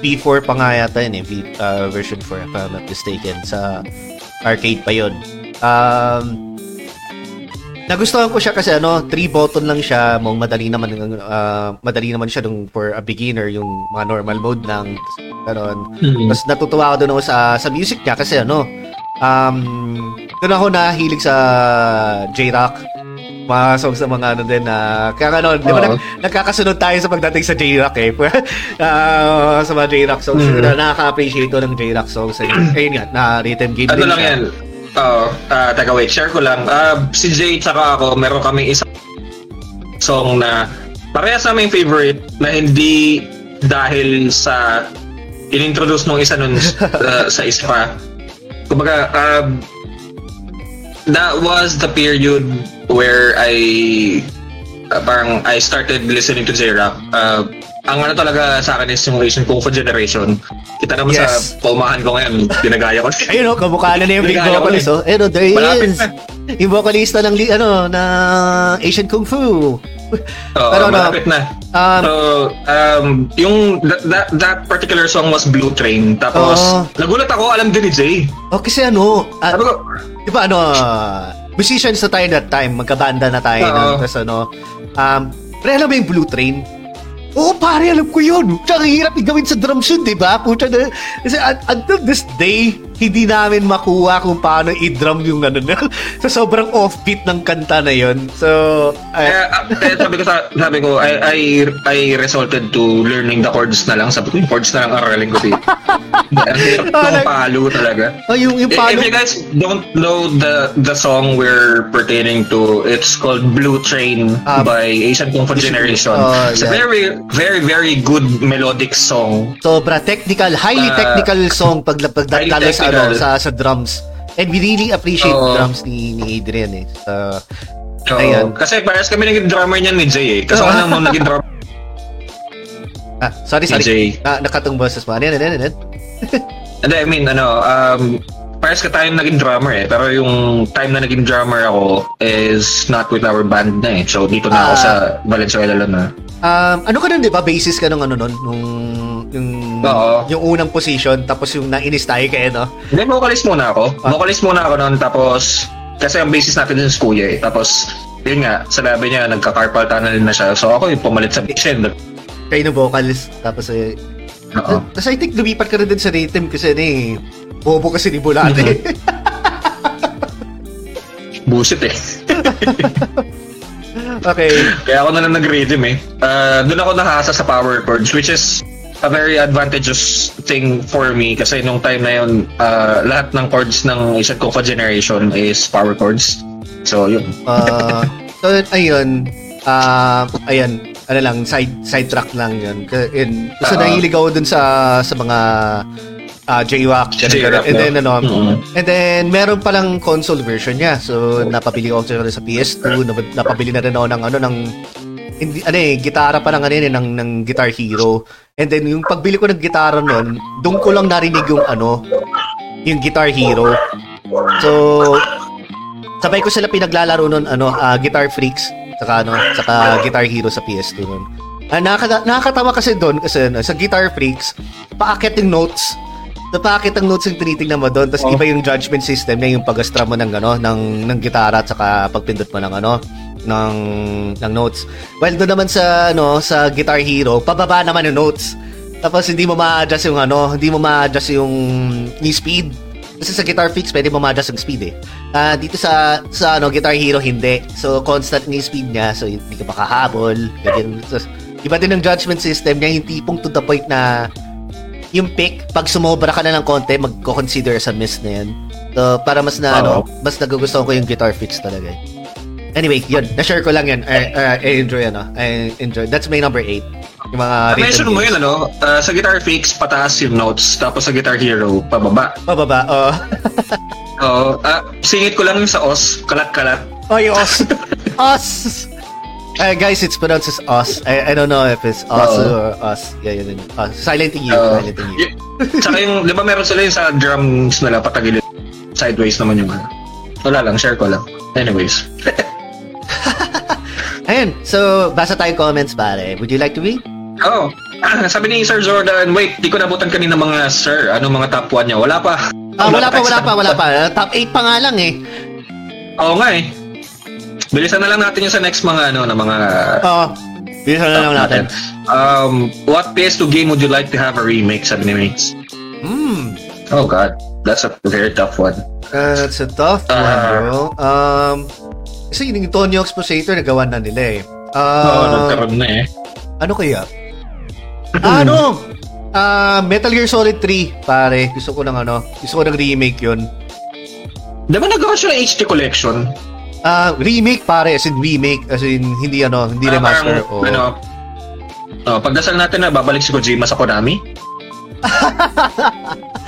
P4 pa nga yata yun eh, V- uh, version 4, if I'm not mistaken, sa arcade pa yun. Um, Nagustuhan ko siya kasi ano, three button lang siya, mong madali naman uh, madali naman siya dun for a beginner yung mga normal mode lang. Ganon. Mhm. Tapos natutuwa ako doon sa sa music niya kasi ano, um doon ako nahilig sa J-Rock. Mga songs sa mga ano din na kaya ano, di ba nag, nagkakasunod tayo sa pagdating sa J-Rock eh. [LAUGHS] Ah, sa mga J-Rock songs, Mhm. na nakaka-appreciate ko ng J-Rock songs. Ayun, nga, na rhythm game Ano din lang siya. yan? Oo. ah, teka, wait. Share ko lang. Ah, si Jay tsaka ako, meron kaming isang song na parehas namin favorite na hindi dahil sa inintroduce nung isa nun [LAUGHS] uh, sa isa pa. Kumbaga, um, that was the period where I uh, parang I started listening to J-Rock. Uh, ang ano talaga sa akin is yung Asian Kung Fu Generation. Kita naman Yes. sa paumahan ko ngayon, pinagaya ko. [LAUGHS] Ayun oh, kamukha na na yung big vocalist oh. Ayun oh, there he is. Yung vocalista ng ano na Asian Kung Fu. [LAUGHS] Oo, Pero ano, malapit na. Um, So, um, yung that, that, that particular song was Blue Train. Tapos, Oo. nagulat ako, alam din ni Jay. oh, kasi ano, ah, Sabi ko, di ba ano, ah, musicians na tayo that time, magkabanda na tayo. Nun. Tapos ano, um, pre, alam mo yung Blue Train? Oo, pare, alam ko yun. Tsaka hirap i-gawin sa drums yun, di ba? Pucha na, kasi un- until this day, hindi namin makuha kung paano i-drum yung ano na, [LAUGHS] sa sobrang offbeat ng kanta na yun. So, ay, kaya, ah, kaya sabi ko, sa, sabi ko, I, I, I resorted to learning the chords na lang. Sabi ko, yung chords na lang aralin ko. Di. [LAUGHS] Ang hirap ng palo talaga. oh, yung, yung If, paano, if you guys don't know the the song we're pertaining to, it's called Blue Train Ah, by Asian Kung Fu Generation. oh, It's a yeah. very, very, very good melodic song. sobra technical, highly Ah, technical song pag pagdalo highly sa ano technical. sa sa drums. And we really appreciate Oo. drums ni ni Adrian eh. So, Oo. Ayan. Kasi parehas kami naging drummer niyan ni Jay eh. Kasi ako lang nung naging drummer ah, sorry, sorry. Jay. Ah, nakatong boses mo. Ano yan, ano yan, ano yan? [LAUGHS] Hindi, I mean, ano, um, pares ka tayong naging drummer eh. Pero yung time na naging drummer ako is not with our band na eh. So dito na ako Ah. sa Valenzuela lang na. Um, ano ka nun, di ba? Basis ka nung ano nun? Nung, yung, Oo. yung unang position, tapos yung nainis tayo kayo, no? Hindi, vocalist muna ako. Ah. Vocalist muna ako noon tapos kasi ang basis natin sa kuya eh. Tapos yun nga, sa labi niya, nagka-carpal tunnel na siya. So ako yung pumalit sa end. Kayo ng vocalist, tapos eh, Oo. Tapos I think lumipat ka rin din sa rhythm kasi ano eh, bobo kasi ni Bulate. Busit eh. [LAUGHS] okay. Kaya ako na lang nag-rhythm eh. Uh, doon ako nakasa sa power chords which is a very advantageous thing for me kasi nung time na yun, uh, lahat ng chords ng isang ko generation is power chords. So yun. Uh, so, ayun. Uh, ayun. Ano lang, side side track lang yun. Yun. So, Oo. nahilig ako dun sa sa mga uh, J-Rock. J-Rock. And then, ano, Mhm. and then, meron palang console version niya. So, napabili ko sa, sa PS2. nap- Napabili na rin ako ng, ano, ng, hindi, ano eh, gitara pa ng, ano eh, ng, ng Guitar Hero. And then, yung pagbili ko ng gitara nun, doon ko lang narinig yung, ano, yung Guitar Hero. So, sabay ko sila pinaglalaro nun, ano, ah, Guitar Freaks, saka, ano, saka Guitar Hero sa PS2 nun. Ah, nakaka- nakakatawa kasi doon, kasi ano, sa Guitar Freaks, paakit yung notes. So, paakit ang notes yung tinitingnan mo doon, tapos Oh. iba yung judgment system niya, yung pag-astra mo ng, ano, ng, ng gitara, at saka pagpindot mo ng, ano, ng, ng notes. Well, doon naman sa, ano, sa Guitar Hero, pababa naman yung notes. Tapos hindi mo ma-adjust yung ano, hindi mo ma-adjust yung, yung speed. Kasi sa Guitar Fix, pwede mo ma-adjust yung speed eh. Ah, dito sa sa ano Guitar Hero hindi. So constant yung speed niya, so hindi ka makahabol. Ganyan. So, iba din ang judgment system niya, yung tipong to the point na yung pick, pag sumobra ka na ng konti, magko-consider as a miss na yan. So, para mas na, ano, Oo. mas nagugustuhan ko yung Guitar Fix talaga eh. Anyway, yun. Na-share ko lang yan. I, I, I enjoy, ano. I enjoy. That's my number 8. Yung mga rhythm Mention mo yun ano, uh, sa Guitar Fix, pataas yung notes, tapos sa Guitar Hero, pababa. Pababa. Oh. [LAUGHS] Oo, ah, singit ko lang yung sa OS, kalat-kalat. Oh, yung os. os. Uh, guys, it's pronounced as os. I, I don't know if it's os Oo. or us. Yeah, yun. yun. Uh, silent E. Oo. silent E. Tsaka yung, di ba meron sila yung sa drums nila, patagilid. Sideways naman yung ano. Wala lang, share ko lang. Anyways. [LAUGHS] [LAUGHS] Ayun. So, basa tayong comments, pare. Would you like to read? [CLEARS THROAT] Oh, sabi ni Sir Jordan, wait, di ko nabutan kanina mga sir. Ano mga top 1 niya? Wala pa. Ah, wala pa, wala pa, wala pa. Uh, top 8 pa nga lang eh. Oo nga eh. Bilisan na lang natin yung sa next mga ano na mga Oo. Bilisan na lang natin. Um, what PS2 game would you like to have a remake? Sabi ni Mates. Hmm. Oh God, that's a very tough one. Uh, it's a tough one, Ah. bro. Um, kasi yung Tony Expositor nagawa na nila eh. Oo, Uh, nagkaroon na eh. ano kaya? Ano? Ah, Metal Gear Solid 3, pare. Gusto ko ng ano, gusto ko ng remake 'yun. Di ba nagawa siya ng HD collection? Ah, remake pare, as in remake, as in hindi ano, hindi Ah, remaster parang, o ano, oh, pagdasal natin na babalik si Kojima sa Konami. [LAUGHS]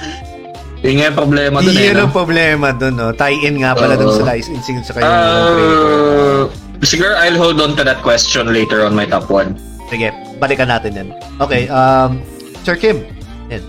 Yun nga yung problema dun eh. Yun No? ang problema doon, no? Tie-in nga pala Oo. dun sa licensing sa kanya. Uh, Uh, siguro I'll hold on to that question later on my top 1. Sige, balikan natin yan. Okay, um, Sir Kim. Yan.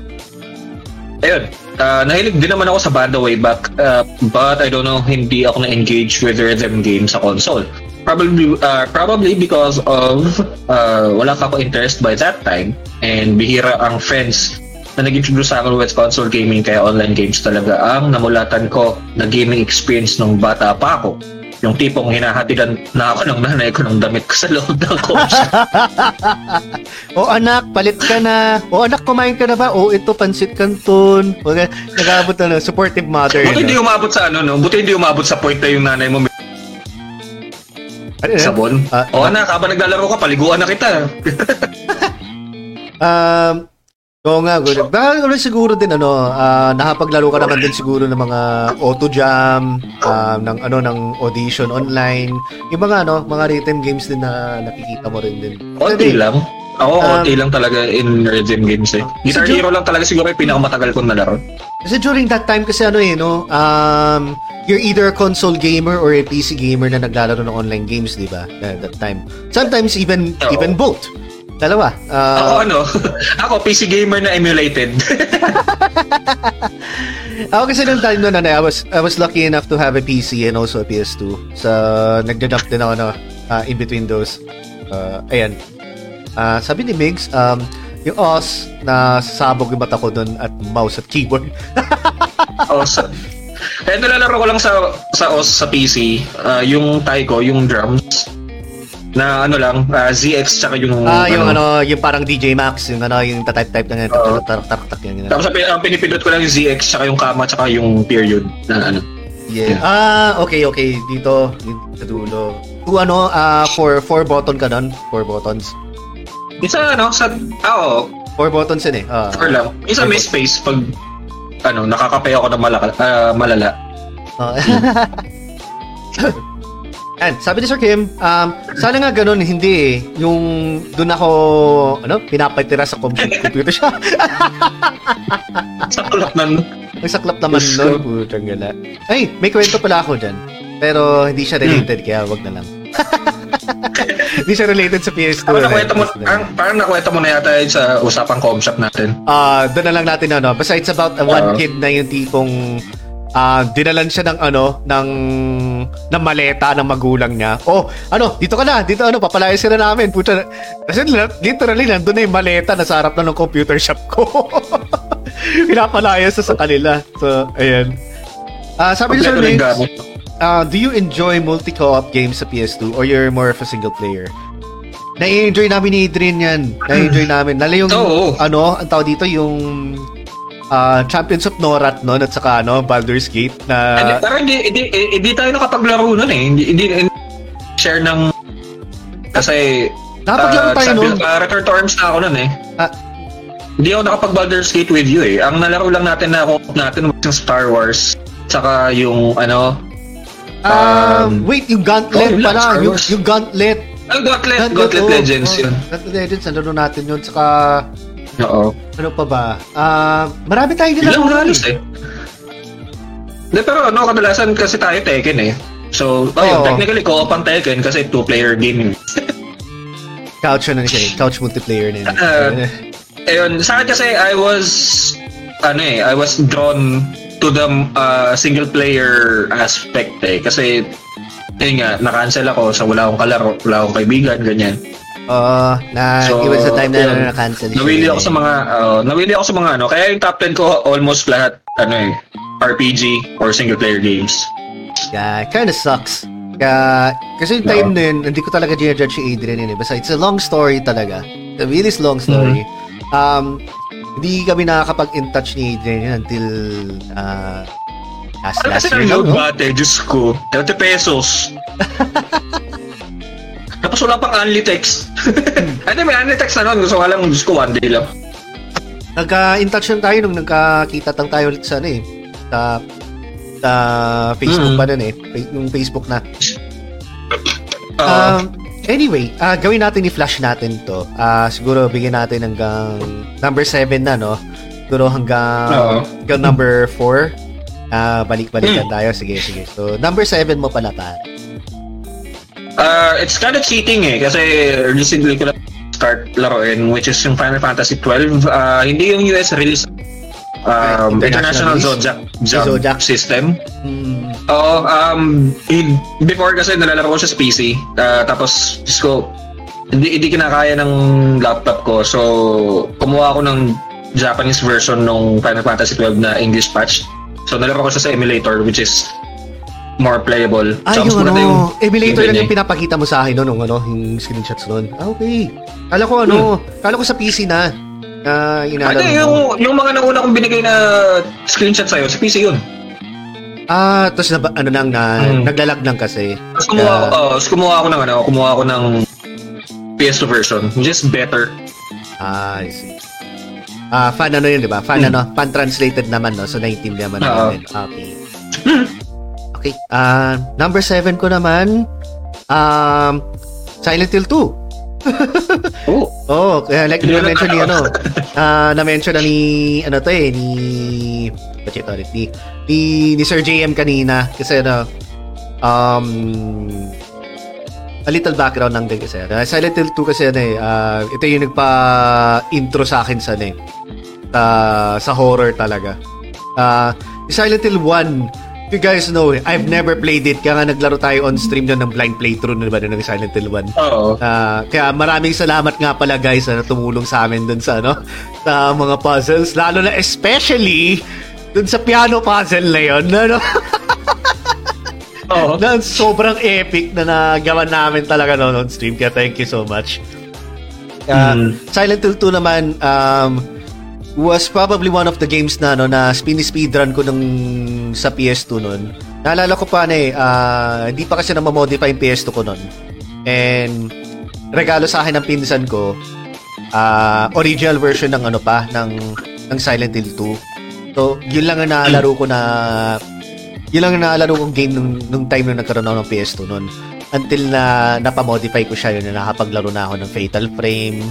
Ayun, uh, nahilig din naman ako sa banda way back, uh, but I don't know, hindi ako na-engage with rhythm games sa console. Probably, uh, probably because of uh, wala pa ako interest by that time and bihira ang friends na nag-introduce sa akin with console gaming kaya online games talaga ang namulatan ko na gaming experience nung bata pa ako. Yung tipong hinahatidan na ako ng nanay ko ng damit ko sa loob ng [LAUGHS] coach. O anak, palit ka na. O anak, kumain ka na ba? O ito, pansit canton. O, nag-abot na, supportive mother. Buti hindi umabot sa ano, no? Buti hindi umabot sa point na yung nanay mo Ano yun? sabon. Ah, o anak, habang naglalaro ka, paliguan na kita. [LAUGHS] Um, Oo nga, good. Baka ano siguro din ano, ah, nakapaglaro ka naman din siguro ng mga auto jam, um, ng ano ng audition online, yung mga ano, mga rhythm games din na nakikita mo rin din. Konti lang. Ako, Um, konti lang talaga in rhythm games eh. Guitar Hero lang talaga siguro yung pinakamatagal kong nalaro. Kasi during that time kasi ano eh, no, um, you're either a console gamer or a PC gamer na naglalaro ng online games, di ba? At that time. Sometimes even Oo. even both. Dalawa. Ako Uh, ano, [LAUGHS] ako PC gamer na emulated. [LAUGHS] Ako kasi nung time nun, ano, I was, I was lucky enough to have a PC and also a PS2. So, nagja-jump din ako, no, uh, in between those. Uh, ayan. Uh, sabi ni Migs, um, yung OS na sabog yung mata ko dun at mouse at keyboard. [LAUGHS] Awesome. Eh, nalalaro ko lang sa sa OS sa PC, ah, yung Taiko, yung drums na ano lang, ah, ZX tsaka yung Ah, yung ano, yung parang DJ Max, yung ano, yung type-type na Oo. tarak-tarak yan. yun. Tapos ang pin- ang pinipindot ko lang yung ZX tsaka yung kama tsaka yung period na ano. Yeah. Ah, okay, okay. Dito, dito sa dulo. Two ano, ah, four, four button ka doon. Four buttons. Isa ano, sa, ah, Four buttons yun eh. Ah. four lang. Isa may space pag ano, nakakapay ako ng malaka, ah, malala. Ah. [LAUGHS] And sabi ni Sir Kim, um, sana nga ganun, hindi eh. Yung doon ako, ano, pinapatira sa com- [LAUGHS] computer siya. Sa kulak ng Ang saklap naman Diyos nun. Putang gala. Ay, may kwento pala ako dyan. Pero hindi siya related, kaya wag na lang. [LAUGHS] hindi siya related sa PS2. Parang nakwenta mo, eh. parang, nakwenta mo na yata yun sa usapang com shop natin. Ah, doon na lang natin ano. Basta it's about a one Oo. kid na yung tipong ah dinalan siya ng ano ng ng maleta ng magulang niya. Oh, ano, dito ka na. Dito ano, papalayas ka na namin. Puta. Kasi literally nandun na yung maleta na sa harap na ng computer shop ko. [LAUGHS] Pinapalayas na sa kanila. So, ayan. Ah, sabi ni Sir ah, do you enjoy multi-co-op games sa PS2 or you're more of a single player? Na-enjoy namin ni Adrian yan. Na-enjoy namin. Lalo yung, Oo. ano, ang tawag dito, yung ah, Champions of Norat nun at saka ano, Baldur's Gate na pero hindi, hindi, hindi tayo nakapaglaro nun eh. Hindi, hindi, hindi share ng kasi Nakapaglaro ah, tayo sabi- nun. ah, Return to Arms na ako nun eh. Ah. Hindi ako nakapag Baldur's Gate with you eh. Ang nalaro lang natin na ako natin was yung Star Wars. Tsaka yung ano, um, um, wait, yung Gauntlet oh, pala. Yung, yung Gauntlet. ang Gauntlet, Gauntlet oh, Legends oh, yun. Gauntlet Legends, nalaro natin yun. Saka, Oo. ano pa ba? Ah, marami tayong Yun lang nilaro. halos eh. Hindi, pero ano, kadalasan kasi tayo Tekken eh. So, ayun, Oo. technically co-op ang Tekken kasi two-player game. [LAUGHS] Couch ano siya eh. Couch multiplayer na yun. Ah, [LAUGHS] Ayun, sa akin kasi I was ano eh, I was drawn to the uh, single player aspect eh kasi ayun nga, na-cancel ako so wala akong kalaro, wala akong kaibigan, ganyan. Oo, na So, was the time na yun. na na-cancel siya. Nawili ako sa mga uh, nawili ako sa mga ano, kaya yung top 10 ko almost lahat ano eh, RPG or single player games. Yeah, kind of sucks. Kaya, kasi yung time na yun, hindi ko talaga ginajudge si Adrian yun eh. Basta it's a long story talaga. A really long story. Um, hindi kami nakakapag-in touch ni Adrian yun until uh, last, Ano last kasi year ng lang, load no? bate, Diyos ko, 30 pesos. [LAUGHS] Tapos wala pang only text. [LAUGHS] ano may only text na nun, gusto ko lang, Diyos ko, one day lang. Nagka-in touch lang tayo nung nagkakita tang tayo ulit sa ano eh. Sa, sa Facebook Mm. pa nun eh. Yung Facebook na. Oo. Um, anyway, ah gawin natin i-flash natin to. Ah siguro bigyan natin hanggang number 7 na, no? Siguro hanggang, Oo. hanggang number 4. Ah, balik-balikan Hmm. tayo. Sige, sige. So, number 7 mo pala, pare. Uh, it's kind of cheating eh, kasi recently ko lang start laruin, which is yung Final Fantasy 12. Uh, hindi yung US release. Um, Okay, International, international Zodiac, Jump Zodiac. System. Hmm. Oo, um, before kasi nalalaro ko siya sa PC. Uh, tapos, Diyos ko, hindi, hindi kinakaya ng laptop ko. So, kumuha ako ng Japanese version ng Final Fantasy 12 na English patch. So, nalaro ko siya sa emulator, which is more playable. Ay, mas yung ano, emulator lang gameplay yung pinapakita mo sa akin no, nung ano, yung screenshots nun. Ah, okay. Kala ko ano, kala ko sa PC na. Ah, Ano inaalala yung, yung mga nauna kong binigay na screenshot sa'yo, sa PC yun. Ah, tapos na, ano nang na, Hmm. naglalag lang kasi. Tapos kumuha, Yeah. ako, tapos kumuha ako ng ano, kumuha ako ng PS2 version, is better. Ah, I see. Ah, fan ano yun, di ba? Fan Hmm. ano? Fan translated naman, no? So, naiintindihan naman namin. Okay. [LAUGHS] okay. Ah, number 7 ko naman, um, Silent Hill 2. [LAUGHS] Oh. Oh, kaya like na mention ni ano, ah, na mention na ni ano to eh, ni what's it ulit, ni, ni, ni Sir JM kanina kasi ano um a little background lang din kasi. Uh, Silent Hill 2 kasi ano eh, ah, ito yung nagpa-intro sa akin sa ano eh, sa- sa horror talaga. Ah, Silent Hill 1, you guys know, I've never played it. Kaya nga naglaro tayo on stream na ng blind playthrough na ba ng Silent Hill 1. Oo. Ah, kaya maraming salamat nga pala guys na tumulong sa amin dun sa ano sa mga puzzles lalo na especially dun sa piano puzzle na yun ano, Oo. na sobrang epic na nagawa namin talaga noon on stream kaya thank you so much Ah, Mm. Silent Hill 2 naman um, was probably one of the games na no na spin speedrun ko nung sa PS2 noon. Naalala ko pa na eh, ah, hindi pa kasi na modify yung PS2 ko noon. And regalo sa akin ng pinsan ko ah, original version ng ano pa ng ng Silent Hill 2. So, yun lang ang naalaro ko na yun lang ang naalaro kong game nung, nung time na nagkaroon ako ng PS2 noon. Until na napamodify ko siya yun na nakapaglaro na ako ng Fatal Frame.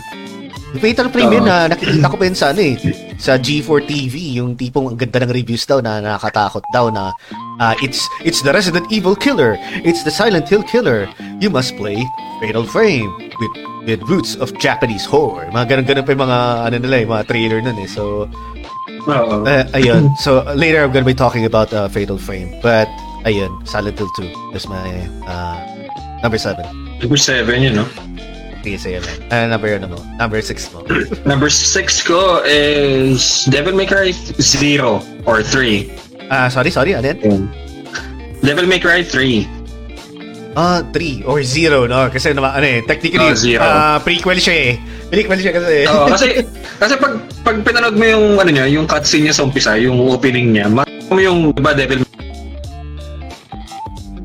Yung Fatal Frame yun Oo. na nakikita ko pa yun sa ano eh, sa G4 TV, yung tipong ang ganda ng reviews daw na nakakatakot daw na ah, it's it's the Resident Evil killer. It's the Silent Hill killer. You must play Fatal Frame with with roots of Japanese horror. Mga ganun-ganun pa yung mga ano nila eh, mga trailer nun eh. So. Uh, ayun. So later I'm gonna be talking about uh, Fatal Frame. But ayun, Silent Hill 2 is my uh, number 7. Number 7 yun, no? Sige, sige lang. Uh, number ano mo? [CLEARS THROAT] Number 6 mo. Number 6 ko is Devil May Cry 0 or 3. Ah, sorry, sorry. Ano yan? Devil May Cry 3. Ah, 3 or 0, no? Kasi naman, ano eh, technically, Oh, zero. ah, prequel siya eh. Prequel siya kasi. Oo, [LAUGHS] kasi kasi pag pag pinanood mo yung ano niya, yung cutscene niya sa umpisa, yung opening niya, ma mo yung ba Devil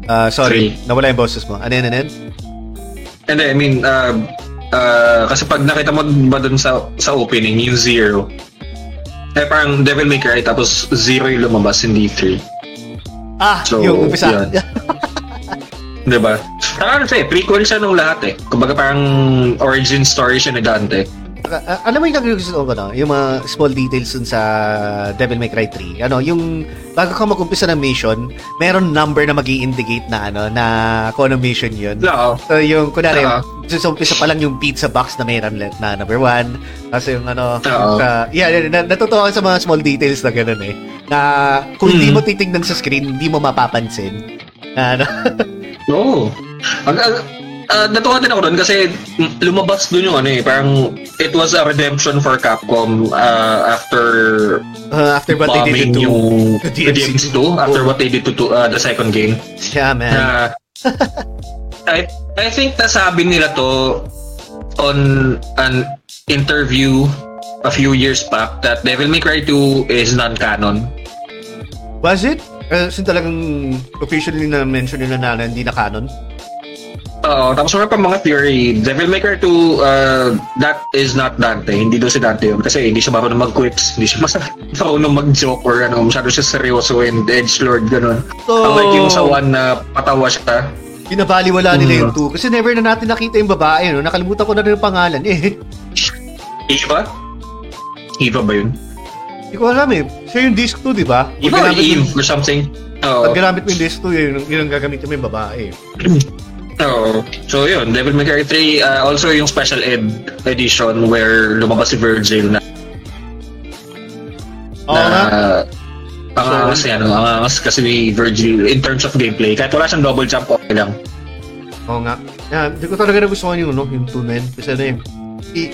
Ah, sorry, Three. nawala yung boses mo. Ano yan, ano yan? And I mean, uh, uh, kasi pag nakita mo ba dun sa sa opening, yung zero, eh parang Devil May Cry tapos zero yung lumabas, hindi three. Ah, So, yung umpisa. yun. [LAUGHS] Diba? Saka ano siya eh, prequel siya nung lahat eh. Kumbaga parang origin story siya ni Dante. Ah, alam mo yung gusto ko no? Yung mga small details dun sa Devil May Cry 3. Ano, yung bago ka mag-umpisa ng mission, meron number na mag indicate na ano, na kung anong mission yun. Oo. So yung, kunwari, Oo. sa umpisa pa lang yung pizza box na meron na, na number one. Tapos yung ano, Oo. sa, yeah, na, natutuwa sa mga small details na gano'n eh. Na kung hindi Hmm. mo titingnan sa screen, hindi mo mapapansin. Ano, [LAUGHS] Oo. Ang, ang, ah, natuwa din ako doon kasi lumabas doon yung ano eh, parang it was a redemption for Capcom ah, after uh, after what they did to yung the the DMC2. DMC2, after what they did to, to ah, the second game. Yeah, man. Na, I, I think nasabi nila to on an interview a few years back that Devil May Cry 2 is non-canon. Was it? Uh, sin talagang officially na mention nila na hindi na canon? Oo, tapos meron pa mga theory. Devil May Cry 2, uh, that is not Dante. Hindi daw si Dante yun. Kasi hindi siya marunong mag-quips. Hindi siya [LAUGHS] marunong mag-joke or ano. Masyado siya seryoso and edgelord, ganun. So, Unlike yung sa one na patawa siya. Binabaliwala nila yung Mm. 2 kasi never na natin nakita yung babae, no? Nakalimutan ko na rin yung pangalan eh. [LAUGHS] Eva? Eva ba yun? Hindi ko alam eh. Siya yung disc 2, di ba? Eva or Eve or something? Oo. Pag ginamit mo yung disc 2, yun, yun ang gagamitin mo yung babae. [CLEARS THROAT] Oo. So yun, Devil May Cry 3, uh, also yung special ed edition where lumabas si Virgil na Oo na nga. ang So- yan, ang angas kasi ni Virgil in terms of gameplay. Kahit wala siyang double jump, okay lang. Oo nga. Yeah, hindi ko talaga nagustuhan yung, no, yung 2 na yun. Kasi ano yun, it,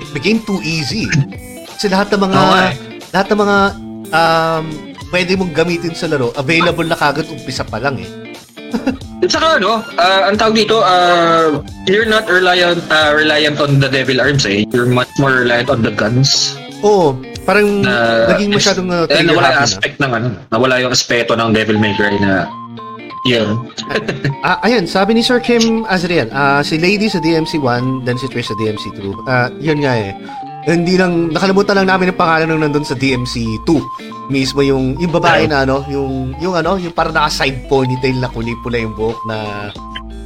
it became too easy. Kasi lahat ng mga, nga eh. lahat ng mga, um, pwede mong gamitin sa laro, available na kagad umpisa pa lang eh. At saka ano, uh, ang tawag dito, uh, you're not reliant uh, reliant on the devil arms eh. You're much more reliant on the guns. Oo, parang Na, naging masyadong uh, eh, nawala yung happy na. aspect ng ano, nawala yung aspeto ng Devil May Cry na yun. [LAUGHS] Ah, ayun, sabi ni Sir Kim Azriel, ah, si Lady sa DMC1, then si Trish sa DMC2. Ah, yun nga eh. Hindi lang, nakalimutan lang namin yung pangalan nung nandun sa DMC2. Mismo yung, yung babae na ano, yung, yung ano, yung parang naka-side ponytail na kulay-pula yung buhok na,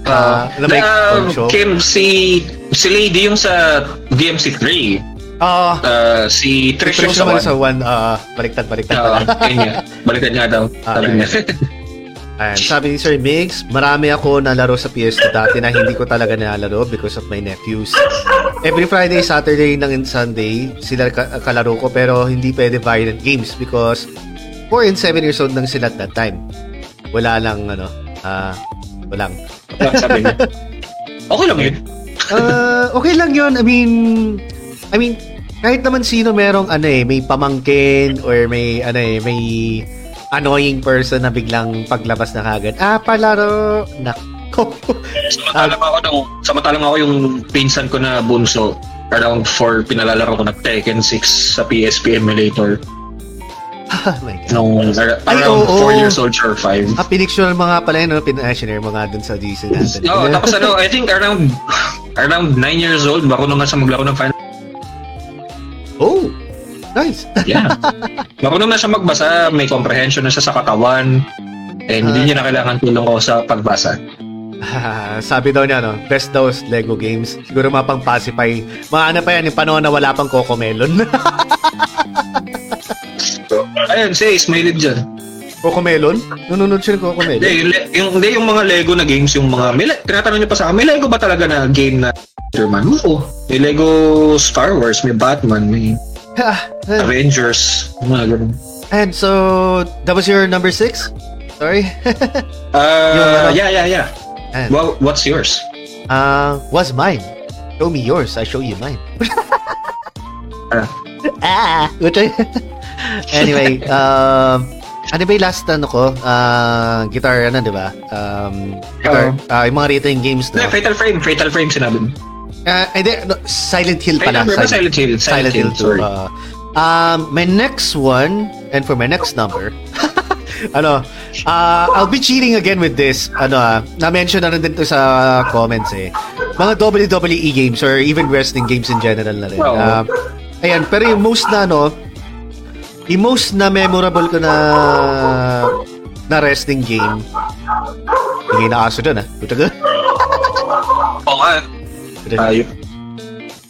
ah, na may show. Kim, si, si Lady yung sa DMC3. Ah, Uh, si si Trish yung Trish sa one. sa one, ah, baliktad, baliktad Oo, pala. yun nga. Balikan niya daw. Ah, Sabi niya. Ayan, sabi ni Sir Migs, marami ako nalaro sa PS2 dati na hindi ko talaga nalaro because of my nephews. Every Friday, Saturday, and Sunday, sila ka- kalaro ko pero hindi pwede violent games because 4 and 7 years old lang sila at that time. Wala lang, ano, ah, walang. Sabi niya? Okay lang yun. Uh, okay lang yun. I mean, I mean, kahit naman sino merong ano eh, may pamangkin or may ano eh, may annoying person na biglang paglabas na kagad. Ah, palaro. Nako. Samantalang ako nung, samantalang ako yung pinsan ko na bunso, around 4, pinalalaro ko na Tekken 6 sa PSP emulator. oh my God. Nung ar- Ay, around oo. 4 years old or 5. Ah, pinicture mo nga pala yun, no? Pina-share mo nga dun sa DC natin. Oo, tapos ano, I think around around 9 years old, marunong nga siya maglaro ng Final oh, nice. Yeah. [LAUGHS] marunong na siya magbasa, may comprehension na siya sa katawan, and hindi niya na kailangan tulong ko sa pagbasa. Ah, sabi daw niya, no, best daw is Lego games. Siguro mga pang pacify. Mga ano pa yan, yung panahon na wala pang Coco Melon. [LAUGHS] Ayun, si Ace, may lead dyan. Coco Melon? Nununod siya ng Coco Hindi, Melon? yung, le- yung, hindi, yung mga Lego na games, yung mga, may, tinatanong niyo pa sa akin, may Lego ba talaga na game na Spider-Man? Oo. May Lego Star Wars, may Batman, may [SIGHS] Avengers, mga ganun. and so, that was your number six? Sorry? [LAUGHS] Uh, yeah, yeah, yeah. and, Well, what's yours? uh, was mine. Show me yours, I show you mine. Ah. [LAUGHS] ah! Which I- [LAUGHS] anyway, um, ano ba yung last ano ko? Uh, guitar, ano, di ba? Um, guitar, uh, yung mga rhythm games na. Fatal Frame, Fatal Frame sinabi mo. Uh, hindi, no, Silent Hill pala. Fatal Frame, Silent Hill, Silent, Hill, 2. sorry. uh, um, my next one, and for my next number, [LAUGHS] ano, uh, I'll be cheating again with this. Ano ah, na-mention na rin din to sa comments eh. Mga WWE games or even wrestling games in general na rin. Oo. Um, ayan, pero yung most na ano, yung most na memorable ko na na wrestling game, hindi na aso dun ah. Puta [LAUGHS] ka. Oo nga. Ayop.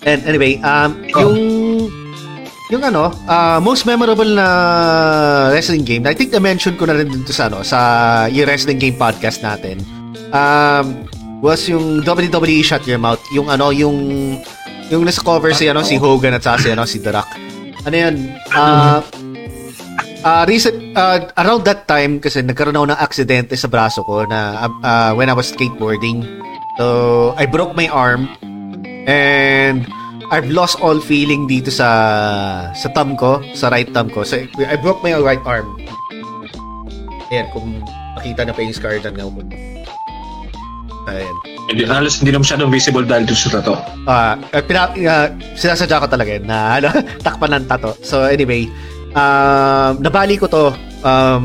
And anyway, um, Oh. yung yung ano, uh, most memorable na wrestling game, I think na-mention ko na rin dito sa ano, sa yung wrestling game podcast natin. Um, was yung WWE Shut Your Mouth, yung ano, yung yung nasa cover si ano si Hogan at saka si ano si The Rock. Ano yan? Uh, uh, recent, uh, around that time, kasi nagkaroon ako ng aksidente sa braso ko na uh, when I was skateboarding. So, I broke my arm and I've lost all feeling dito sa sa thumb ko, sa right thumb ko. So, I broke my right arm. Ayan, kung makita na pa yung scar na nga mo. Ayan. Hindi, halos hindi na masyadong visible dahil doon sa tato. Ah, uh, pina, uh, sinasadya ko talaga yun na [LAUGHS] ano, takpan ng tato. So anyway, um, nabali ko to um,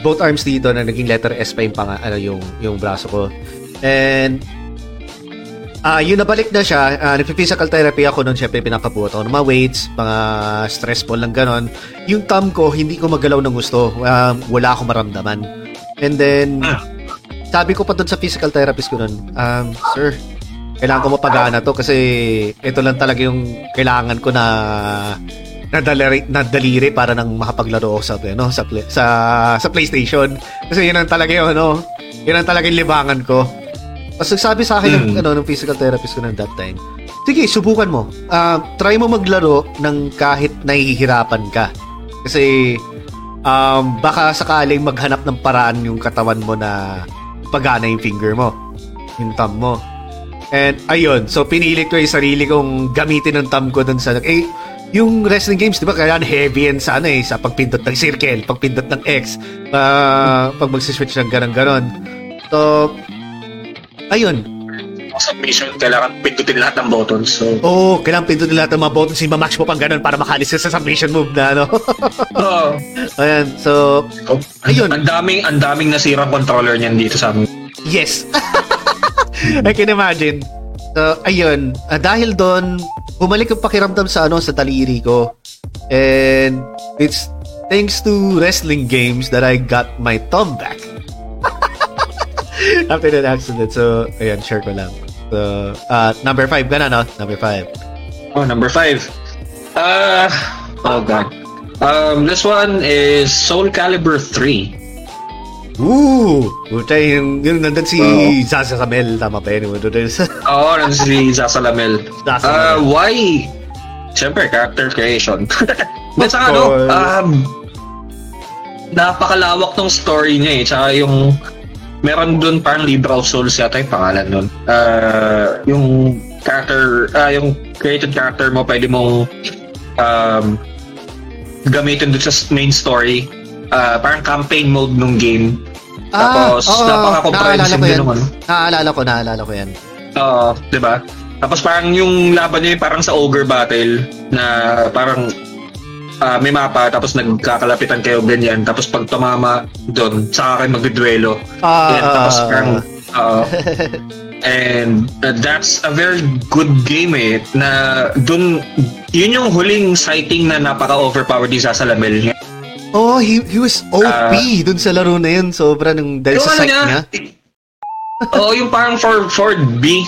both arms dito na naging letter S pa yung pang, ano yung yung braso ko. And Ah, yun nabalik na siya. Uh, nagpi-physical therapy ako noon, syempre pinakabuhat ako ng mga weights, mga stressful lang ganon. Yung thumb ko, hindi ko magalaw ng gusto. Um, wala akong maramdaman. And then, sabi ko pa doon sa physical therapist ko noon, um, sir, kailangan ko mapagana to kasi ito lang talaga yung kailangan ko na na daliri, na daliri para nang makapaglaro ako sa ano sa sa sa PlayStation kasi yun ang talaga yung ano yun ang talaga yung libangan ko tapos nagsabi sa akin ng, Mm. ano, ng physical therapist ko ng that time, sige, subukan mo. Ah, try mo maglaro ng kahit nahihirapan ka. Kasi um, baka sakaling maghanap ng paraan yung katawan mo na pagana yung finger mo, yung thumb mo. And ayun, so pinilit ko yung sarili kong gamitin ng thumb ko dun sa... Eh, yung wrestling games, di ba, kailangan heavy yan sa ano eh, sa pagpindot ng circle, pagpindot ng X, ah, pag magsiswitch ng ganon-ganon. So, ayun, Submission, kailangan pindutin lahat ng buttons. So, Oo, oh, kailangan pindutin lahat ng mga buttons, yung mamatch mo pang ganun para makalis ka sa submission move na, ano. [LAUGHS] oh, Ayan, so, Ayun. Ang daming, ang daming nasirang controller niyan dito sa amin. yes. [LAUGHS] I can imagine. So, ayun, ah, dahil doon, bumalik yung pakiramdam sa, ano, sa taliri ko. And, it's thanks to wrestling games that I got my thumb back. After that accident. So, ayan, share ko lang. So, uh, number five ka na, no? Number five. Oh, number five. Uh, oh god. Um, this one is Soul Calibur 3. Ooh! Puta, yung, yung nandun si Oo. Zaza Kamel, tama pa yun. [LAUGHS] Oo, oh, si Zaza Lamel. Zaza Uh, Lamel. why? Siyempre, character creation. But Of sa ano, um, napakalawak ng story niya eh. Tsaka yung meron doon parang Libra of Souls yata yung pangalan nun. Uh, yung character, uh, yung created character mo, pwede mong um, gamitin doon sa main story. Uh, parang campaign mode nung game. Tapos, oo, napaka-comprehensive din yan. nung ano. Naalala ko, naalala ko yan. Oo, di ba? Tapos parang yung laban niya parang sa ogre battle na parang ah, may mapa tapos nagkakalapitan kayo ganyan tapos pag tumama doon saka kayo magdudwelo. Ah, Yan, tapos ah, parang oo. [LAUGHS] and uh, that's a very good game eh na doon yun yung huling sighting na napaka overpowered ni Sasalamel niya. Oh, he, he was OP Ah. dun sa laro na yun. Sobra nung dahil Yung sa ano sight niya, niya. [LAUGHS] Oo, yung parang for for B.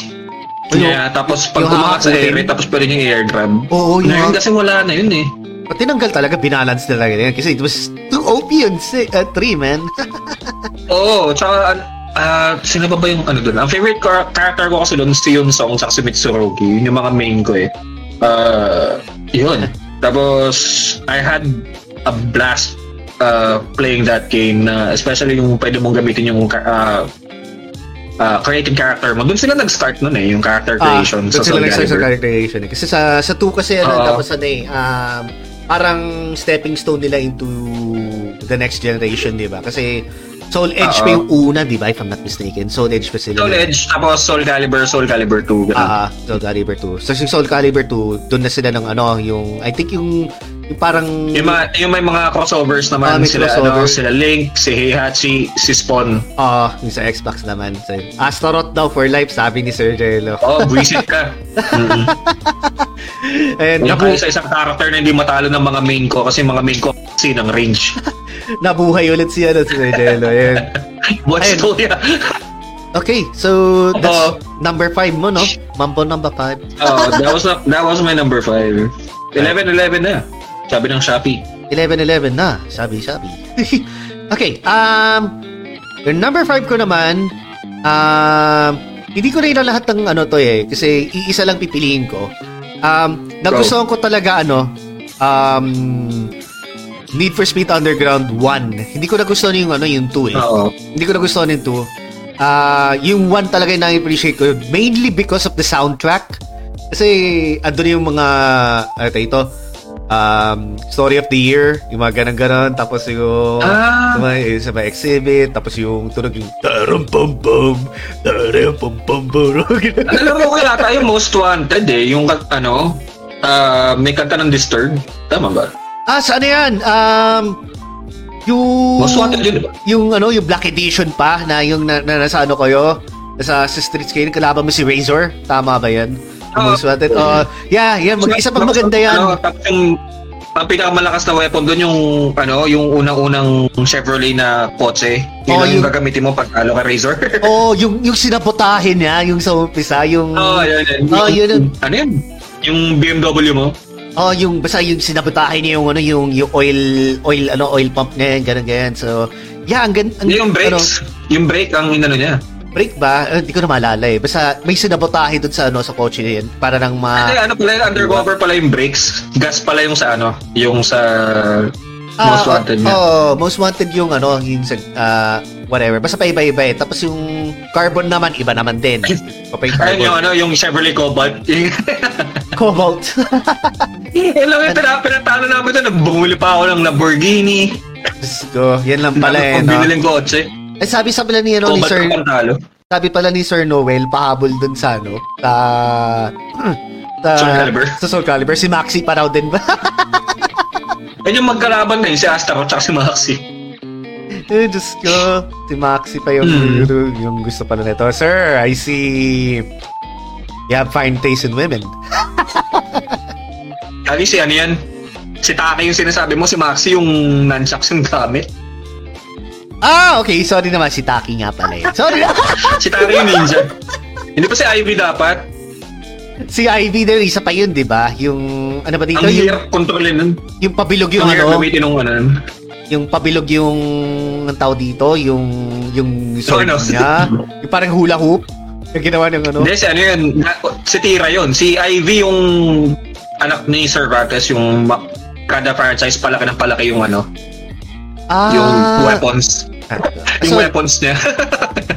Yeah, tapos pag yung kumakat sa area, tapos pwede niyang i-air grab. Oo, yung Ngayon hak- kasi wala na yun eh. Pag tinanggal talaga, binalance na talaga yun. Kasi it was too OP yun. 3, man. [LAUGHS] Oo, tsaka ah sino ba ba yung ano doon? Ang favorite char- character ko kasi doon si Yun Song sa si Mitsurugi. Yun yung mga main ko eh. Uh, yun. [LAUGHS] Tapos, I had a blast uh, playing that game na especially yung pwede mong gamitin yung uh, uh, creating character mo. Doon sila nag-start nun eh, yung character creation Ah, doon sila nag-start sa character creation. Eh. Kasi sa, sa 2 kasi, ano, Oo. tapos ano eh, um, parang stepping stone nila into the next generation, di ba? Kasi Soul Edge pa Oo. yung una, di ba? If I'm not mistaken. Soul Edge pa sila. Soul Edge, tapos Soul Calibur, Soul Calibur 2. ganun. Ah, ah, Soul Calibur 2. So, yung Soul Calibur 2, doon na sila ng ano, yung, I think yung, yung parang, Yung, mga, yung may mga crossovers Ah, naman may sila, crossover. ano, sila Link, si Heihachi, si Spawn. ah, yung sa Xbox naman. So, Astaroth daw for life, sabi ni Sir Jello. Oh, buisit ka. [LAUGHS] Mm-mm. And Yung nabu- isa isang character na hindi matalo ng mga main ko kasi mga main ko kasi ng range. [LAUGHS] nabuhay ulit si, ano, si Jello. Ayan. What's Ayun. story? Okay, so that's Oo. number 5 mo, no? Mambo number 5. oh, that was not, that was my number 5. 11-11 na. Sabi ng Shopee. 11-11 na, sabi, sabi. [LAUGHS] okay, um, yung number 5 ko naman, um, hindi ko rin na lahat ng ano to eh, kasi iisa lang pipiliin ko. Um, nagustuhan ko talaga ano, um, Need for Speed Underground 1. Hindi ko nagustuhan yung ano, yung 2 eh. Oo. Hindi ko nagustuhan yung 2. Ah, yung 1 talaga yung na-appreciate ko mainly because of the soundtrack. Kasi andun yung mga ano tayo ito um, story of the year, yung mga ganun-ganon, tapos yung Ah. yung sa mga exhibit, tapos yung tunog yung taram pam pam, taram pam pam pam. Alam mo ko yata yung Most Wanted eh. Yung ano, ah, may kanta ng Disturbed. Tama ba? Ah, saan na yan? Um, yung Most Wanted yun, di ba? yung ano, yung Black Edition pa na yung na, na nasa ano kayo, nasa sa streets kayo, kalaban mo si Razor. Tama ba yan? Oo. Most Wanted. Oh, yeah, yeah, mag-isa pang maganda yan. Ano, tapos yung ang pinakamalakas na weapon doon yung ano, yung unang-unang Chevrolet na kotse. Yun Oh, yung yung- gagamitin mo pag talo ka Razor. [LAUGHS] Oh, yung yung sinabotahin niya, yung sa umpisa, yung Oh, yan, yan. Oh, yun yun. Ano yun? Yung BMW mo? Oh, yung basta yung sinabotahin niya yung ano, yung yung oil oil ano, oil pump niya, ganun ganyan. So, yeah, ang gan ang, yung ano, brakes. yung brake ang inano niya. brake ba? Eh, Hindi ko na maalala eh. Basta may sinabotahe doon sa ano sa kotse niya yan para nang ma Ano, ano pala, yung undercover pala yung brakes. Gas pala yung sa ano, yung sa Ah, most wanted niya. Oh, most wanted yung ano, yung sa ah, whatever. Basta pa iba-iba eh. Tapos yung carbon naman iba naman din. Pa yung Ayun carbon. yung ano, yung Chevrolet Cobalt. [LAUGHS] Cobalt. Lang yung pina- pinatalo namin doon. Bumuli pa ako ng Lamborghini. Diyos ko, yan lang pala eh. Pang No? biniling kotse. Eh, sabi sa pala ni, ano, ni Sir, ang pantalo. sabi pala ni Sir Noel, pahabol dun sa, ano, sa, [CLEARS THROAT] sa, Soul Calibur. sa Soul Calibur. Si Maxi pa raw din ba? [LAUGHS] Yan yung magkalaban na yun, si Astaroth at si Maxi. Eh, Diyos ko. Si Maxi pa yung, Hmm. yung gusto pala nito. Sir, I see you have fine taste in women. [LAUGHS] Kali si ano yan? Si Taki yung sinasabi mo, si Maxi yung nunchucks yung gamit. Ah, okay. Sorry naman. Si Taki nga pala yun. Sorry. [LAUGHS] Si Taki yung ninja. Hindi pa si Ivy dapat. si Ivy din, isa pa yun, di ba? Yung, ano ba dito? Ang hirap kontrolin nun. yung pabilog yung Ang hirap ano, gamitin nung ano. yung pabilog yung, ang tao dito, yung, yung sword ano? niya. Yung parang hula hoop. Yung ginawa ng ano. Hindi, si ano yun. na- Si Tira yun. Si Ivy yung anak ni Cervantes, yung ma- kada franchise palaki ng palaki yung ano. Ah, Yung weapons. Yung so, weapons niya.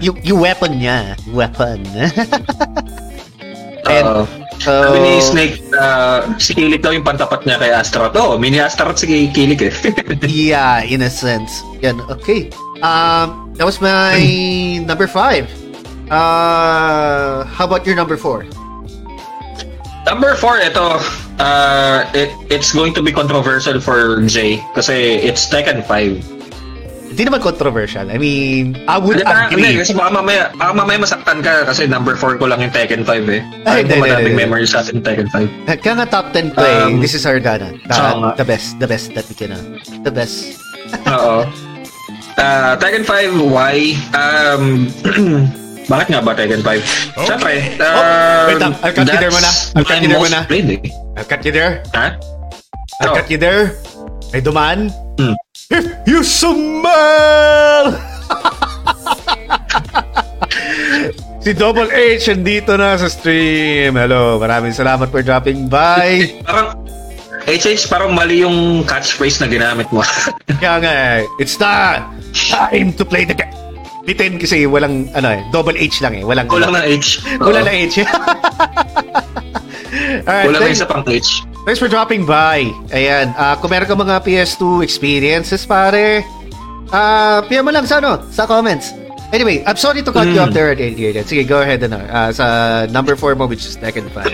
yung, yung weapon niya. Weapon. [LAUGHS] And, Oo. So, Sabi ni Snake, uh, si Kilik daw yung pantapat niya kay Astaroth. Oo, mini Astaroth si Kilik eh. [LAUGHS] yeah, in a sense. Yan, okay. Um, that was my number five. Uh, how about your number four? Number four, ito, uh, it, it's going to be controversial for Jay kasi it's Tekken 5. Hindi naman controversial. I mean, I would parang- agree. hindi, kasi baka mamaya, baka mamaya masaktan ka kasi number 4 ko lang yung Tekken 5 eh. Ay, Ay, hindi, hindi, hindi. memories sa atin Tekken 5. Kaya nga top 10 play, Um, this is our so, Uh, the best, the best that we can, uh, the best. Oo. Uh, Tekken 5, why? Um, [CLEARS THROAT] bakit nga ba Tekken 5? Siyempre, um, Oh, wait lang. I'll cut you there muna. I'll cut you there muna. played eh. I'll cut you there. Ha? I'll Oh. cut you there. May dumaan. Hmm. If you smell! [LAUGHS] si Double H andito na sa stream. Hello, maraming salamat for dropping by. Parang, HH, parang mali yung catchphrase na ginamit mo. [LAUGHS] Kaya nga, eh, it's the time to play the game. Bitin kasi walang, ano eh, double H lang eh. Walang, Kulang ng H. Kulang na H. [LAUGHS] Alright, Kulang na thanks, isa pang H. thanks for dropping by. Ayan, ah kung meron ka mga PS2 experiences, pare, ah PM mo lang sa ano, sa comments. Anyway, I'm sorry to cut you Mm. off there, Adrian. Sige, go ahead ano, ah, sa number 4 mo, which is Tekken 5.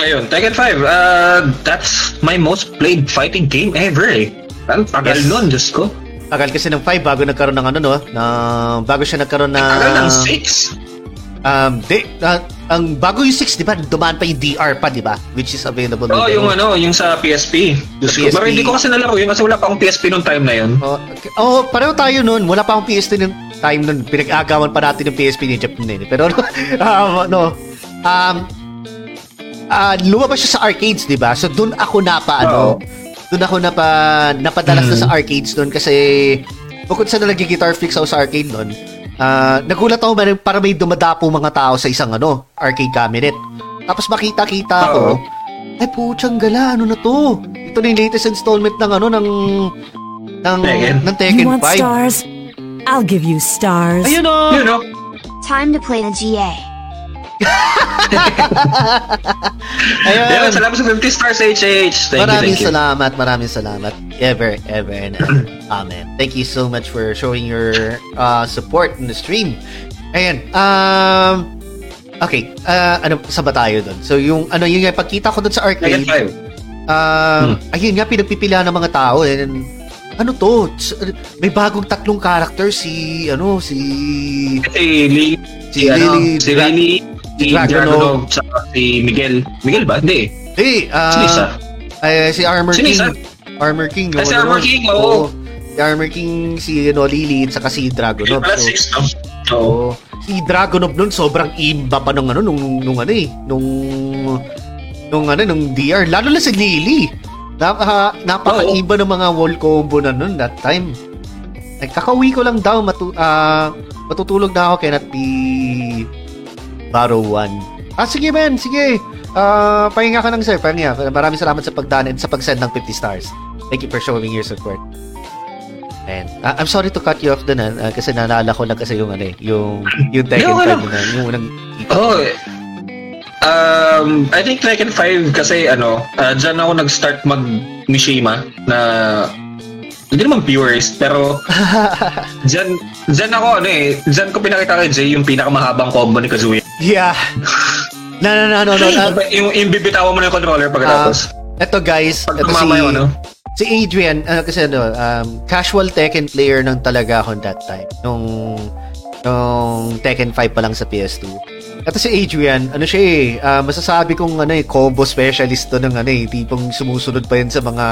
Ayun, Tekken 5. Uh, that's my most played fighting game ever eh. Ang tagal Yes. nun, Diyos ko. Tagal kasi ng 5 bago nagkaroon ng ano, no? Na, bago siya nagkaroon ng... Tagal ng 6. Um, di, ah, ang bago yung 6, di ba? Dumaan pa yung DR pa, di ba? Which is available. Oo, oh, yung ano, yung sa PSP. Diyos. PSP. Pero hindi ko kasi nalaro yun kasi wala pa akong PSP nung time na yun. Oh, okay. oh, pareho tayo noon. Wala pa akong PS2 ng time noon. Pinag-agawan pa natin yung PSP ni Japan din. Pero [LAUGHS] um, no. Um ah lumabas siya sa arcades, 'di ba? So doon ako na pa ano, Oo. doon ako na pa napadalas na sa arcades doon kasi bukod sa nag-guitar fix ako sa arcade noon, ah nagulat ako man para may dumadapo mga tao sa isang ano, arcade cabinet. Tapos makita-kita ko, ay putsang gala, ano na to? Ito na yung latest installment ng ano ng ng Tekken. ng You Tekken want 5. stars? I'll give you stars. Ayun oh. Yun, no? Time to play the GA. [LAUGHS] Ayun. Ayun, salamat sa 50 stars, HH. Thank maraming you, thank you. salamat, maraming salamat. Ever, ever, and ever. [CLEARS THROAT] Amen. Thank you so much for showing your uh, support in the stream. Ayan. Um, okay. Uh, ano, sa ba tayo doon? So, yung, ano, yung pagkita ko doon sa arcade, 5. um, Hmm. ayun nga, pinagpipilian ng mga tao. And, ano to? May bagong tatlong character si, ano, si... Si Lee, Si si, ano, Lily, si Lily, si Dragunov. Dragunov, saka si Miguel. Miguel ba? Hindi. Hey, uh, Sino isa? ay, si Armor Sino King. Armor King. Yung si Armor. King, oo. Si Armor King, si ano, Lily, at saka si Dragunov. So, 6, no? Oo. Oo. si Dragunov nun, sobrang imba pa nung ano, nung, nung ano eh, nung, nung ano, nung DR. Lalo na si Lily. Napaka, napaka-iba ng mga wall combo na nun that time. Nagkakauwi ko lang daw, matu ah, matutulog na ako, cannot be Barrow 1. Ah, sige man, sige. Ah, pahinga ka lang sir, pahinga. Maraming salamat sa pagdaan and sa pag-send ng 50 stars. Thank you for showing your support. And ah, I'm sorry to cut you off dun ah, ah, kasi naalala ko lang kasi yung ano eh, yung yung Tekken okay lang. 5 na, yung unang Oh, um, I think Tekken 5 kasi ano, uh, dyan ako nag-start mag-Mishima na hindi naman purist, pero [LAUGHS] dyan, dyan ako ano eh, dyan ko pinakita kay Jay yung pinakamahabang combo ni Kazuya. Yeah. No, no, no, no, no. ah, yung, yung bibitawan mo na yung controller pagkatapos. eto guys, Pag eto si, yung ano. si Adrian, ano kasi ano, um, casual Tekken player nang talaga ako that time. Nung, nung Tekken 5 pa lang sa PS2. Ito si Adrian, ano siya eh, ah, masasabi kong ano eh, combo specialist to ng ano eh, tipong sumusunod pa yun sa mga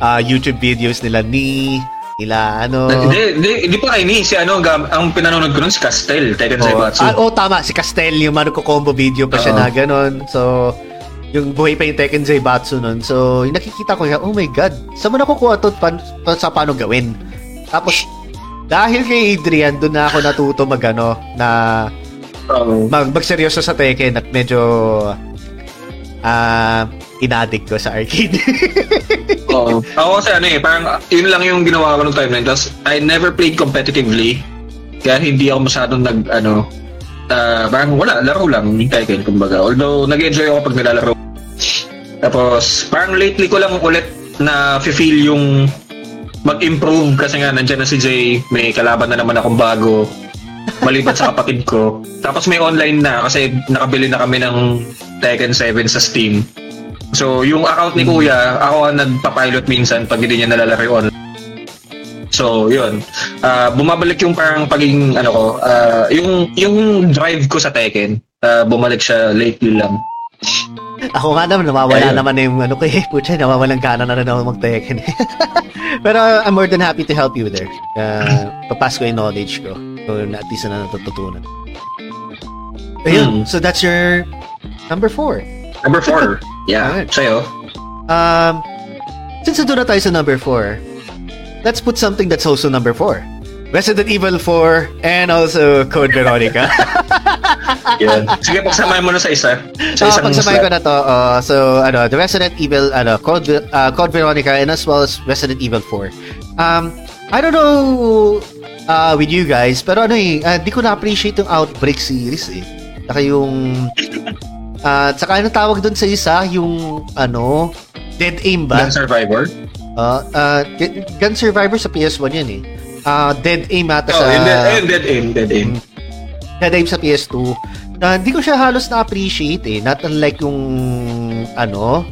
ah, YouTube videos nila ni, nila ano. Hindi, hindi, hindi pa kayo ni, si ano, gam- ang pinanonood ko nun si Castel, Tekken Oh, Zaibatsu. ah, oh, tama. Si Castel, yung ano ko combo video pa siya Oo. na ganun. So, yung buhay pa yung Tekken Zaibatsu nun. So, yung nakikita ko, oh my God, saan mo nakukuha to pan, pa, sa paano gawin? Tapos, dahil kay Adrian, doon na ako natuto mag, ano, na mag, magseryoso sa Tekken at medyo ah inadik ko sa arcade. [LAUGHS] Oo. Ako kasi ano eh, parang yun lang yung ginawa ko nung time na. Tapos, I never played competitively. Kaya hindi ako masyadong nag, ano, ah, parang wala, laro lang yung Tekken, kumbaga. Although, nag-enjoy ako pag nilalaro. Tapos, parang lately ko lang ulit na feel yung mag-improve kasi nga nandiyan na si Jay, may kalaban na naman akong bago maliban sa kapatid ko. Tapos may online na kasi nakabili na kami ng Tekken 7 sa Steam. So, yung account ni Kuya, ako ang nagpa-pilot minsan pag hindi niya nalalaro yung online. So, yun. Ah, bumabalik yung parang paging, ano ko, ah, yung, yung drive ko sa Tekken. Ah, bumalik siya lately lang. Ako nga naman, nawawala Ayun. naman yung ano ko eh. Pucha, nawawalang gana na rin ako mag-Tekken. [LAUGHS] Pero I'm more than happy to help you there. Uh, papas ko yung knowledge ko. So, na- at least na natututunan. Ayun, Hmm. so that's your number four. Number 4. [LAUGHS] yeah. Alright. Sa'yo? Um, since nandun na tayo sa number four, let's put something that's also number four. Resident Evil 4 and also Code Veronica. [LAUGHS] Yun. Sige, pagsamahin mo na sa isa. Sa So, isang pagsamahin ko slot. na to. uh, so, ano, the Resident Evil, ano, Code, uh, Code Veronica and as well as Resident Evil 4. Um, I don't know uh, with you guys, pero ano eh, uh, di ko na-appreciate yung Outbreak series eh. Saka yung, uh, saka ano tawag dun sa isa, yung, ano, Dead Aim ba? Gun Survivor? Uh, uh, Gun- Survivor sa PS1 yan eh. Uh, Dead Aim ata Oh, sa... yung dead, ayun, dead aim, dead aim. Dead Aim sa PS2 na hindi ko siya halos na-appreciate eh. Not unlike yung ano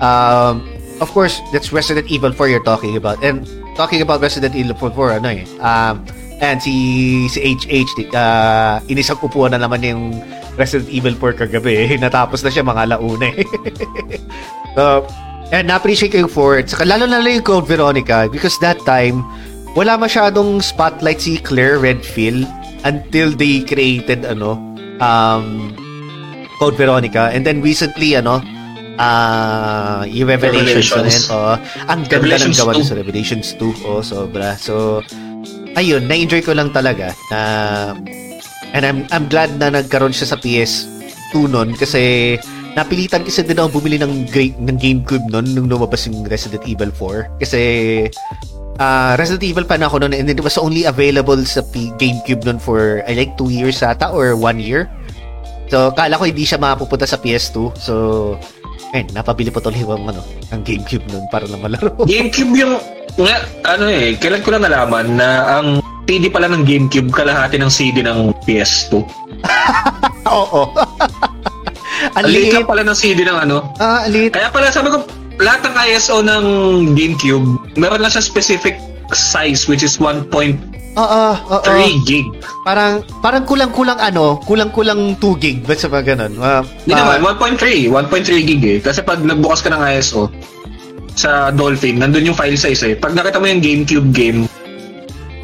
um, of course, that's Resident Evil 4 you're talking about. And talking about Resident Evil 4, ano eh. Um, and si si HH uh, inisang upuan na naman yung Resident Evil 4 kagabi eh. [LAUGHS] Natapos na siya mga launa eh. [LAUGHS] so, and na-appreciate ko yung 4. Saka lalo na lang yung Code Veronica because that time, wala masyadong spotlight si Claire Redfield until they created ano um Code Veronica and then recently ano ah yung Revelations, na Revelations. rin oh, ang ganda ng Revelations gawa 2. sa Revelations 2 oh sobra so ayun na-enjoy ko lang talaga na and I'm I'm glad na nagkaroon siya sa PS2 nun kasi napilitan kasi din ako bumili ng, great, ng GameCube nun nung lumabas yung Resident Evil 4 kasi ah Resident Evil pa na ako noon and it was only available sa P- GameCube noon for I like 2 years ata or 1 year. So, kala ko hindi siya mapupunta sa PS2. So, ayun, napabili po tuloy ang ano, ang GameCube noon para lang malaro. [LAUGHS] GameCube yung, nga, ano eh, kailan ko lang nalaman na ang CD pala ng GameCube kalahati ng CD ng PS2. [LAUGHS] Oo. [LAUGHS] ang liit lang pala ng CD ng ano. Ah, ang liit. Kaya pala sabi ko, lahat ng ISO ng GameCube, meron lang siya specific size which is 1.3 Oo, oo. gig. Parang parang kulang-kulang ano, kulang-kulang 2 gig ba sa mga ganun. Ah, Hindi ah, naman, 1.3. 1.3 gig eh. Kasi pag nagbukas ka ng ISO sa Dolphin, nandun yung file size eh. Pag nakita mo yung GameCube game,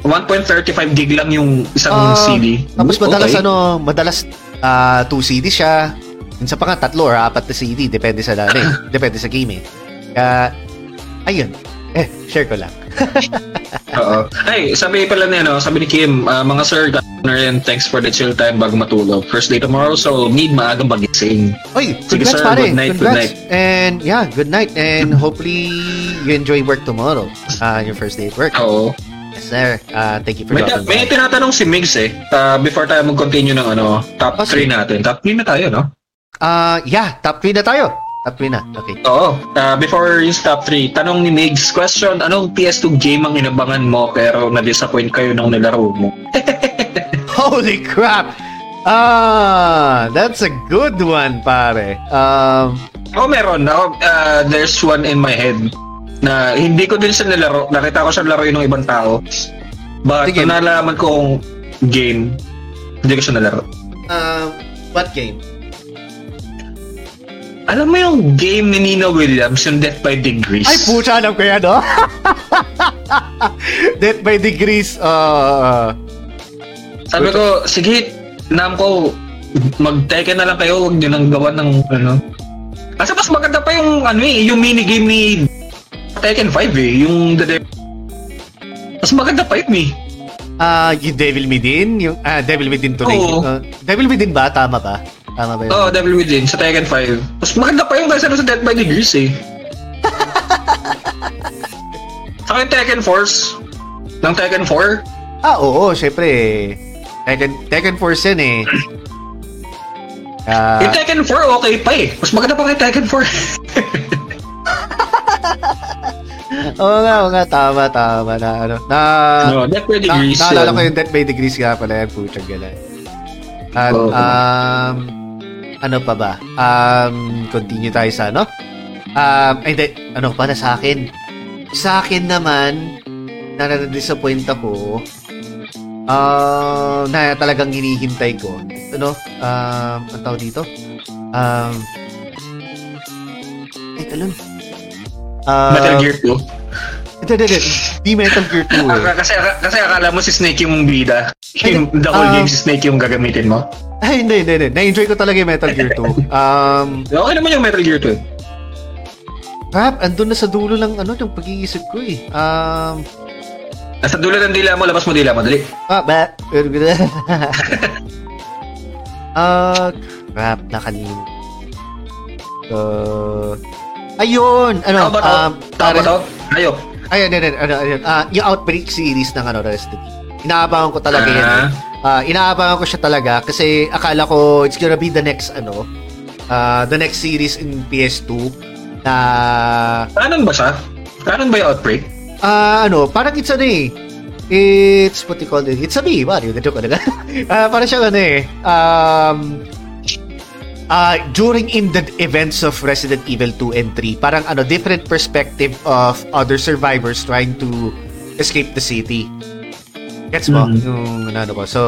1.35 gig lang yung isang Ah, CD. Tapos madalas Okay. ano, madalas ah 2 CD siya. Minsan pa nga tatlo or apat na CD, depende sa eh. [LAUGHS] depende sa game eh. Kaya ayun. Eh, share ko lang. [LAUGHS] Oo. Ay, sabi pala niya, no, sabi ni Kim, ah, mga sir, Gunner, and thanks for the chill time bago matulog. First day tomorrow, so need maagang magising. Oy, Sige, congrats sir. pare. Good night, good congrats. And yeah, good night and hopefully you enjoy work tomorrow. Uh, your first day of work. Oo. Yes, sir. Uh, thank you for May, dropping may tinatanong si Migs eh, ah, before tayo mag-continue ng ano, top Oh, 3 natin. Top 3 na tayo, no? Uh, yeah, top 3 na tayo. Top 3 na. Okay. Oo. Ah, before yung top 3, tanong ni Migs, question, anong PS2 game ang inabangan mo pero na-disappoint kayo nung nilaro mo? [LAUGHS] Holy crap! Ah, that's a good one, pare. Um, Ako meron. Ako, ah, there's one in my head na hindi ko din siya nilaro. Nakita ko siya laro ng ibang tao. But Sige. nalaman ko kung game, hindi ko siya nalaro. uh, what game? Alam mo yung game ni Nina Williams, yung Death by Degrees? Ay, pucha, alam ko yan, no? [LAUGHS] Death by Degrees. Uh, Sabi ko, sige, nam ko, mag-teke na lang kayo, huwag nyo nang gawa ng ano. Kasi mas maganda pa yung ano eh, yung minigame ni Tekken 5 eh, yung the Dev- Mas maganda pa yun eh. uh, yung Devil Within? Yung, ah, Devil Within to Oo. Uh, Devil Within ba? Tama ba? Tama ba yun? Oo, oh, Devil Within sa Tekken 5. Mas maganda pa yung kaysa sa Death by Degrees eh. [LAUGHS] Saka yung Tekken Force. Ng Tekken 4. Ah, oo, syempre. Tekken, Tekken Force yan eh. Ah, yung Tekken 4, okay pa eh. Mas maganda pa kay Tekken 4. [LAUGHS] oo nga, oo nga, tama, tama na, ano, na, no, Death by na, Degrees. naalala yun. ko yung Death by Degrees nga pala yan, putyang galan. At, Oo. um, ano pa ba? Um, continue tayo sa, ano? Um, ay, hindi, ano, para sa akin, sa akin naman, na na-disappoint ako, uh, na talagang hinihintay ko, ano, um, ang tawag dito? Um, ay, talon. Uh, Metal Gear 2. Hindi, hindi, hindi. Di Metal Gear 2 eh. Ah, kasi, kasi akala mo si Snake yung bida. Yung, the whole Ah. game si Snake yung gagamitin mo. Ay, hindi, hindi, hindi. Na-enjoy ko talaga yung Metal Gear 2. [LAUGHS] Um, Okay naman yung Metal Gear 2. crap, andun na sa dulo lang, ano, yung pag-iisip ko eh. Um, Nasa dulo ng dila mo, labas mo dila mo, dali. ah, ba? [LAUGHS] Ah, crap, nakalimutan. So, ayun, ano, Tama ba to? um, Tama ba to? Ayo. Ayun, ayun, ano, ayun, ah, yung Outbreak series ng, ano, Resident Evil. Inaabangan ko talaga yan. eh. Ah. Ah, inaabangan ko siya talaga kasi akala ko it's gonna be the next, ano, ah, the next series in PS2 na Kanon ba siya? Kanon ba yung Outbreak? Ah, ano, parang it's ano eh. It's, what you call it? It's a me. What? Yung joke ka [LAUGHS] Ah, parang siya ano eh. Um, ah, during in the events of Resident Evil 2 and 3, parang ano, different perspective of other survivors trying to escape the city. Gets mo? Mhm. Yung ano ko. So,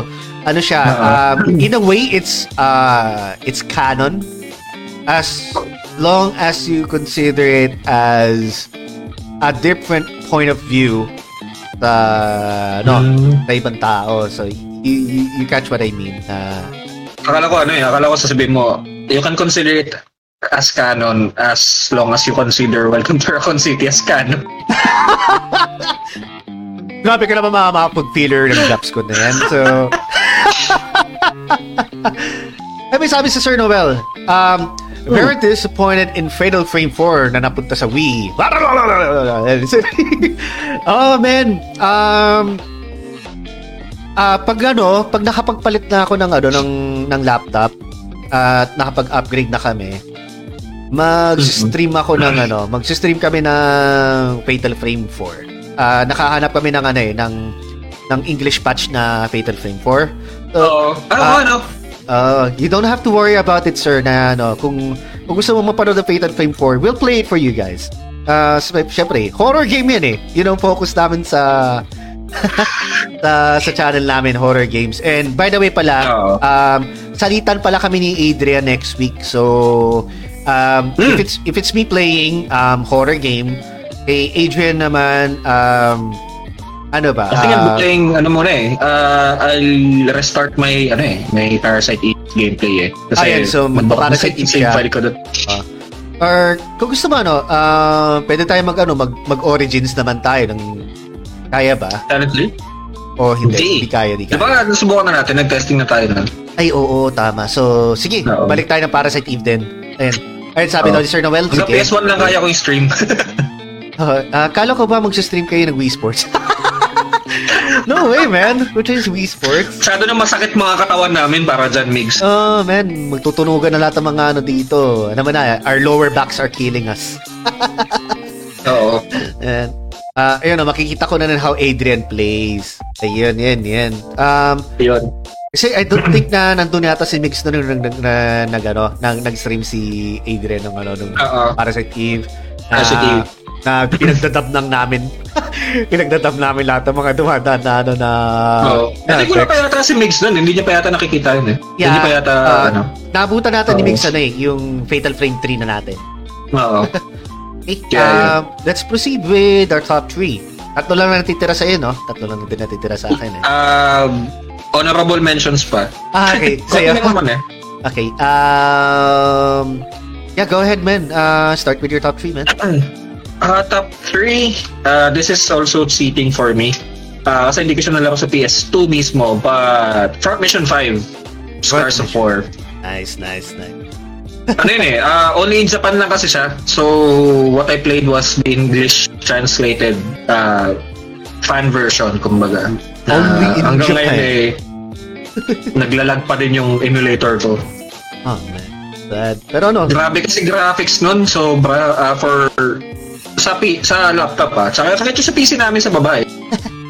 ano siya, um, in a way, it's, uh, it's canon as long as you consider it as a different point of view sa no Mm. sa ibang tao so you, you, you catch what I mean na Akala ko ano eh, akala ko sasabihin mo, you can consider it as canon as long as you consider Welcome to Raccoon City as canon. grabe ka naman mga makapag-filler ng gaps ko na yan so Eh, may sabi sa Sir Noel um very disappointed in Fatal Frame 4 na napunta sa Wii. [LAUGHS] oh man, um Ah, pag ano, pag nakapagpalit na ako ng ano ng ng laptop at nakapag-upgrade na kami, mag-stream ako ng ano, mag-stream kami ng Fatal Frame 4. Ah, nakahanap kami ng ano eh, ng ng English patch na Fatal Frame 4. So, Oo. Ano, Ah. ano? Uh, you don't have to worry about it, sir, na ano, kung, kung gusto mo mapanood ng Fatal Frame 4, we'll play it for you guys. Uh, syempre, horror game yan eh. Yun ang focus namin sa sa, sa channel namin, horror games. And by the way pala, Oo. um, salitan pala kami ni Adrian next week. So, um, if Hmm. it's if it's me playing um, horror game, kay Adrian naman, um, ano ba? I think ah, I'm playing, ano muna eh, uh, I'll restart my, ano eh, my Parasite Eve gameplay eh. Kasi Ayan, so magbaback Parasite na Eve siya. file ko doon. Or kung gusto mo ano, ah, pwede tayo mag ano, mag mag origins naman tayo ng kaya ba? Currently? O hindi, Hindi. hindi kaya, hindi Di kaya. ba, nasubukan na natin, nag-testing na tayo nun. Ay, oo, tama. So, sige, Oo. balik tayo ng Parasite Eve din. Ayun. Ayun, sabi Oo. daw ni Sir Noel, Hanggang sige. PS1 lang kaya ko yung stream. [LAUGHS] Uh, ah, kala ko ba mag-stream kayo ng Wii Sports? [LAUGHS] no way, man. Which is Wii Sports? Masyado na masakit mga katawan namin para dyan, Migs. Oh, man. Magtutunugan na lahat ng mga ano dito. Ano man na, our lower backs are killing us. [LAUGHS] Oo. And, ah, ayun, oh, makikita ko na rin how Adrian plays. Ayun, yan, yan. Um, Yun. kasi I don't think na nandun yata si Mix na nung nag, nag, na, nag, ano, nag, nag-stream si Adrian ng ano, nung Oo. para sa Eve. Na, Parasite Eve. na pinagdadab lang namin. [LAUGHS] pinagdadab namin lahat ng mga dumadaan na ano na... Oo. na Hindi ko na pa yata si Migs nun. Hindi niya pa yata nakikita yun eh. Yeah, Hindi pa yata, ah, ano. Naabutan natin ni Oo. Mix ano eh, yung Fatal Frame 3 na natin. Oo. [LAUGHS] Okay, Yeah, um, let's proceed with our top 3. Tatlo lang na natitira sa iyo, no? Tatlo lang din natitira sa akin eh. Um, honorable mentions pa. Ah, okay. Sa'yo. naman eh. Okay. Um, yeah, go ahead, man. Uh, start with your top 3, man. [CLEARS THROAT] Uh, top 3, uh, this is also cheating for me. Uh, kasi hindi ko siya nalaro sa PS2 mismo, but Front Mission 5, Scars of War. Nice, nice, nice. Ano yun eh, uh, only in Japan lang kasi siya. So, what I played was the English translated uh, fan version, kumbaga. Na Only in hanggang Japan. ngayon eh, [LAUGHS] naglalag pa din yung emulator ko. Oh, man. Sad. Pero ano, Grabe kasi graphics nun, sobra uh, for sa P, sa laptop pa. Tsaka kahit yung sa PC namin sa babae. [LAUGHS]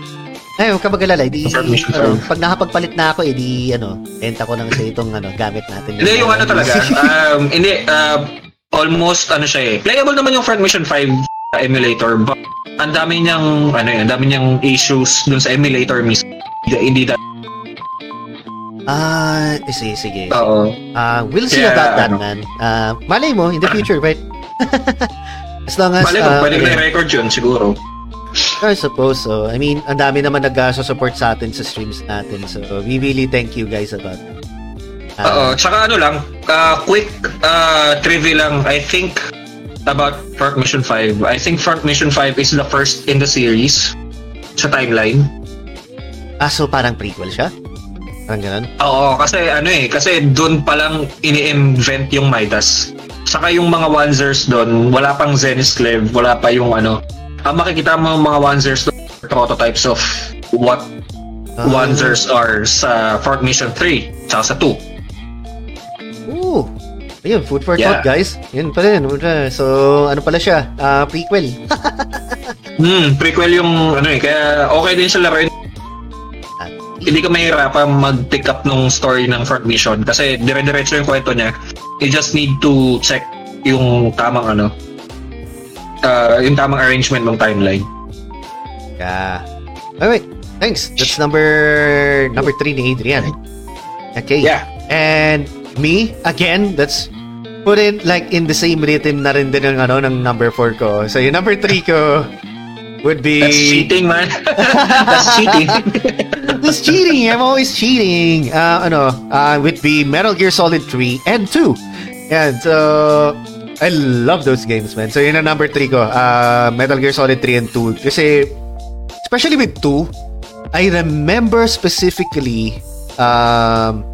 ay, huwag ka mag-alala. Di, Information ano, firm. pag nakapagpalit na ako, edi, ano, benta ko lang sa itong, ano, gamit natin. Hindi, yung ano talaga. [LAUGHS] um, hindi, uh, almost, ano siya eh. Playable naman yung Front Mission 5 emulator, but ang dami niyang, ano yun, ang dami niyang issues dun sa emulator mismo. Hindi, da- Ah, sige, sige. Oo. Ah, we'll see Kaya, about that, ano. man. Ah, malay mo, in the future, right? [LAUGHS] as long as, Bale, ah, pwede okay. may record yun, siguro. I suppose so. I mean, ang dami naman nag-support sa atin sa streams natin. So, we really thank you guys about that. Ah, Oo. Tsaka ano lang, uh, quick uh, trivia lang, I think, about Front Mission 5. I think Front Mission 5 is the first in the series sa timeline. ah, so parang prequel siya? Parang ganun? Oo, kasi ano eh, kasi doon pa lang ini-invent yung Midas. Saka yung mga Wanzers doon, wala pang Zenisclev, wala pa yung ano. Ang makikita mo mga Wanzers prototypes of what Ah. Wanzers are sa Front Mission 3, tsaka sa 2. Ooh! Ayun, food for Yeah. thought, guys. Yun pa rin. So, ano pala siya? Ah, prequel. [LAUGHS] Hmm, prequel yung ano eh, kaya okay din siya laruin. Hindi ka mahirapan mag-pick up nung story ng Front Mission kasi dire-diretso yung kwento niya. You just need to check yung tamang ano, uh, yung tamang arrangement ng timeline. Yeah. Alright. Thanks. That's number number three ni Adrian. Okay. Yeah. And me, again, that's put in like in the same rhythm na rin din ng, ano, ng number four ko. So yung number three ko would be... That's cheating, man. [LAUGHS] That's cheating. That's cheating. I'm always cheating. Uh, ano, uh, would be Metal Gear Solid 3 and 2. And so, I love those games, man. So, yun ang number 3 ko. Uh, Metal Gear Solid 3 and 2. Kasi, especially with 2, I remember specifically um,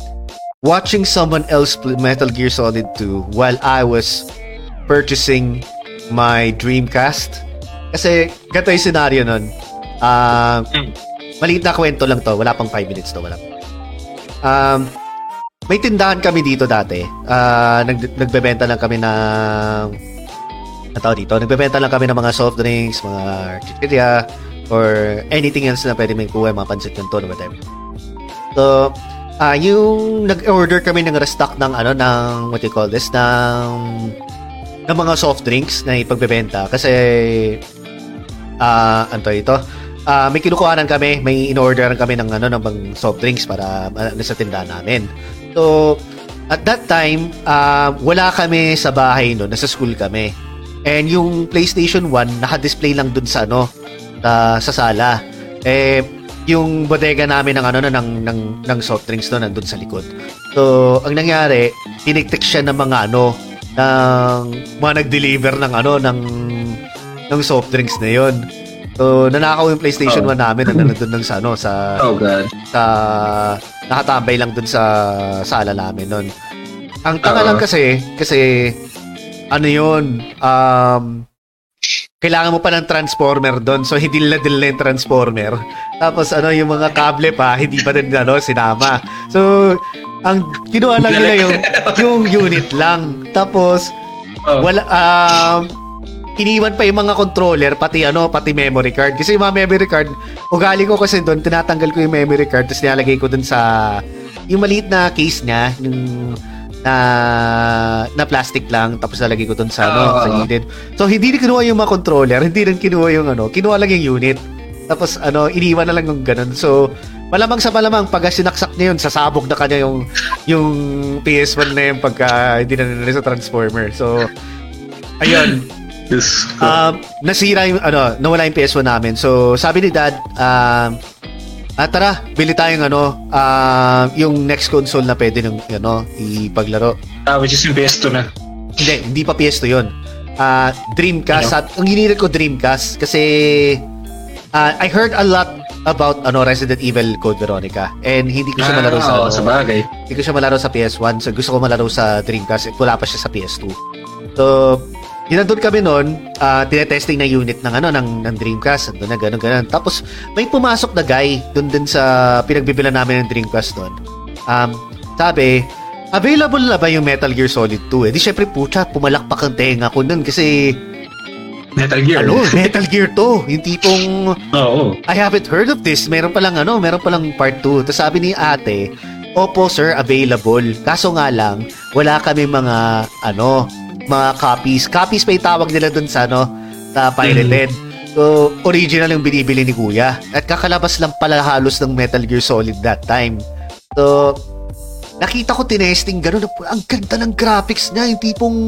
watching someone else play Metal Gear Solid 2 while I was purchasing my Dreamcast. Kasi, ganito yung scenario nun. Um, maliit na kwento lang to. Wala pang 5 minutes to. Wala. Um, may tindahan kami dito dati. Ah, nag, nagbebenta lang kami ng ang tawag dito, nagbebenta lang kami ng mga soft drinks, mga chichirya, or anything else na pwede may kuha, mga pansit canton, whatever. So, ah yung nag-order kami ng restock ng ano, ng, what you call this, ng, ng mga soft drinks na ipagbebenta. Kasi, ah ano to ito, ah may kinukuhanan kami, may in-orderan kami ng ano ng bang soft drinks para uh, sa tindahan namin. So at that time, ah wala kami sa bahay no, nasa school kami. And yung PlayStation 1 naka-display lang dun sa ano sa, sa sala. Eh yung bodega namin ng ano na ng ng ng soft drinks no nandun sa likod. So ang nangyari, tiniktik siya ng mga ano ng mga nag-deliver ng ano ng ng soft drinks na yon. So, nanakaw yung PlayStation Oh. 1 namin na nandun lang sa ano sa oh, God. sa nakatambay lang dun sa sala namin nun. Ang tanga lang kasi kasi ano yun um kailangan mo pa ng transformer doon so hindi nila dinala yung transformer tapos ano yung mga kable pa hindi pa din ano sinama so ang kinuha lang nila yung [LAUGHS] yung unit lang tapos Oh. wala um iniwan pa yung mga controller pati ano pati memory card. Kasi yung mga memory card ugali ko kasi doon tinatanggal ko yung memory card tapos nilalagay ko doon sa yung maliit na case niya yung na na plastic lang tapos nalagay ko doon sa ano Oo. sa gilid so hindi rin kinuha yung mga controller hindi rin kinuha yung ano kinuha lang yung unit. Tapos ano iniwan na lang yung ganun. So malamang sa malamang pag sinaksak niya yun sasabog na kanya yung yung PS1 na yung pagka hindi na nila sa transformer. So ayun [LAUGHS] Yes. Um, nasira yung, ano, nawala yung PS1 namin. So, sabi ni Dad, um, ah, tara, bili tayong ano, um, yung next console na pwede nung, ano, ipaglaro. Ah, which is yung PS2 na. Hindi, hindi pa PS2 yun. Ah, Dreamcast. At, ang hinirit ko Dreamcast kasi ah, I heard a lot about ano Resident Evil Code Veronica and hindi ko siya malaro sa oo, ano, sa bagay. hindi ko siya malaro sa PS1 so gusto ko malaro sa Dreamcast wala pa siya sa PS2 so Yun nandun kami noon, uh, tinetesting na unit ng ano ng, ng Dreamcast, nandun na gano'n gano'n. Tapos may pumasok na guy doon din sa pinagbibilan namin ng Dreamcast doon. Um, sabi, available na ba yung Metal Gear Solid 2? Eh di syempre pucha, pumalakpak ang tenga ko nun kasi Metal Gear. ano, [LAUGHS] Metal Gear to. Yung tipong Oo. I haven't heard of this. Meron palang ano, meron palang part 2. Tapos sabi ni ate, Opo sir, available. Kaso nga lang, wala kami mga ano, mga copies. Copies pa yung tawag nila dun sa ano, sa pirated. So, original yung binibili ni Kuya. At kakalabas lang pala halos ng Metal Gear Solid that time. So, nakita ko tinesting ganun. Ang ganda ng graphics niya. Yung tipong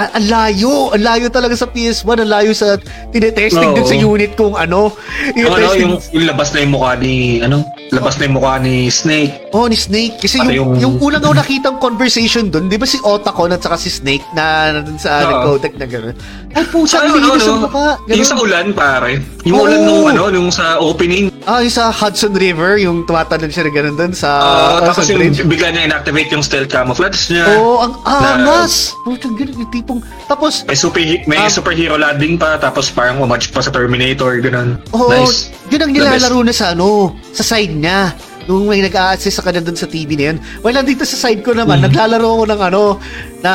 ang ang layo, ang layo talaga sa PS1, ang layo sa tinetesting Oo. dun sa unit kung ano. Yung, ano, yung, yung labas na yung mukha ni, ano, labas na yung mukha ni Snake. Oh, ni Snake. Kasi Pati yung, yung, yung- unang ako nakitang conversation doon, di ba si Otacon at saka si Snake na nandun sa Oo. nag-codec na gano'n. Ay, pusa, Sa ano, linis ano, ang mukha. yung sa ulan, pare. Yung Oo. ulan nung, ano, nung sa opening. Ah, yung sa Hudson River, yung tumatalon siya na gano'n doon sa Uh, tapos Hudson yung Bridge. bigla niya inactivate yung stealth camouflage niya. Oo, ang angas! Puta, ganun, yung tipong... Tapos, May, super, may Ah. superhero landing pa, tapos parang umatch pa sa Terminator, ganun. oh, nice. yun ang nilalaro na sa ano, sa side niya. Nung may nag-a-assist sa kanya doon sa TV na yan. Well, nandito sa side ko naman, Mm. naglalaro ako ng ano, na,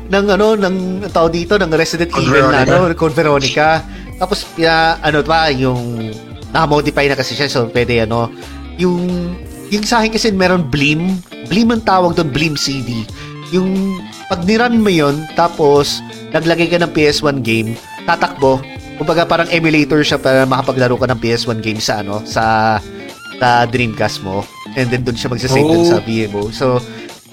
ng ano, ng tawag dito, ng Resident Code Evil na ano, Code Veronica. Tapos, pina, ano pa, yung, naka-modify na kasi siya, so pwede ano, yung, yung sa akin kasi meron Blim, Blim ang tawag doon, Blim CD. Yung, pag nirun mo yun, tapos, naglagay ka ng PS1 game, tatakbo, kumbaga parang emulator siya para makapaglaro ka ng PS1 game sa ano, sa sa Dreamcast mo. And then doon siya magsasave Oh. sa VMO. So,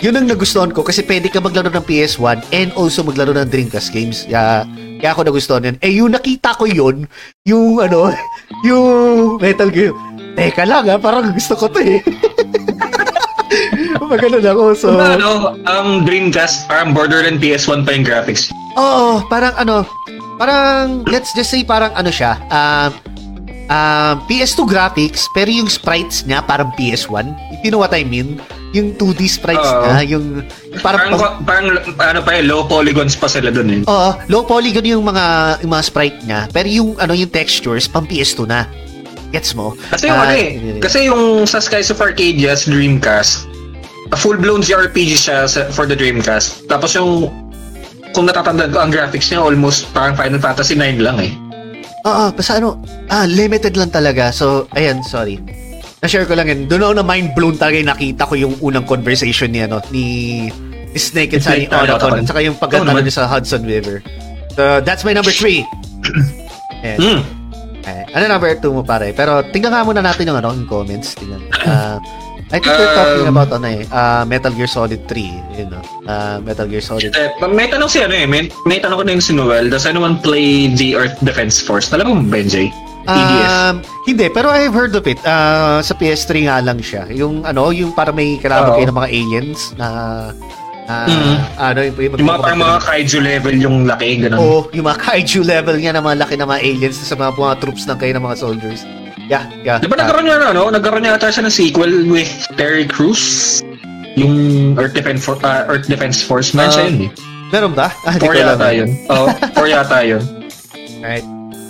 yun ang nagustuhan ko kasi pwede ka maglaro ng PS1 and also maglaro ng Dreamcast games. Kaya, kaya ako nagustuhan yun. Eh, yung nakita ko yun, yung ano, [LAUGHS] yung Metal Gear. Teka lang ha, parang gusto ko to eh. [LAUGHS] Maganon ako. So, So, ano, ang Dreamcast, parang borderline PS1 pa yung graphics. Oo, parang ano, parang, let's just say parang ano siya, um, um, PS2 graphics, pero yung sprites niya parang PS1. If you know what I mean? Yung 2D sprites Oo. niya, yung, yung parang, Parang, parang, ano pa eh, low polygons pa sila dun eh. Oo, low polygon yung mga yung mga sprite niya, pero yung ano yung textures pang PS2 na. Gets mo? Kasi yung Ah, ano eh, kasi yung sa Skies of Arcadia sa Dreamcast, a full-blown JRPG siya sa, for the Dreamcast. Tapos yung, kung natatandaan ko, ang graphics niya almost parang Final Fantasy 9 lang eh. Oo, basta ano, ah, limited lang talaga. So, ayan, sorry. Na-share ko lang yun. Doon ako na mind blown talaga yung nakita ko yung unang conversation ni, ano, ni, ni Snake Snake, ah, Otacon. At saka yung pagkatalo niya sa Hudson River. So, that's my number three. [CLEARS THROAT] Ayan. Hmm. Eh, ano number two mo pare? Pero tingnan nga muna natin yung ano, yung comments. Tingnan. Ah, I think we're talking Um, about ano eh, ah, Metal Gear Solid 3, you know. Ah, Metal Gear Solid. Eh, may tanong si ano eh, may, may tanong ko na yung si Noel, does anyone play the Earth Defense Force? Alam mo ba, Benjay? EDF. Um, hindi, pero I've heard of it. Ah, sa PS3 nga lang siya. Yung ano, yung para may kalaban kayo ng mga aliens na na Mhm. ano, yung, Yung mga parang mga kaiju level yung laki, ganun. Oo, yung mga [LAUGHS] kaiju level niya na mga laki na mga aliens sa mga, mga troops ng kayo ng mga soldiers. Yeah, yeah. Di ba Ah, nagkaroon niya, ano, nagkaroon niya ata siya ng sequel with Terry Crews? Yung Earth Defense, For- ah, Earth Defense Force. Man Ah, siya yun eh. meron ba? Ah, Four yata yun. Oo, four yata yun. Right.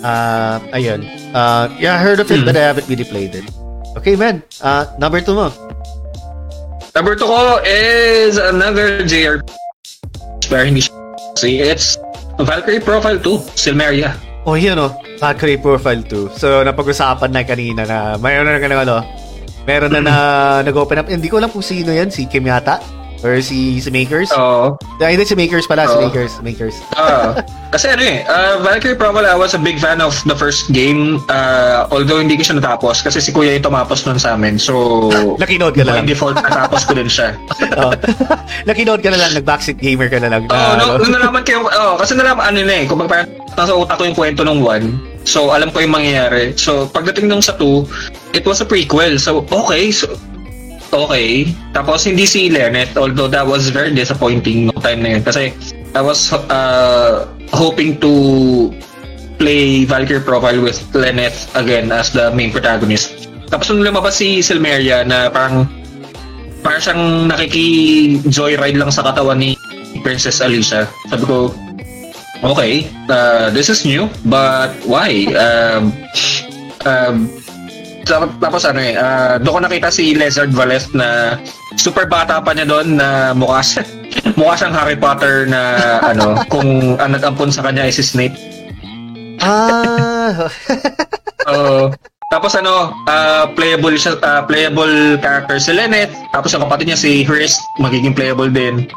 Uh, ayun. Uh, yeah, I heard of it, Hmm. but I haven't really played it. Okay, man. Uh, number two mo. Number two ko is another JRPG. Pero hindi. See, it's Valkyrie Profile 2, Silmeria. Oh, yun oh. Valkyrie Profile 2. So, napag-usapan na kanina na mayroon na ng ano, meron na na nag-open up. Hindi ko alam kung sino yan. Si Kim yata? Or si, si Makers? Oo. Ah, hindi, si Makers pala. Si Oo. Makers. Makers. Ah, [LAUGHS] kasi ano eh, uh, Valkyrie Profile, I was a big fan of the first game. Uh, although hindi ko siya natapos kasi si Kuya yung tumapos nun sa amin. So, [LAUGHS] Nakinood ka na lang. default natapos ko din siya. [LAUGHS] oh. Nakinood ka na lang. Nag-backseat gamer ka na lang. Oo, na, no, nung nalaman yung, oh, kasi nalaman, ano na eh, kung parang nasa utak ko yung kwento ng 1, so alam ko yung mangyayari. So, pagdating nung sa 2, it was a prequel. So, okay, so, okay. Tapos, hindi si Lenneth, although that was very disappointing no time na yun. Kasi, I was uh, hoping to play Valkyrie Profile with Lenneth again as the main protagonist. Tapos nung lumabas si Silmeria na parang parang siyang nakiki-joyride lang sa katawan ni Princess Alicia. Sabi ko, Okay, uh, this is new, but why? Um, um, tapos ano eh, uh, doon ko nakita si Lizard Valeth na super bata pa niya doon na mukha siya, [LAUGHS] mukha siyang Harry Potter na [LAUGHS] ano, kung ang nag-ampon sa kanya ay si Snape. Ah, [LAUGHS] So, tapos ano, uh, playable siya, uh, playable character si Lynette. Tapos yung kapatid niya si Hrist, magiging playable din.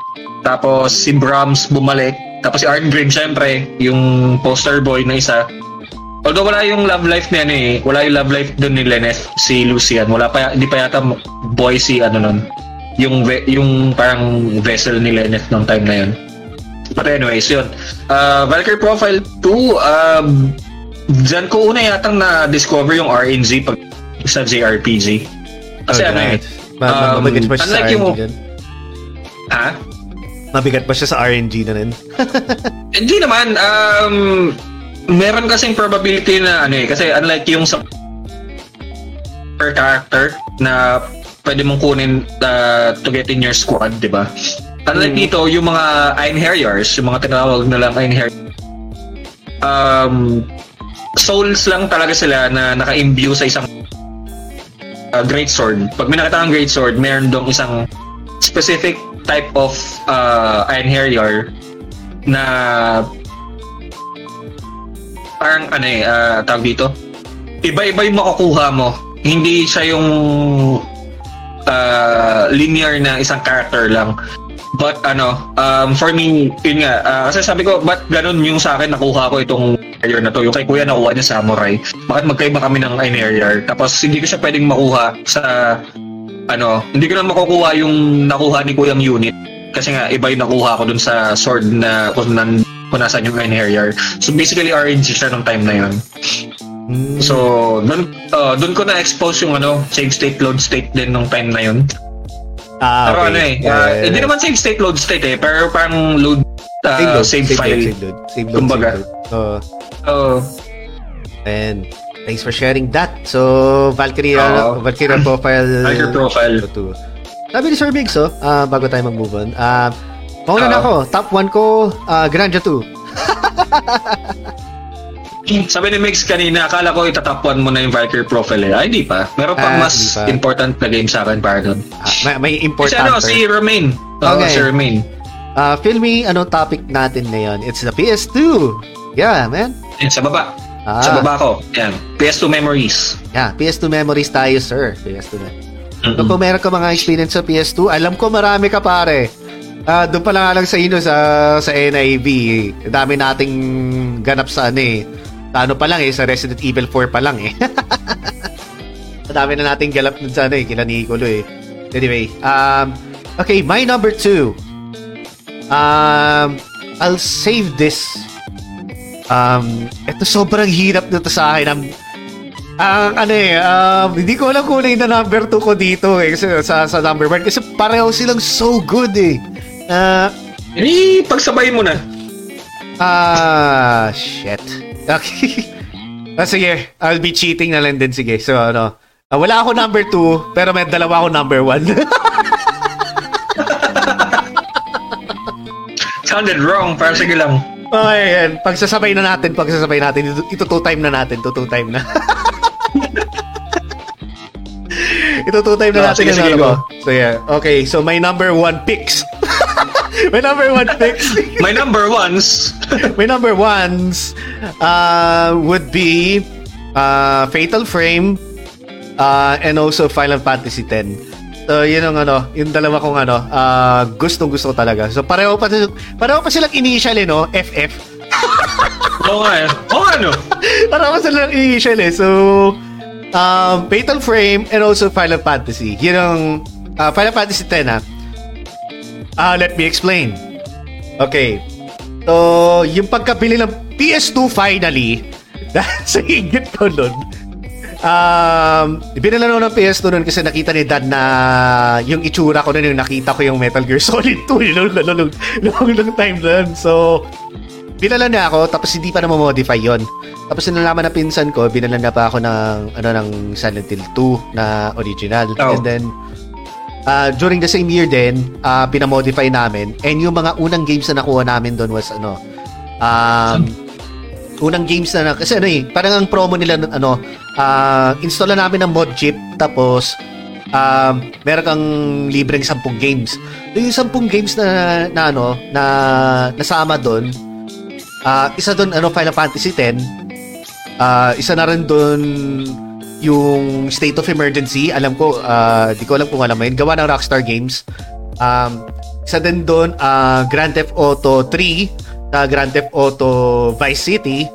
Tapos si Brahms bumalik. Tapos si Arngrim syempre, yung poster boy na isa. Although wala yung love life niya ano eh, wala yung love life doon ni Lynette, si Lucian. Wala pa hindi pa yata boy si ano nun. Yung ve- yung parang vessel ni Lynette nung time na yun. But anyways, yun. Uh, Valkyrie Profile 2, um, Diyan ko una yatang na-discover yung RNG pag sa JRPG. Kasi ano eh, Ma- ma- um, mabigat ba siya sa RNG yung- dyan? ha? Mabigat ba siya sa RNG na rin? [LAUGHS] Hindi naman, um, meron kasing probability na ano eh, kasi unlike yung sa per character na pwede mong kunin uh, to get in your squad, di ba? Unlike Mm. dito, yung mga Einherjars, yung mga tinatawag na lang Einherjars, um, souls lang talaga sila na naka-imbue sa isang uh, great sword. Pag may nakita kang great sword, meron dong isang specific type of uh, Einherjar na parang ano eh, uh, tawag dito, iba-iba yung makukuha mo. Hindi siya yung uh, linear na isang character lang. But ano, um, for me, yun nga, uh, kasi sabi ko, ba't ganun yung sa akin nakuha ko itong area na to? Yung kay kuya nakuha niya samurai. Bakit magkaiba kami ng Einherjar? Tapos hindi ko siya pwedeng makuha sa, ano, hindi ko na makukuha yung nakuha ni kuyang unit. Kasi nga, iba yung nakuha ko dun sa sword na kung, nan, kung nasan yung Einherjar. So basically, RNG siya nung time na yun. Hmm. So, dun, uh, dun ko na-expose yung ano, save state, load state din nung time na yun. ah, Pero okay. ano eh, uh, hindi naman save state, load state eh, pero parang load, uh, save, file. Save load, save load, Kumbaga. save load. So, So, and thanks for sharing that. So, Valkyrie, uh, Oo. Valkyrie profile. Valkyrie profile. Sabi ni Sir Biggs, oh, ah, bago tayo mag-move on. Uh, mauna na Oo. ako. Top 1 ko, uh, Granja 2. [LAUGHS] sabi ni Mix kanina, akala ko itatapuan mo na yung Valkyrie profile eh. Ay, di pa. Meron pang Ah, mas pa. important na game sa akin para doon. Ah, may, may Kasi important. ano, si Romain. Oo, Okay. si Romain. Uh, feel me, anong topic natin ngayon? It's the PS2. Yeah, man. Yan, sa baba. Ah, Sa baba ko. Yan. PS2 Memories. Yeah, PS2 memories tayo, sir. PS2 na. So, Mm-mm. kung meron ka mga experience sa PS2, alam ko marami ka pare. Ah, doon pa lang lang sa ino sa sa NIV. Dami nating ganap sa ano eh. Ano pa lang eh, sa Resident Evil 4 pa lang eh. [LAUGHS] Dami na nating galap dun sa ano eh, kila Nicolo eh. Anyway, um, okay, my number two. Um, I'll save this. Um, ito sobrang hirap na to sa akin. Ang, ang ano eh, um, hindi ko alam kung ano yung number 2 ko dito eh, kasi sa, sa number 1. Kasi pareho silang so good eh. Ah, Eh, pagsabay mo na. Ah, shit. Okay. ah, sige, I'll be cheating na lang din. Sige, so ano. ah, wala ako number 2, pero may dalawa ako number 1. [LAUGHS] Sounded wrong, pero sige lang. okay, yan. Pagsasabay na natin, pagsasabay natin. Ito, ito two time na natin. Ito two time na. [LAUGHS] ito two time na Ah, natin sige, yung sige, ano. So yeah. Okay, so my number 1 picks. [LAUGHS] my number 1 picks. [LAUGHS] My number ones. [LAUGHS] My number ones uh, would be uh, Fatal Frame uh, and also Final Fantasy X. So, yun ang ano, yung dalawa kong ano, uh, gustong gusto talaga. So, pareho pa, pareho pa silang initial eh, no? FF. Oo nga eh. Oo nga no. pareho pa silang initial eh. So, um, Fatal Frame and also Final Fantasy. Yun ang, uh, Final Fantasy X, ha? Ah, let me explain. Okay. So, yung pagkabili ng PS2 finally, [LAUGHS] sa higit ko nun, um, binala nun ng PS2 nun kasi nakita ni Dad na yung itsura ko nun, yung nakita ko yung Metal Gear Solid 2, [LAUGHS] yung long, long, long, long time nun. So, binala na ako, tapos hindi pa na modify yon. Tapos nalaman na pinsan ko, binala na pa ako ng, ano, ng Silent Hill 2 na original. Oh. And then, uh, during the same year din, uh, pinamodify namin. And yung mga unang games na nakuha namin doon was ano, Um, unang games na, kasi ano eh, parang ang promo nila ano, uh, install na namin ng mod chip tapos um, meron kang libreng 10 games. Yung 10 games na, na ano, na nasama doon, uh, isa doon ano Final Fantasy 10, uh, isa na rin doon yung State of Emergency. Alam ko, uh, di ko alam kung alam mo yun. Gawa ng Rockstar Games. Um, isa din doon, uh, Grand Theft Auto 3, uh, Grand Theft Auto Vice City.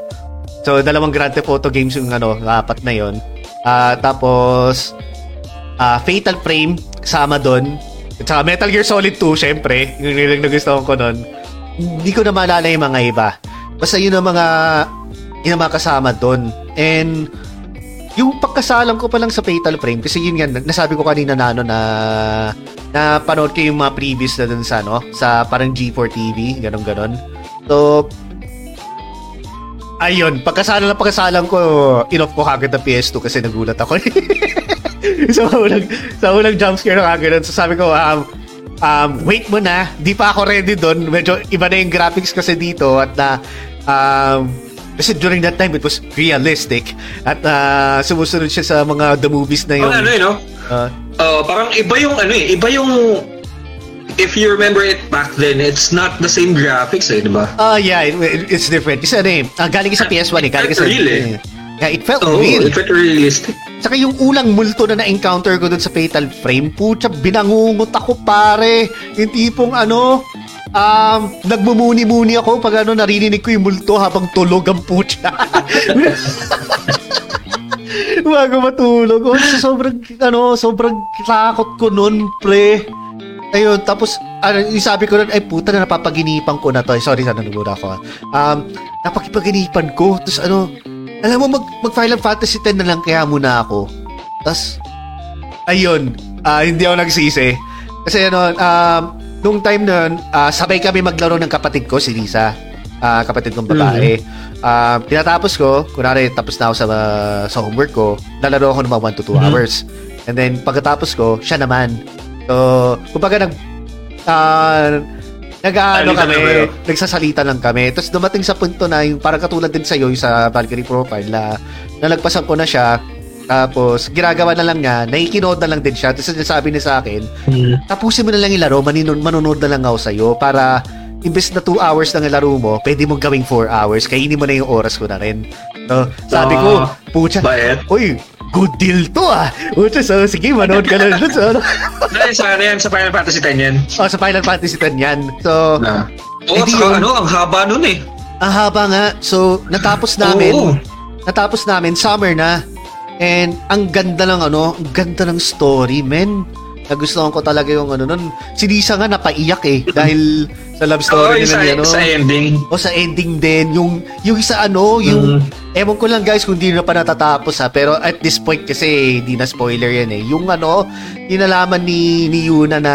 So, dalawang Grand Theft Auto games yung ano, apat na yon. Uh, tapos, uh, Fatal Frame, kasama doon. At saka Metal Gear Solid 2, syempre. Yung nilang nagustuhan ko noon. Hindi ko na maalala yung mga iba. Basta yun ang mga, yun ang mga kasama doon. And, yung pagkasalang ko pa lang sa Fatal Frame kasi yun nga nasabi ko kanina na ano na na panood ko yung mga previous na dun sa ano sa parang G4 TV ganun ganon so ayun pagkasalang na pagkasalang ko inoff ko kagad ng PS2 kasi nagulat ako. So [LAUGHS] unang sa unang jump scare na kagad so sabi ko um, um wait mo na di pa ako ready doon medyo iba na yung graphics kasi dito at na um kasi during that time, it was realistic. At uh, sumusunod siya sa mga the movies na yung... Oh, ano yun, no? Uh, uh, parang iba yung ano eh, iba yung if you remember it back then, it's not the same graphics eh, di ba? Ah, uh, yeah, it, it's different. Kasi ano eh, uh, galing sa PS1 eh. Galing sa... Real eh. Yeah, it felt oh, real. it felt realistic. Saka yung ulang multo na na-encounter ko dun sa Fatal Frame, putya, binangungot ako pare. Yung tipong ano, um, nagmumuni-muni ako pag ano, narinig ko yung multo habang tulog ang putya. [LAUGHS] Bago matulog. Oh, sobrang, ano, sobrang takot ko nun, pre. Ayun, tapos, ano, sabi ko nun, ay puta na napapaginipan ko na to. Sorry, sana nagmura ako. Um, napapaginipan ko. Tapos ano, alam mo, mag, mag Final Fantasy 10 na lang kaya muna ako. Tapos, ayun, uh, hindi ako nagsisi. Kasi ano, um, nung time na uh, sabay kami maglaro ng kapatid ko, si Lisa. Uh, kapatid kong babae. Mm-hmm. Uh, tinatapos ko, kunwari tapos na ako sa, uh, sa homework ko, lalaro ako ng mga 1 to 2 mm-hmm. hours. And then, pagkatapos ko, siya naman. So, kumbaga nag, uh, Nag-ano kami, nagsasalita lang kami. Tapos dumating sa punto na yung parang katulad din sa iyo sa Valkyrie profile na nalagpasan ko na siya. Tapos, ginagawa na lang niya, nakikinood na lang din siya. Tapos, sabi niya sa akin, hmm. tapusin mo na lang yung laro, maninod, manonood na lang ako sa'yo para imbes na 2 hours lang yung laro mo, pwede mong gawing 4 hours, kainin mo na yung oras ko na rin. So, sabi ko, ah, pucha, uy, good deal to ah. Uto, so sige, manood ka na sa ano. [LAUGHS] Dahil sa ano yan, sa Final Fantasy 10 yan. Oh, sa Final Fantasy 10 yan. So, na. Oo, oh, saka ano, ang haba nun eh. Ang haba nga. So, natapos namin, Oo. natapos namin, summer na. And ang ganda ng ano, ang ganda ng story, men. Nagustuhan ko talaga yung ano nun. Si Lisa nga napaiyak eh [LAUGHS] dahil sa love story oh, nila sa, ano. Sa ending. O sa ending din. Yung, yung sa ano, yung, mm. ewan ko lang guys kung di na pa natatapos ha. Pero at this point kasi, di na spoiler yan eh. Yung ano, inalaman ni, ni Yuna na,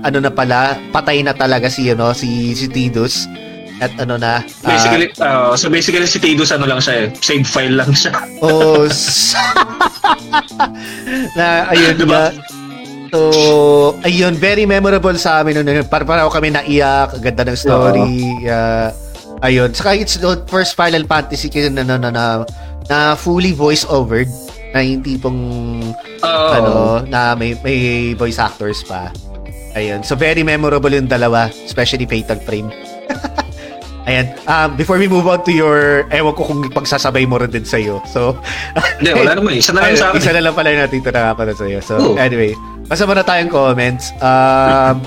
ano na pala, patay na talaga si, ano, si, si Tidus at ano na uh, basically uh, so basically si Tidus ano lang siya eh save file lang siya [LAUGHS] oh [LAUGHS] na ayun diba? na So, ayun, very memorable sa amin noon. Para para kami naiyak, ganda ng story. Uh, ayun. Saka it's the first Final Fantasy kasi na, na, na, na, na fully voice over na yung tipong oh. ano, na may, may voice actors pa. Ayun. So, very memorable yung dalawa, especially Fatal Frame. [LAUGHS] Ayan. Um, before we move on to your, ewan ko kung pagsasabay mo rin din sa'yo. So, Hindi, wala naman. Isa na lang sa akin. Isa na lang pala yung natitira nga pala sa'yo. So, Ooh. anyway. Basta muna tayong comments. Um,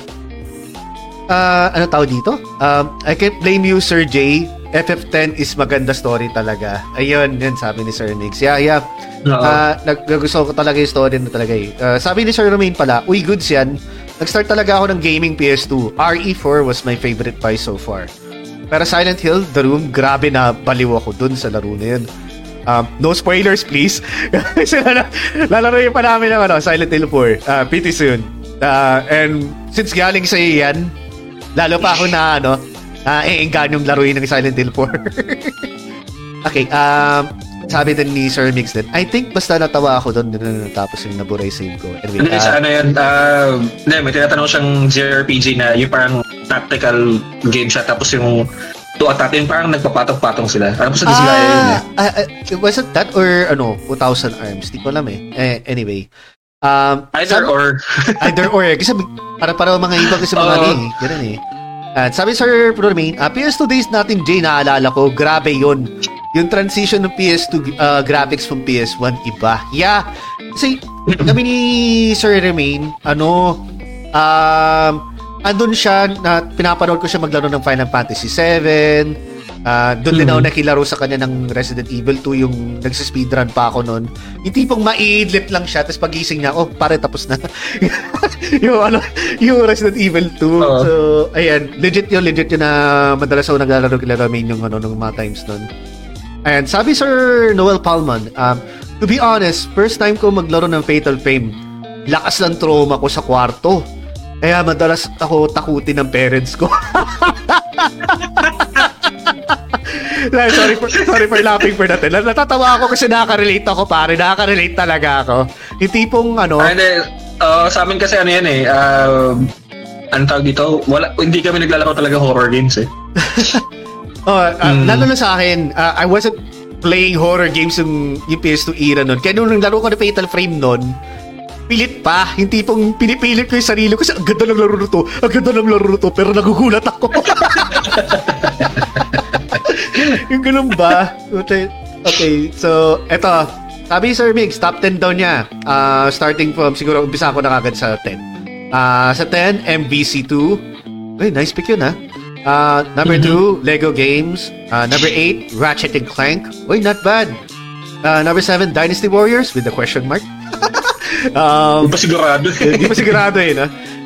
[LAUGHS] uh, ano tawag dito? Um, I can't blame you, Sir J. FF10 is maganda story talaga. Ayun, yun sabi ni Sir Nix. Yeah, yeah. Uh, naggusto ko talaga yung story na talaga eh. Uh, sabi ni Sir Romain pala, uy, goods yan. Nag-start talaga ako ng gaming PS2. RE4 was my favorite buy so far. Pero Silent Hill, The Room, grabe na baliw ako dun sa laro na yun. Um, no spoilers, please. [LAUGHS] Kasi lalaroin pa namin ng ano, Silent Hill 4 uh, pretty soon. Uh, and since galing sa yan, lalo pa ako na ano, uh, yung laruin ng Silent Hill 4. [LAUGHS] okay, um, sabi din ni Sir Mix din, I think basta natawa ako doon tapos yung naburay save ko. Anyway, uh, sa ano yan, uh, hindi, may tinatanong siyang JRPG na yung parang tactical game siya tapos yung to attack yung parang nagpapatong-patong sila. Ano po sa Disgaea yun eh. ah, ah, was it that or ano, 2,000 arms? Di ko alam eh. eh anyway. Um, Either sabi- or. [LAUGHS] Either or. eh. Kasi para para mga iba kasi mga Oo. ano eh. Ganun eh. At sabi Sir Romain, uh, PS2 days natin, Jay, naalala ko, grabe yun. Yung transition ng PS2 uh, graphics from PS1, iba. Yeah. Kasi kami ni Sir Romain, ano, um, andun siya, na pinapanood ko siya maglaro ng Final Fantasy 7, Ah, doon din ako nakilaro sa kanya ng Resident Evil 2 yung nagsispeedrun pa ako noon. Yung tipong maiidlip lang siya tapos pagising niya, oh, pare tapos na. [LAUGHS] yung ano, yung Resident Evil 2. Oo. So, ayan, legit yun, legit yun na madalas ako naglalaro kila Ramin yung ano, nung mga times noon. Ayan, sabi Sir Noel Palman, um, to be honest, first time ko maglaro ng Fatal Frame, lakas ng trauma ko sa kwarto. Kaya madalas ako takutin ng parents ko. [LAUGHS] Like, sorry for sorry for laughing for that. eh. Natatawa ako kasi nakaka-relate ako pare, nakaka-relate talaga ako. Yung tipong ano, Ay, hindi. Uh, sa amin kasi ano yan eh. Uh, ano tawag dito? Wala, hindi kami naglalaro talaga horror games eh. [LAUGHS] oh, uh, Mm. lalo na sa akin, uh, I wasn't playing horror games yung, yung PS2 era nun. Kaya nung laro ko ng Fatal Frame nun, pilit pa. Yung tipong pinipilit ko yung sarili ko kasi ang ganda ng laro nito, ang ganda ng laro nito, pero nagugulat ako. [LAUGHS] yung ganun ba? Okay, okay so, eto. Sabi Sir Migs, top 10 daw niya. Ah, starting from, siguro, umpisa ako na kagad sa 10. Ah, sa 10, MVC2. Uy, nice pick yun, ha? Ah, number 2, Lego Games. Ah, number 8, Ratchet and Clank. Uy, not bad. Ah, number 7, Dynasty Warriors with the question mark. [LAUGHS] um, pa sigurado. [LAUGHS] Hindi pa sigurado eh, no?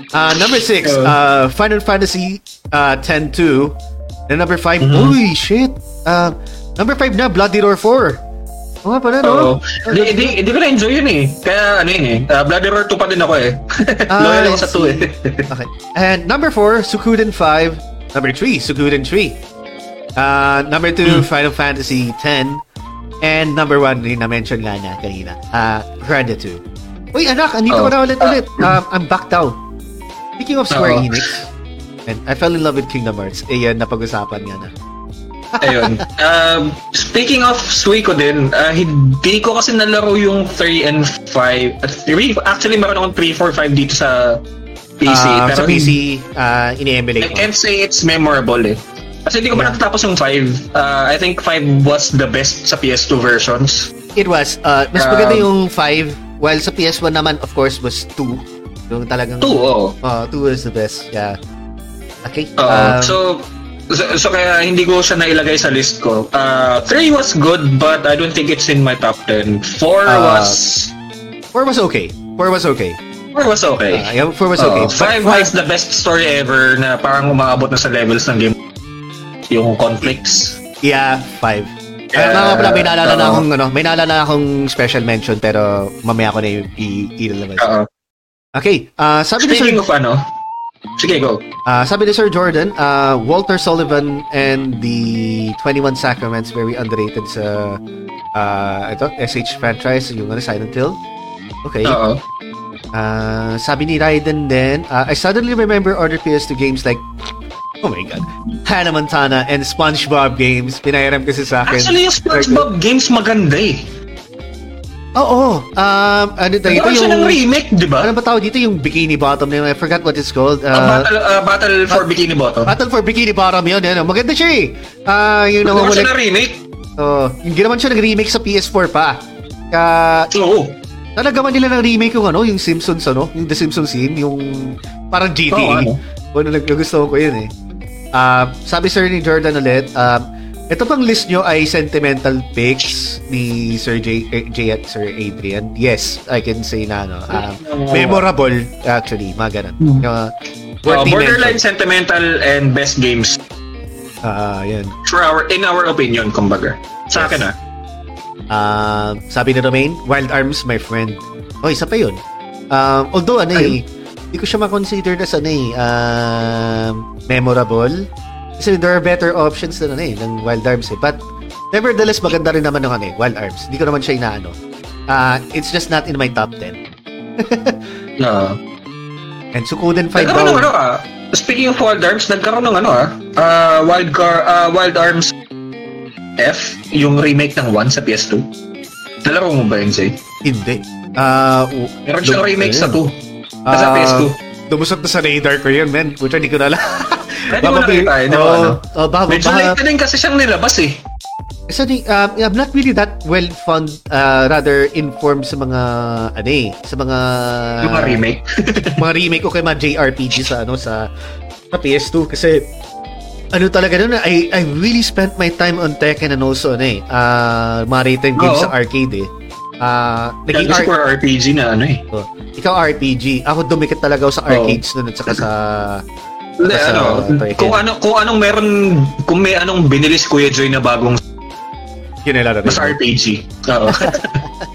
Uh, number 6, Oo. uh, Final Fantasy uh, 10-2. And number 5, Mhm. uy, shit. Uh, number 5 na, Bloody Roar 4. Oo nga pala, no? Hindi, hindi, hindi ko na-enjoy yun eh. Kaya ano yun eh. Uh, Bloody Roar 2 pa din ako eh. Ah, [LAUGHS] Loyal ako sa 2 eh. Okay. And number 4, Sukuden 5. Number 3, Sukuden 3. Uh, number 2, Final Fantasy 10. And number 1, yung na-mention nga na kanina, uh, Granda 2. Uy, anak, andito Oh. ko na ulit-ulit. Um, I'm back down. Speaking of Square Oo. Enix, and I fell in love with Kingdom Hearts. Eh, yan, napag-usapan nga na. [LAUGHS] Ayun. Um, speaking of Suiko din, uh, hindi ko kasi nalaro yung 3 and 5. At 3, actually meron akong 3, 4, 5 dito sa PC. Ah, pero sa PC, uh, I ini-emulate ko. can't say it's memorable eh. Kasi hindi ko pa Yeah. natatapos yung 5. Uh, I think 5 was the best sa PS2 versions. It was, uh, mas Um, maganda yung 5, while sa PS1 naman, of course, was 2. Yung talagang... 2, oo. Uh, 2 is the best, yeah. Okay. Oo. um, so, so, so kaya hindi ko siya nailagay sa list ko. Uh, 3 was good, but I don't think it's in my top 10. 4 Ah, was... 4 was okay. 4 was okay. 4 was okay. Uh, yeah, 4 was okay. Oo, But 5 has the best story ever na parang umaabot na sa levels ng game. Yung conflicts. Yeah, 5. Yeah, Uh, mga pala, may naalala na oo. akong, ano, may naalala na akong special mention, pero mamaya ko na yung i- i-ilabas. Oo. Okay, uh, sabi ni Sir Speaking of ano, sige go. Uh, sabi ni Sir Jordan, uh, Walter Sullivan and the 21 Sacraments very underrated sa uh, ito, SH franchise, yung ano, Silent Hill. Okay. Oo. Uh, sabi ni Raiden din, uh, I suddenly remember other PS2 games like Oh my God. Hannah Montana and SpongeBob games. Pinahiram kasi sa akin. Actually, yung SpongeBob games maganda eh. Oo. Um, ano ito, ito siya ng yung... remake, di ba? Ano ba tawag dito? Yung Bikini Bottom na. I forgot what it's called. Uh, Uh, battle, uh, battle for Bikini Bottom. Battle for Bikini Bottom yun. Ano. Maganda siya eh. Ah, yung Nagawa siya namumulit. ng remake. Oh, yung ginawan siya nag-remake sa PS4 pa. Kaya, Oo. Nalagawan nila ng remake yung ano, yung Simpsons ano, yung The Simpsons scene, yung parang GTA. Ano. Oh, ano, nagustuhan ko yun eh. Ah, sabi Sir ni Jordan ulit, um, ito bang list nyo ay sentimental picks ni Sir J, eh, J at Sir Adrian? Yes, I can say na ano. Um, memorable, actually, mga ganun. Hmm. Uh, Uh, borderline mention. sentimental and best games Ah, yan. for our in our opinion kumbaga. Sa akin ah. Ah, sabi ni Romaine, Wild Arms, my friend. Oh, isa pa yun. Um, although, ano eh, hindi ko siya makonsider na ano eh, um, memorable. Kasi there are better options na ano eh, ng Wild Arms eh. But, nevertheless, maganda rin naman ng ano eh, Wild Arms. Hindi ko naman siya inaano. Ah, it's just not in my top 10. Uh, [LAUGHS] And Sukoden 5 Nagkaroon ng ano ah. Speaking of Wild Arms, nagkaroon ng ano ah. ah, Wild, Car, ah, Wild Arms F, yung remake ng 1 sa PS2. Nalaro mo ba yun, Zay? Hindi. Ah, uh, Meron siyang remake sa 2. sa Ah, PS2. Dumusot na sa radar ko yun, man. Puta, hindi ko na alam. Pwede mo nakita eh, di ba? Oo. ano? Oh, baka, Medyo baka, late din kasi siyang nilabas eh. Di, um, I'm not really that well fond, uh, rather informed sa mga, ano eh, sa mga... Yung mga remake. [LAUGHS] mga remake o kay mga JRPG sa, ano, sa, sa PS2. Kasi, ano talaga nun, I, I really spent my time on Tekken and also, ano eh, uh, mga written games sa arcade eh. Uh, naging Naging ar- super RPG na ano eh. oh, ikaw RPG. Ako dumikit talaga ako sa arcades nun at saka sa... Hindi, ano, Tekken. kung ano, kung anong meron, kung may anong binili si Kuya Joy na bagong na lang. mas RPG. Oo.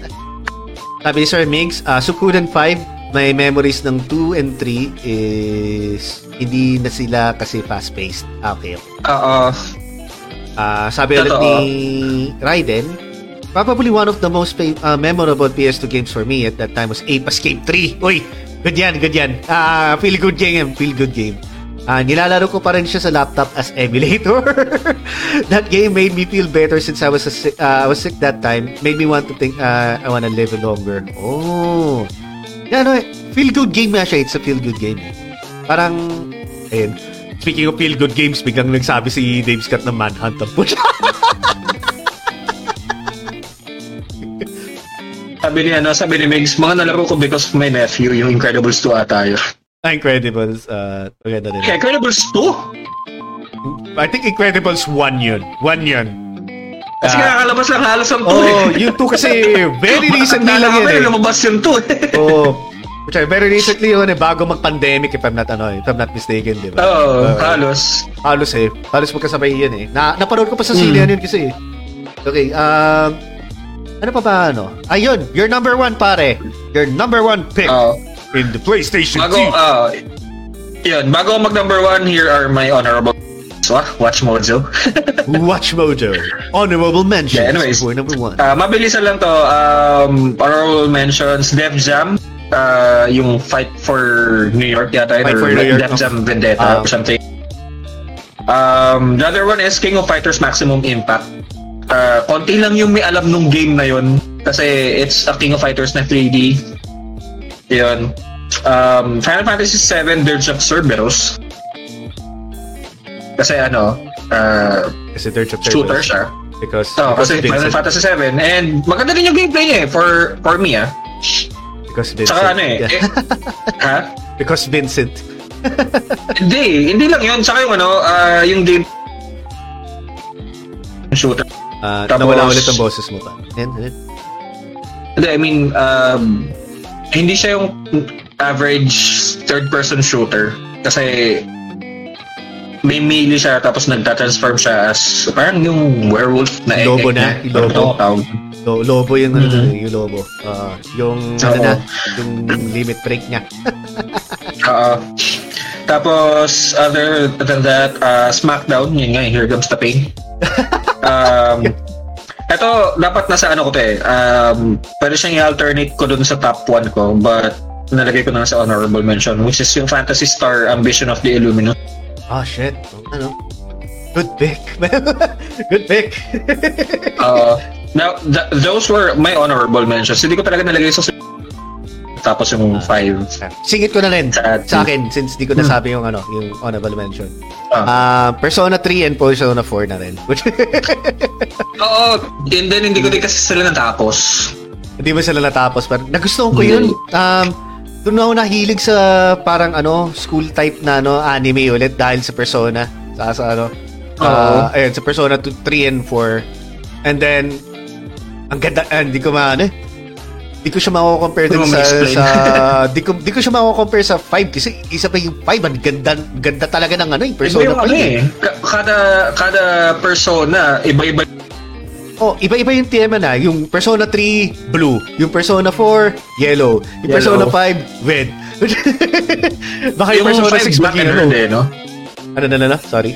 [LAUGHS] Sabi ni Sir Migs, uh, Sukudan 5, may memories ng 2 and 3 is hindi na sila kasi fast-paced. Ah, okay. Oo. Ah, sabi ulit Totoo. ni Raiden, probably one of the most fa- uh, memorable PS2 games for me at that time was Ape Escape 3. Uy, good yan, good yan. Ah, feel good game, feel good game. Ah, nilalaro ko pa rin siya sa laptop as emulator. [LAUGHS] that game made me feel better since I was a uh, I was sick that time. Made me want to think uh, I want to live longer. Oh. Yeah, no, feel good game nga siya. It's a feel good game. Parang, ayun. Speaking of feel good games, biglang nagsabi si Dave Scott ng Manhunt ang push. [LAUGHS] Sabi ni ano, sabi ni Migs, mga nalaro ko because of my nephew, yung Incredibles 2 ata yun. Incredibles, uh, maganda din. Incredibles 2? I think Incredibles 1 yun. 1 yun. Kasi Ah. kakalabas lang halos ang 2 Oh, eh. yung 2 kasi very recently lang yun eh. Lumabas yung 2 eh. Oh, which very recently yun eh, bago mag-pandemic if I'm not, ano, if I'm not mistaken, di ba? Oo, Uh, halos. halos eh. Halos magkasabay yun eh. Na, napanood ko pa sa sine Hmm. yun kasi eh. Okay, um, ano pa ba ano? Ayun, your number one pare. Your number one pick Oo. in the PlayStation Bago, 2. ah, yun, bago mag number 1, here are my honorable Ah, watch Mojo. [LAUGHS] Watch Mojo. Honorable mentions Yeah, anyways. for number one. Ah, mabilisan lang to. Um, honorable mentions, Def Jam. ah, yung Fight for New York yata Fight or for New York, Def? Jam Vendetta Ah. or something. Um, the other one is King of Fighters Maximum Impact. Ah, konti lang yung may alam nung game na yun kasi it's a King of Fighters na 3D. Yun. Um, Final Fantasy 7 Dirge of Cerberus. Kasi ano, ah, Kasi chapter shooter siya. Because, Oh, because kasi Final. Fantasy 7 and maganda din yung gameplay niya eh for for me ah. Because Vincent. Saka ano eh, Yeah. eh ha? [LAUGHS] Because Vincent. [LAUGHS] Hindi, hindi lang yun. Saka yung ano, ah, yung game shooter. Uh, Tapos- nawala ulit ang boses mo pa. Hindi, I mean, um, hindi siya yung average third-person shooter. Kasi may melee siya tapos nagta-transform siya as parang yung werewolf na egg Lobo na, lobo. Tawag? Lo- lobo yung, ano, Mhm. yung lobo. Ah, yung, Oo. ano na, yung limit break niya. [LAUGHS] Oo. Tapos, other than that, uh, SmackDown, yun nga, Here Comes the Pain. [LAUGHS] um, ito, dapat nasa ano ko to eh. Um, pwede siyang i-alternate ko dun sa top 1 ko, but nalagay ko na sa honorable mention, which is yung Fantasy Star Ambition of the Illuminati. Oh, shit. Ano? Good pick. [LAUGHS] Good pick. Uh, [LAUGHS] now, th- those were my honorable mentions. Hindi ko talaga nalagay sa tapos yung 5. Singit ko na rin Sa- sa akin since di ko nasabi yung ano, yung honorable mention. Ah. Ah, Persona 3 and Persona 4 na rin. [LAUGHS] Oo, and then hindi ko din kasi sila natapos. Hindi mo sila natapos. Pero nagustuhan ko yun. Um, doon ako nahilig sa parang ano, school type na ano, anime ulit dahil sa Persona. Sa, sa ano, uh, ayun, sa Persona 2, 3 and 4. And then, ang ganda, ah, hindi ko maano eh. Di ko siya mako-compare din sa, sa [LAUGHS] di ko di ko siya mako-compare sa 5 kasi isa pa yung 5 ang ganda ganda talaga ng ano yung Iba persona yung pa ano yun. eh. Ka- Kada, kada persona, iba-iba Oh, iba-iba yung tema na. Yung Persona 3, blue. Yung Persona 4, yellow. Yung Persona Yellow. 5, red. [LAUGHS] Baka yung, yung Persona 5 6 black and ano. red eh, no? Ano na na na? Sorry.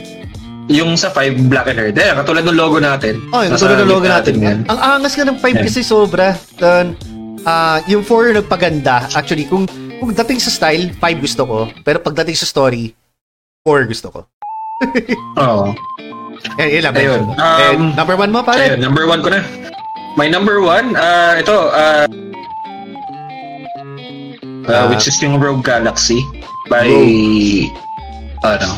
Yung sa 5 black and red. Eh, katulad ng logo natin. Oh, yung Nasa tulad ng logo gitna natin. yan. Ang angas nga ng 5 Yeah. kasi sobra. Tan, ah yung 4 yung nagpaganda. Actually, kung kung dating sa style, 5 gusto ko. Pero pagdating sa story, 4 gusto ko. [LAUGHS] Oo. Eh, yun mention ko. And um, number 1 mo, pare? Ayun, number one ko na. My number one, uh, ito, uh, uh, Ah. which is yung Rogue Galaxy by, ano,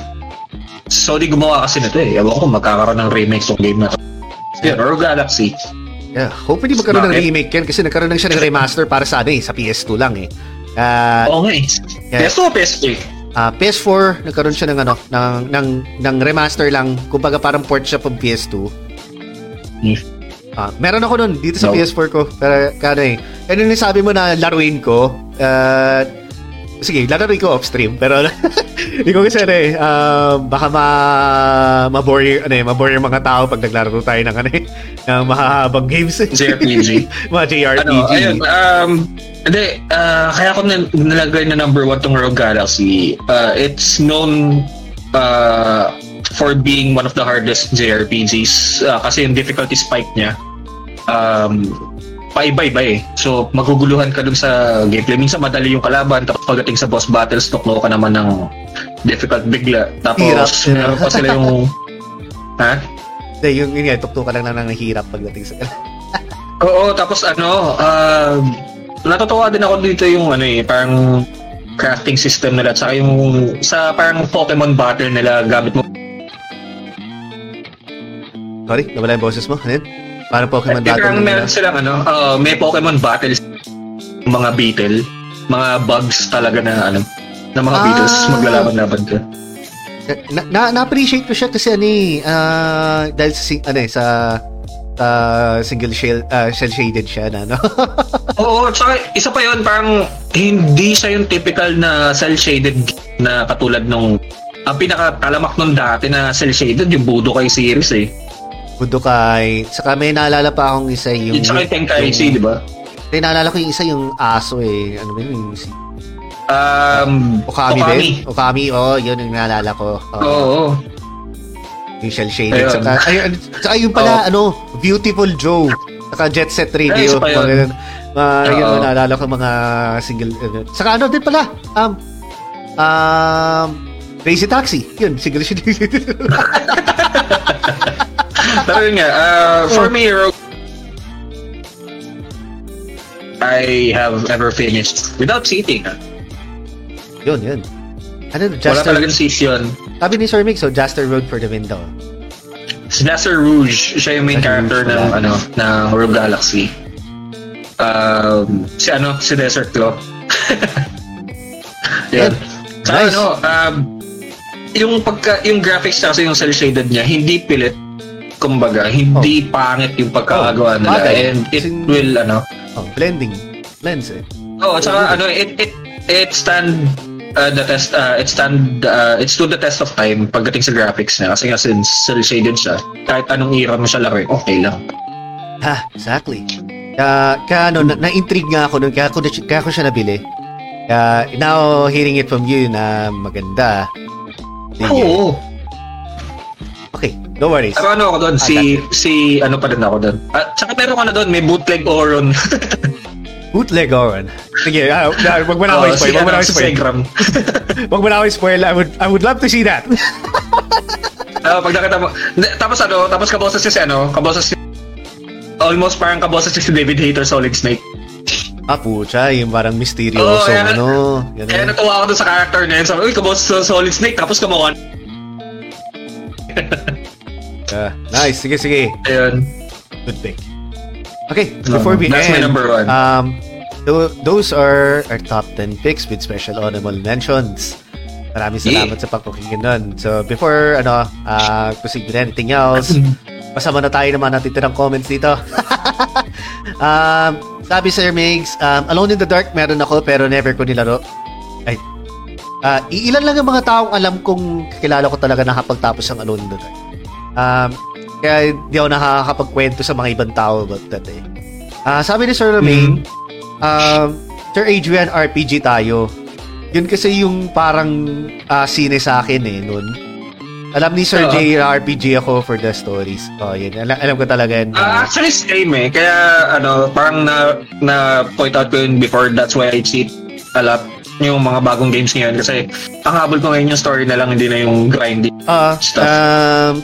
Sony gumawa kasi nito eh. Ewan ko magkakaroon ng remake tong game na to. Yun, Rogue Galaxy. Yeah, hopefully magkaroon ng remake yan kasi nagkaroon lang siya ng remaster para sa ano eh, sa PS2 lang eh. Ah, Oo nga eh. Yeah. PS2 o PS3? Ah, PS4 nagkaroon siya ng ano ng ng ng remaster lang kumbaga parang port siya from PS2 Hmm. Ah, meron ako nun dito sa No. PS4 ko pero kano eh ano yung sabi mo na laruin ko ah, sige laruin ko off stream pero [LAUGHS] hindi ko kasi ano eh ah, baka ma mabore ano eh mabore yung mga tao pag naglaro tayo ng ano eh ng mahahabang games JRPG. [LAUGHS] mga JRPG ano, ayun, um, hindi, ah, kaya ko na, nalagay na number one tong Rogue Galaxy. Uh, it's known uh, for being one of the hardest JRPGs uh, kasi yung difficulty spike niya um, paiba-iba eh. So, maguguluhan ka dun sa gameplay. Minsan madali yung kalaban, tapos pagdating sa boss battles, tuklo ka naman ng difficult bigla. Tapos, Hirap. meron pa sila yung... ha? Hindi, yung, yun nga, tuktukan lang lang ng hirap pagdating sa [LAUGHS] Oo, tapos ano, uh, natutuwa din ako dito yung ano eh, parang crafting system nila tsaka yung sa parang Pokemon battle nila gamit mo Sorry, nawala yung boses mo. Ano yun? Parang Pokemon Eh, battle. parang meron silang ano, uh, may Pokemon battles mga beetle, mga bugs talaga na ano, na mga Ah. beetles maglalaban-laban ka. Na, na, na-appreciate ko siya kasi ano eh, ah, dahil sa, ano eh, sa ah, single shell, ah, shell shaded siya na, no? [LAUGHS] Oo, tsaka isa pa yun, parang hindi siya yung typical na cel-shaded na katulad nung ang pinaka-talamak nung dati na cel-shaded, yung Budokai series eh. Budokai. Saka may naalala pa akong isa yung... Tsaka yung Tenkaichi, di ba? May naalala ko yung isa yung aso eh. Ano ba yun? Yung si Um, Okami, din? Okami, oh, yun yung naalala ko. Oo. Oo. Yung shell shaded. Ayun. Saka, ayun, saka yung pala, ano, Beautiful Joe. Saka Jet Set Radio. isa pa yun. Mga. Mga, yun, naalala ko mga single. ano. Saka ano din pala, um, um, Crazy Taxi. Yun, single shaded. [LAUGHS] [LAUGHS] Pero yun nga, uh, for me, Rogue, I have ever finished without cheating. ah. yun, yun. Ano, Wala Jaster, talagang season. sabi ni Sir Mix, so Jaster Road for the Window. Si Nasser Rouge, siya yung main Nasser character Rouge ng, pala. ano, ng Rogue Galaxy. Um, si ano, si Desert Claw. [LAUGHS] Yan. Tsaka Nice. ano, um, yung pagka, yung graphics kasi yung cel shaded niya, hindi pilit. Kumbaga, hindi pangit yung pagkakagawa Oh, nila. bagay. And it Sin- will, ano, Oh, blending. Lens eh. Oh, at saka ano, it it it stand uh, the test uh, it stand uh, it stood the test of time pagdating sa graphics niya kasi nga since cel shaded siya kahit anong era mo siya laruin okay lang Ha, exactly. Kaya, kaya ano, na, na-intrigue nga ako nun, kaya, ko, na- kaya ko siya nabili. Kaya, now, hearing it from you na maganda. Oo Okay, no worries. pero ano ako doon si si ano pa din ako doon at saka meron ka na doon may bootleg Oron [LAUGHS] Bootleg Oran. Sige, uh, uh, wag mo na oh, ako si spoil. Wag mo na ano ako spoil. [LAUGHS] Wag mo na ako spoil. I would, I would love to see that. [LAUGHS] Ah, pag nakita mo tapos ano tapos kaboses siya si ano kaboses si almost parang kaboses siya si David Hater Solid Snake ah, pucha, yung parang Oo, misteryoso, kaya- ano. kaya Ganun. natuwa ako doon sa character na yun sabi uy kaboses sa Solid Snake tapos kamawan Ah, nice, sige, sige. ayun Good pick. Okay, before we that's my end, number one Um, tho- those are our top 10 picks with special honorable mentions. Maraming salamat sa pagkukingin nun. So, before, ano, uh, proceed with anything else, [CLEARS THROAT] pasama na tayo naman natitirang comments dito. [LAUGHS] um, sabi Sir Migs, um, Alone in the Dark meron ako pero never ko nilaro. Ay, ah, iilan lang yung mga taong alam kong kilala ko talaga nakapagtapos ng Alone in the Dark. Um, kaya di ako nakakapagkwento sa mga ibang tao about that eh. Ah, sabi ni Sir Romaine, um, Sir Adrian, RPG tayo. Yun kasi yung parang ah, sine sa akin eh, noon. Alam ni Sir Oo. J, RPG ako for the stories. Oh, yun. Alam, alam ko talaga yun. Ah, actually, same eh. Kaya, ano, parang na, na point out ko yun before, that's why I cheat a lot yung mga bagong games ngayon kasi ang habol ko ngayon yung story na lang, hindi na yung grinding. Ah, Stuff. um,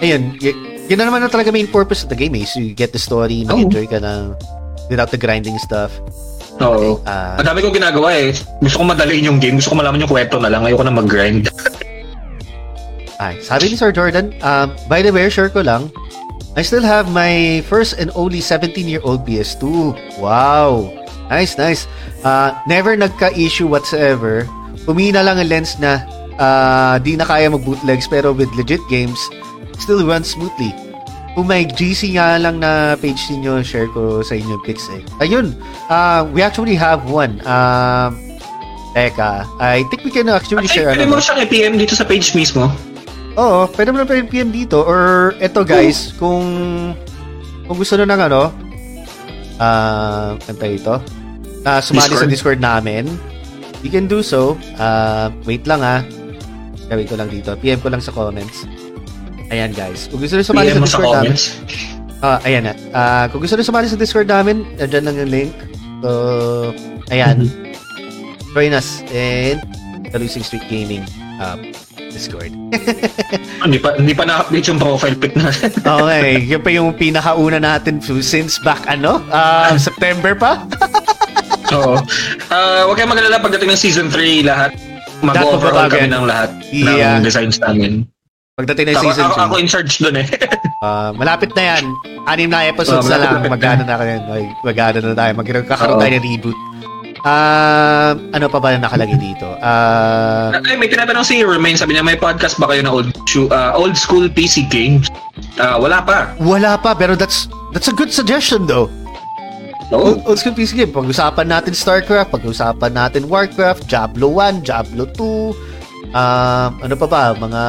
ayun, y- yun na naman na talaga main purpose of the game eh. So you get the story, Oh. mag-enjoy ka na without the grinding stuff. Oo. Ah, Ang dami kong ginagawa eh. Gusto ko madaliin yung game. Gusto ko malaman yung kwento na lang. Ayoko na mag-grind. [LAUGHS] ay, sabi ni Sir Jordan, um, by the way, share ko lang, I still have my first and only 17-year-old PS2. Wow! Nice, nice. Uh, never nagka-issue whatsoever. Pumina lang ang lens na uh, di na kaya mag-bootlegs pero with legit games, still runs smoothly. Kung may GC nga lang na page ninyo, share ko sa inyo yung pics eh. Ayun, uh, we actually have one. Um, teka, I think we can actually Actually, share pwede ano. mo siyang i-PM dito sa page mismo. Oo, pwede mo na pwede PM dito or eto guys, kung kung gusto nyo ng ano, ah, uh, kanta ito, na sumali sa Discord. Discord namin, you can do so. Ah, wait lang ah. Gawin ko lang dito. PM ko lang sa comments. Ayan guys. Kung gusto nyo sumali sa Discord namin, ah, ayan na. Ah, kung gusto nyo sumali sa Discord namin, andyan lang yung link. So, ayan. Join us in the Losing Streak Gaming um, Discord. [LAUGHS] Hindi pa, hindi pa na-update yung profile pic natin. [LAUGHS] Okay, yun pa yung pinakauna natin since back ano? Ah, September pa? [LAUGHS] Oo. Ah, huwag kayong magalala pagdating ng season 3 lahat. Mag-overhaul kami ng lahat Yeah. ng designs namin. Pagdating ng Ako, season ako, 2. ako in charge dun eh. [LAUGHS] Ah, malapit na yan. Anim na episodes Oh, na lang. malapit na. Na kayo. Mag- Magana na tayo. Magkakaroon Oo. tayo ng reboot. Ah, ano pa ba na nakalagay dito? Ah, Ay, may tinatanong si Romain, sabi niya, may podcast ba kayo na old, ah, old school PC games? Ah, wala pa. wala pa pero that's that's a good suggestion though. Oo. Old, old school PC game. Pag-usapan natin StarCraft, pag-usapan natin Warcraft, Diablo 1, Diablo 2, um, ano pa ba, mga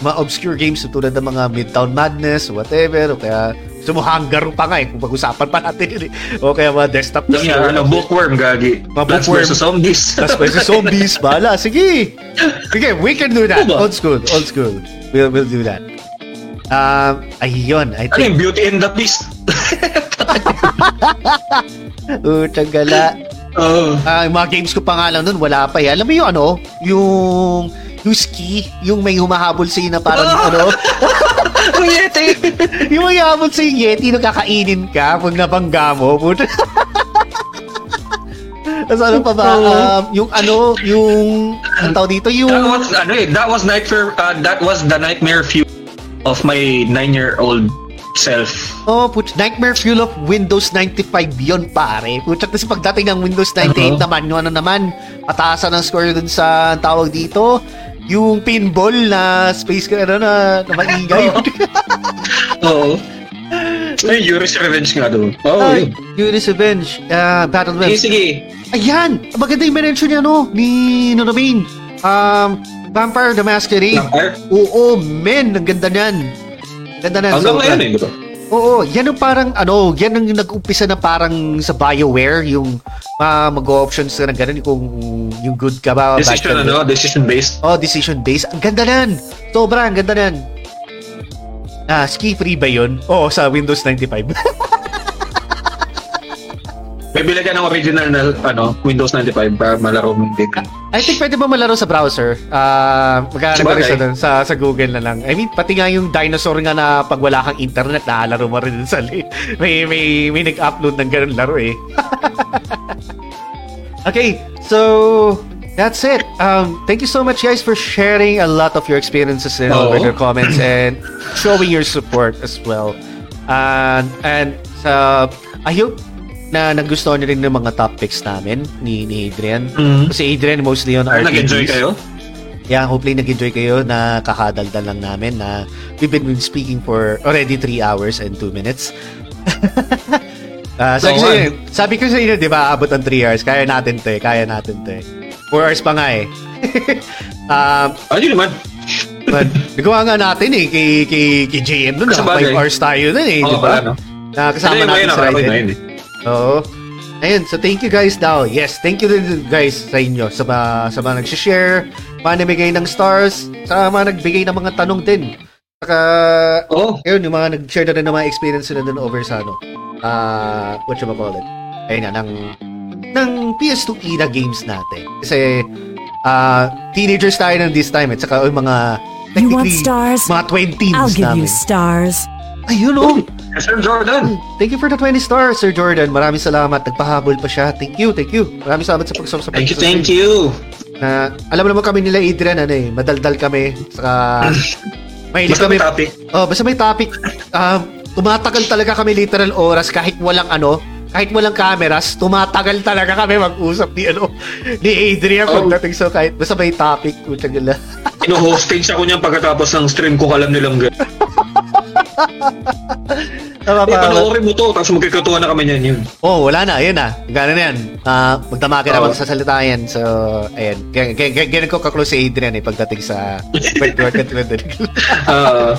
mga obscure games tulad ng mga Midtown Madness, whatever, o kaya gusto mo Hangar pa nga eh, kung pag-usapan pa natin eh. O kaya mga desktop Yung yan, ano, bookworm, gagi. Mga Plants bookworm. vs. Zombies. May sa zombies, [LAUGHS] bala. Sige. Sige, we can do that. Ano? Old school, old school. We'll, we'll do that. Um, ayun, I ano think, yung Beauty and the Beast? [LAUGHS] utang gala. Ah, yung mga games ko pa nga lang nun, wala pa eh. Alam mo yung ano, yung yung ski, yung may humahabol sa na parang Ah! [LAUGHS] ano, Ang yeti! [LAUGHS] yung may humahabol sa Yeti nung kakainin ka pag nabangga mo. [LAUGHS] Tapos ano pa ba? Um, yung ano, yung, ang tawag dito, yung, That was, ano eh, that was nightmare, uh, that was the nightmare fuel of my nine-year-old self. oh, put, Nightmare Fuel of Windows 95 yun, pare. Puta, tapos pagdating ng Windows 98 Uh-huh. naman, yung ano naman, pataasan ng score dun sa, tawag dito, yung pinball na space ka ano, na, na maingay. [LAUGHS] Oo. Ay, Yuri's Revenge nga doon. Oo, oh, Ay. Yuri's Revenge, uh, Battle Web. sige. Ayan! Maganda yung mention niya, no? Ni Nonomain. Um, Vampire the Masquerade. Vampire? Oo, men! Ang ganda niyan. Ganda na. Hanggang sobra. ngayon eh, di ba? Oo, yan yung parang, ano, yan ang nag-umpisa na parang sa BioWare, yung uh, mag-options na ganun, kung yung good ka ba, bad Decision, ka. ano, decision-based. Oh, decision-based. Ang ganda nan. Sobra, ang ganda nan. Ah, ski-free ba yun? Oo, sa Windows 95. [LAUGHS] May bili ka ng original na, ano, Windows 95 para malaro mo din. I think pwede ba malaro sa browser? Ah, ba rin sa, Sabagay. sa, sa Google na lang? I mean, pati nga yung dinosaur nga na pag wala kang internet, nakalaro mo rin dun sa li- [LAUGHS] may, may, may nag-upload ng ganun laro eh. [LAUGHS] okay, so that's it. Um, thank you so much guys for sharing a lot of your experiences in over your comments [LAUGHS] and showing your support as well. And, and sa, I hope na nagustuhan niyo rin ng mga topics namin ni, ni Adrian. Mm. Kasi Adrian mostly on RPGs. Nag-enjoy kayo? Yeah, hopefully nag-enjoy kayo na kakadaldal lang namin na we've been speaking for already 3 hours and 2 minutes. [LAUGHS] Ah, ko nga. sa'yo- sabi ko sa inyo, di ba, abot ang 3 hours. Kaya natin to eh. Kaya natin to eh. 4 hours pa nga eh. [LAUGHS] um, Ano yun naman? but, nagawa nga natin eh kay, kay, kay JM nun. Sa 5 bagay. hours tayo nun eh. Oo di ba? no? Na kasama Ano yung natin nakarating Raiden. Oo. Ayun, so thank you guys daw. Yes, thank you din guys sa inyo sa mga, sa mga nag-share, mga namigay ng stars, sa mga nagbigay ng mga tanong din. Saka, Oo. ayun, yung mga nag-share na rin ng mga experience nila dun over sa ano, uh, what you call it? Ayun nga, ng ng PS2 era games natin. Kasi ah teenagers tayo ng this time at saka yung mga You want technically, stars? mga 20s I'll give namin. you stars. Ayun oh. Sir Jordan. Thank you for the 20 stars, Sir Jordan. Maraming salamat. Nagpahabol pa siya. Thank you, thank you. Maraming salamat sa pagsama sa Thank you, thank you. Na, alam mo naman kami nila Adrian, ano eh, madaldal kami. Saka, [LAUGHS] mahilig Basta kami. may topic. Oh, basta may topic. Um, tumatagal talaga kami literal oras kahit walang ano, kahit walang cameras, tumatagal talaga kami mag-usap ni ano ni Adrian Oh. pagdating sa kahit basta may topic, putang ila. Ino-hostage ako niyan pagkatapos ng stream ko, alam nilang gano'n. [LAUGHS] [LAUGHS] Tama pa. panoorin mo to, tapos magkikatuwa na kami niyan yun. Oh, wala na, ayun na. Gano'n na yan. Uh, magdamaki na Oo. magsasalita yan. So, ayan. Gan- gan- gan- Ganun ko kaklose si Adrian eh pagdating sa [LAUGHS] Ah,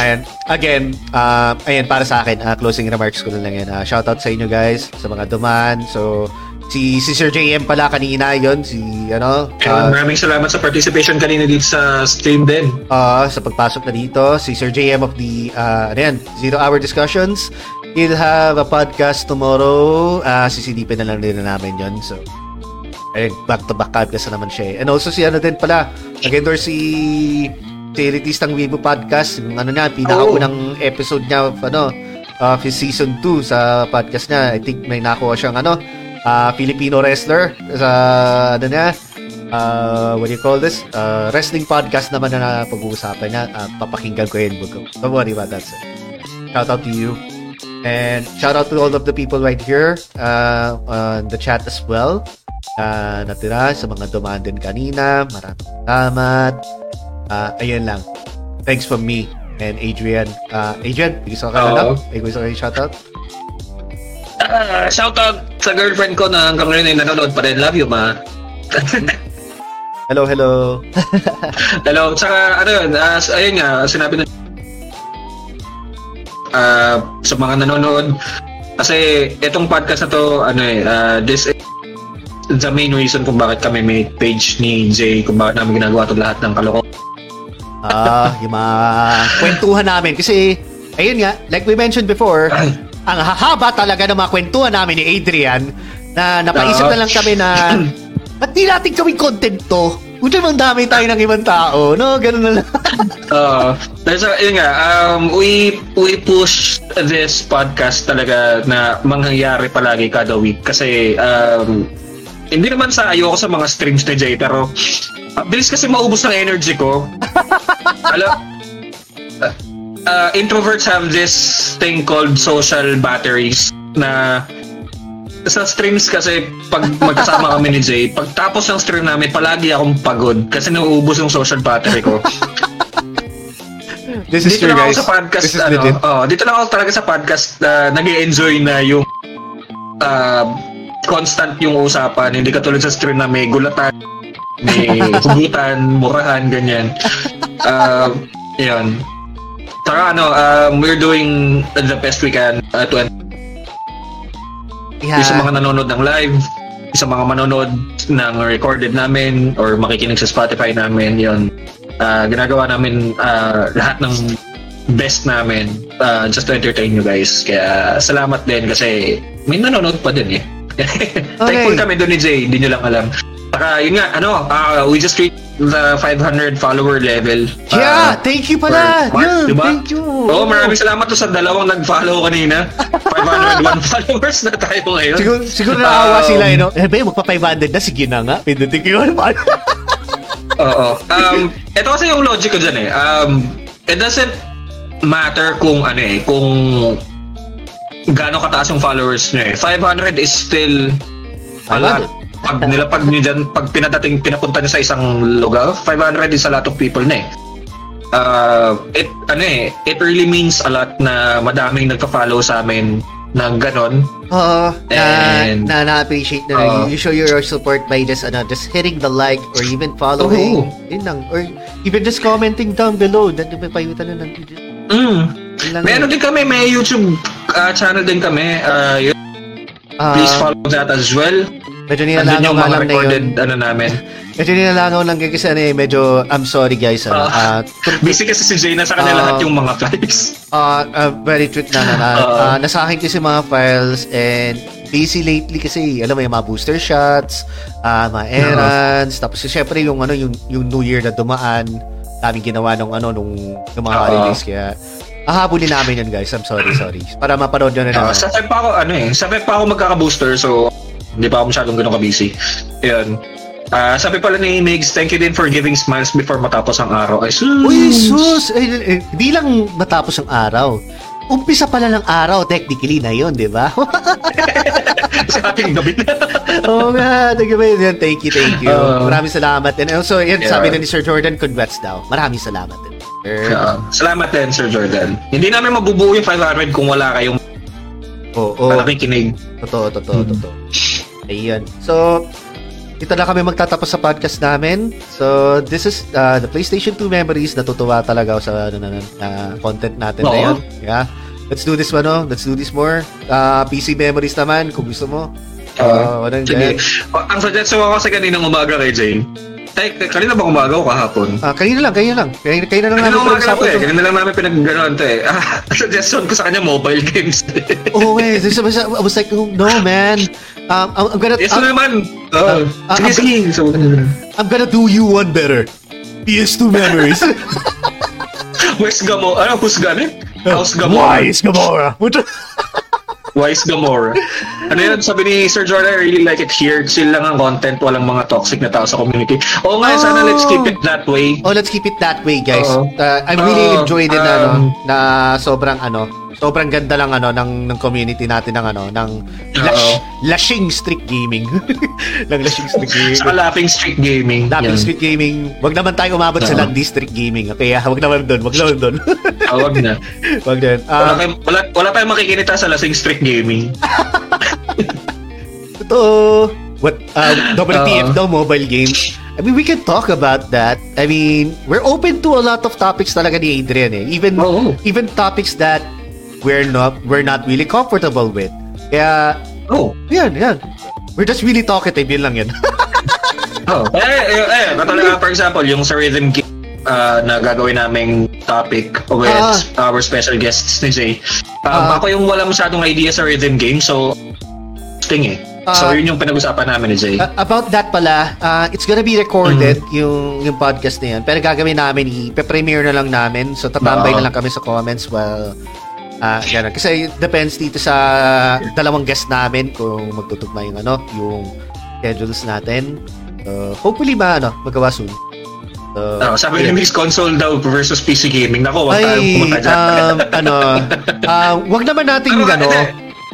Ayan. Again, uh, ayan, para sa akin, uh, closing remarks ko na lang yan. Uh, shoutout sa inyo guys, sa mga duman. So, si, si Sir JM pala kanina yon si, ano, and uh, maraming salamat sa participation kanina dito sa stream din. uh, sa pagpasok na dito. Si Sir JM of the, uh, ano yan, Zero Hour Discussions. He'll have a podcast tomorrow. Uh, sisilipin na lang din na namin yon So, ayun, back-to-back podcast na naman siya eh. And also si ano din pala, nag-endorse si si Elitistang Weibo Podcast. Yung ano niya, pinakaunang episode niya of ano, of his season 2 sa podcast niya. I think may nakuha siyang ano, ah, Filipino wrestler sa ano niya, uh, what do you call this? Uh, wrestling podcast naman na pag-uusapan niya. Ah, papakinggan ko yun. Don't worry about that. Sir. Shout out to you. And shout out to all of the people right here uh, on the chat as well. Uh, natira sa mga dumaan din kanina. Maraming salamat. Uh, ayun lang. Thanks from me and Adrian. Uh, Adrian, may gusto ka Oo. na May gusto ka shout out? Ah, shoutout sa girlfriend ko na hanggang ngayon ay nanonood pa rin. Love you, ma. Hello, hello. [LAUGHS] Hello, tsaka ano yun, ah, s- ayun nga, sinabi na ah, sa mga nanonood, kasi itong podcast na to, ano eh, ah, this is the main reason kung bakit kami may page ni Jay, kung bakit namin ginagawa to lahat ng kalokohan. Ah, yung mga kwentuhan namin. Kasi, ayun nga, like we mentioned before, ang hahaba talaga ng mga kwentuhan namin ni Adrian na napaisip Oo. na lang kami na ba't di natin gawing content to? Buti mang dami tayo ng ibang tao, no? Ganun na lang. Uh, dahil sa, yun nga, um, we, we push this podcast talaga na mangyayari palagi kada week kasi um, hindi naman sa ayoko sa mga streams ni Jay pero uh, bilis kasi maubos ng energy ko. [LAUGHS] Alam, uh, uh, introverts have this thing called social batteries na sa streams kasi pag magkasama kami ni Jay, pagtapos ng stream namin, palagi akong pagod kasi nauubos yung social battery ko. This is dito true, guys. sa podcast, This is ano, legit. oh, dito lang ako talaga sa podcast na nag enjoy na yung uh, constant yung usapan. Hindi katulad sa stream na may gulatan, may [LAUGHS] hugutan, murahan, ganyan. Uh, yun. Saka ano, um, we're doing the best we can uh, to Yeah. sa mga nanonood ng live, sa mga manonood ng recorded namin or makikinig sa Spotify namin, yon Ah, ginagawa namin ah, lahat ng best namin ah, just to entertain you guys. Kaya salamat din kasi may nanonood pa din eh. [LAUGHS] Thankful kami doon ni Jay, hindi nyo lang alam. Saka yun nga, ano, ah, we just reached the 500 follower level. Yeah, Ah, thank you pala. March, Yeah, diba? thank you. Oo, maraming salamat to sa dalawang nag-follow kanina. [LAUGHS] 501 followers na tayo ngayon. Siguro, siguro naawa Um, sila, you know? Eh, ba, magpa-500 na, sige na nga. Pindutin ko yun. [LAUGHS] Oo. Um, ito kasi yung logic ko dyan eh. Um, it doesn't matter kung ano eh, kung gaano kataas yung followers nyo eh. 500 is still a lot. Pag nilapag nyo dyan, pag pinadating, pinapunta nyo sa isang lugar, 500 is a lot of people na eh. Uh, it, ano eh, it really means a lot na madaming nagka-follow sa amin na ganon. Oo, na, And- na na-appreciate na Oo. you show your support by just ano, just hitting the like or even following. Yun lang. Or even just commenting down below. That may payutan na ng Mm. Yun lang May ano din kami, may YouTube uh, channel din kami. Uh, yun, Ah, please follow that as well. Medyo nilalangaw nga lang na yun. ano namin. Medyo nilalangaw lang kasi ano eh, medyo, I'm sorry guys. Ano, Ah. ah, tur- Busy kasi si Jay na sa kanya Ah. lahat yung mga files. Ah, ah, very truth na na. Oo. ah, nasa akin kasi mga files and busy lately kasi, alam mo yung mga booster shots, ah mga errands, tapos syempre yung ano yung yung New Year na dumaan, daming ginawa nung ano nung, nung mga Oo. holidays kaya ahabulin namin yun guys. I'm sorry, sorry. Para mapanood nyo na Uh, naman. sa time pa ako, ano eh, sa time pa ako magkaka-booster, so hindi pa ako masyadong ganun ka-busy. Yun. Ah, sabi pala ni Migs, thank you din for giving smiles before matapos ang araw. Ay, sus! Uy, sus! Eh, eh, di lang matapos ang araw. Umpisa pala ng araw, technically na yun, di ba? [LAUGHS] sa ating gabi na. [LAUGHS] Oo nga, thank you, man. Thank you, thank you. Oo. Maraming salamat. And also, yan, Yeah. sabi na ni Sir Jordan, congrats daw. Maraming salamat din. Ah, salamat din, Sir Jordan. Hindi namin mabubuo yung 500 kung wala kayong Oo, oh, malaking kinig. totoo, totoo, totoo. Ayun. So, dito na kami magtatapos sa podcast namin. So, this is uh, the PlayStation 2 memories. Natutuwa talaga ako sa ano, na, na, content natin na Oo. yun. Yeah. Let's do this, ano? Let's do this more. Uh, PC memories naman, kung gusto mo. Uh, uh. Ang suggestion ko kasi kaninang umaga kay Jane. Tay, kanina ba umaga o kahapon? Ah, kanina lang, kanina lang. Kanina, kanina lang Kanina namin eh. pinag-usapan to. Kanina lang namin pinag-ganon to eh. Ah, [LAUGHS] suggestion ko sa kanya, mobile games. [LAUGHS] Oh, eh. I was like, oh, no, man. Um, I'm, I'm gonna, yes I'm, naman. Oh, ah, sige, ah, sige. So, I'm gonna do you one better. PS2 memories. [LAUGHS] West Gamo, ano, who's ganin? House Gamora. Wise Gamora. Wise Gamora. Ano yun, sabi ni Sir Jordan, I really like it here. Chill lang ang content, walang mga toxic na tao sa community. Oo nga, sana Oh. let's keep it that way. Oh, let's keep it that way, guys. Oo. Uh, I'm really Oo, enjoying it na, ano, um, na sobrang ano, sobrang ganda lang ano ng ng community natin ng ano ng lash, lashing street gaming. [LAUGHS] ng lashing street gaming. Saka Laughing Street Gaming. Dapping Yan. Street Gaming. Wag naman tayo umabot sa Oo. Land District Gaming. Kaya wag naman doon, wag naman doon. Ah, wag na. [LAUGHS] wag doon. Wala, Um, tayong, wala, wala tayong makikinita sa Lasing Street Gaming. [LAUGHS] Ito, what, uh, WTF Oo. daw, mobile games. I mean, we can talk about that. I mean, we're open to a lot of topics talaga ni Adrian eh. Even, Oo. even topics that we're not, we're not really comfortable with. Kaya, Oh. yan, yan. We're just really talkative, yun lang yun. [LAUGHS] Oh. Eh, eh, eh, katulad for example, yung sa rhythm game uh, na gagawin naming topic with Ah. our special guests ni Zay. Um, Ah. ako yung walang masyadong idea sa rhythm game, so thing eh. so Ah. yun yung pinag-usapan namin ni Zay. Uh, about that pala, uh, it's gonna be recorded Mm-hmm. yung yung podcast na yun. Pero gagawin namin, i-premiere na lang namin. So tatambay Oo. na lang kami sa comments while ah ganun. Kasi depends dito sa dalawang guest namin kung magtutugma yung ano, yung schedules natin. So, hopefully ba ano, magawa soon. So, Oh, sabi yeah. ni Miss Console daw versus PC Gaming. Nako, wag tayong ay, pumunta dyan. um, ano, [LAUGHS] ah, wag naman nating ano, hindi.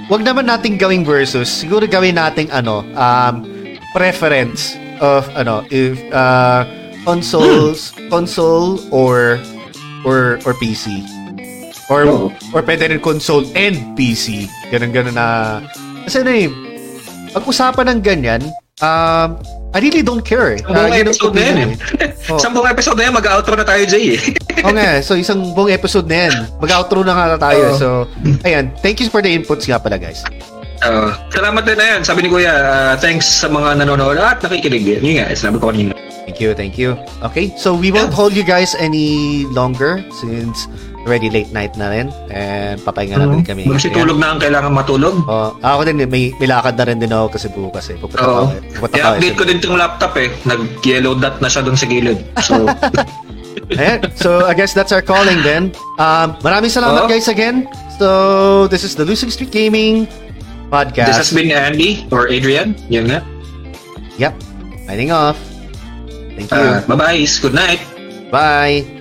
wag naman nating gawing versus. Siguro gawin nating ano, um, preference of ano, if uh, consoles, console or or or PC. Or Oo. or pwede rin console and PC. Ganun ganun na kasi ano eh, pag-usapan ng ganyan, um, I really don't care. eh. Isang buong ang episode na yan eh. [LAUGHS] Oh. Isang buong episode na yan, mag-outro na tayo, Jay eh. Oo nga, so isang buong episode na yan. Mag-outro na nga tayo. Oo. So, ayan. Thank you for the inputs nga pala, guys. Uh, salamat din na yan. Sabi ni Kuya, uh, thanks sa mga nanonood at nakikinig. Yun nga, sinabi ko kanina. Thank you, thank you. Okay, so we won't hold you guys any longer since already late night na rin. And papahinga na rin kami. Kasi tulog na ang kailangan matulog. Oh, ako din, may, may lakad na rin din ako kasi bukas eh. Pupunta pa ako. Pupunta pa ako I-update ko din tong laptop eh. Nag-yellow dot na siya doon sa gilid. So, [LAUGHS] Ayan. So, I guess that's our calling then. Um, maraming salamat Oo. guys again. So, this is the Losing Street Gaming podcast. this has been Andy or Adrian. Yun nga. Yep. Signing off. Thank you. Uh, bye-bye. Good night. Bye.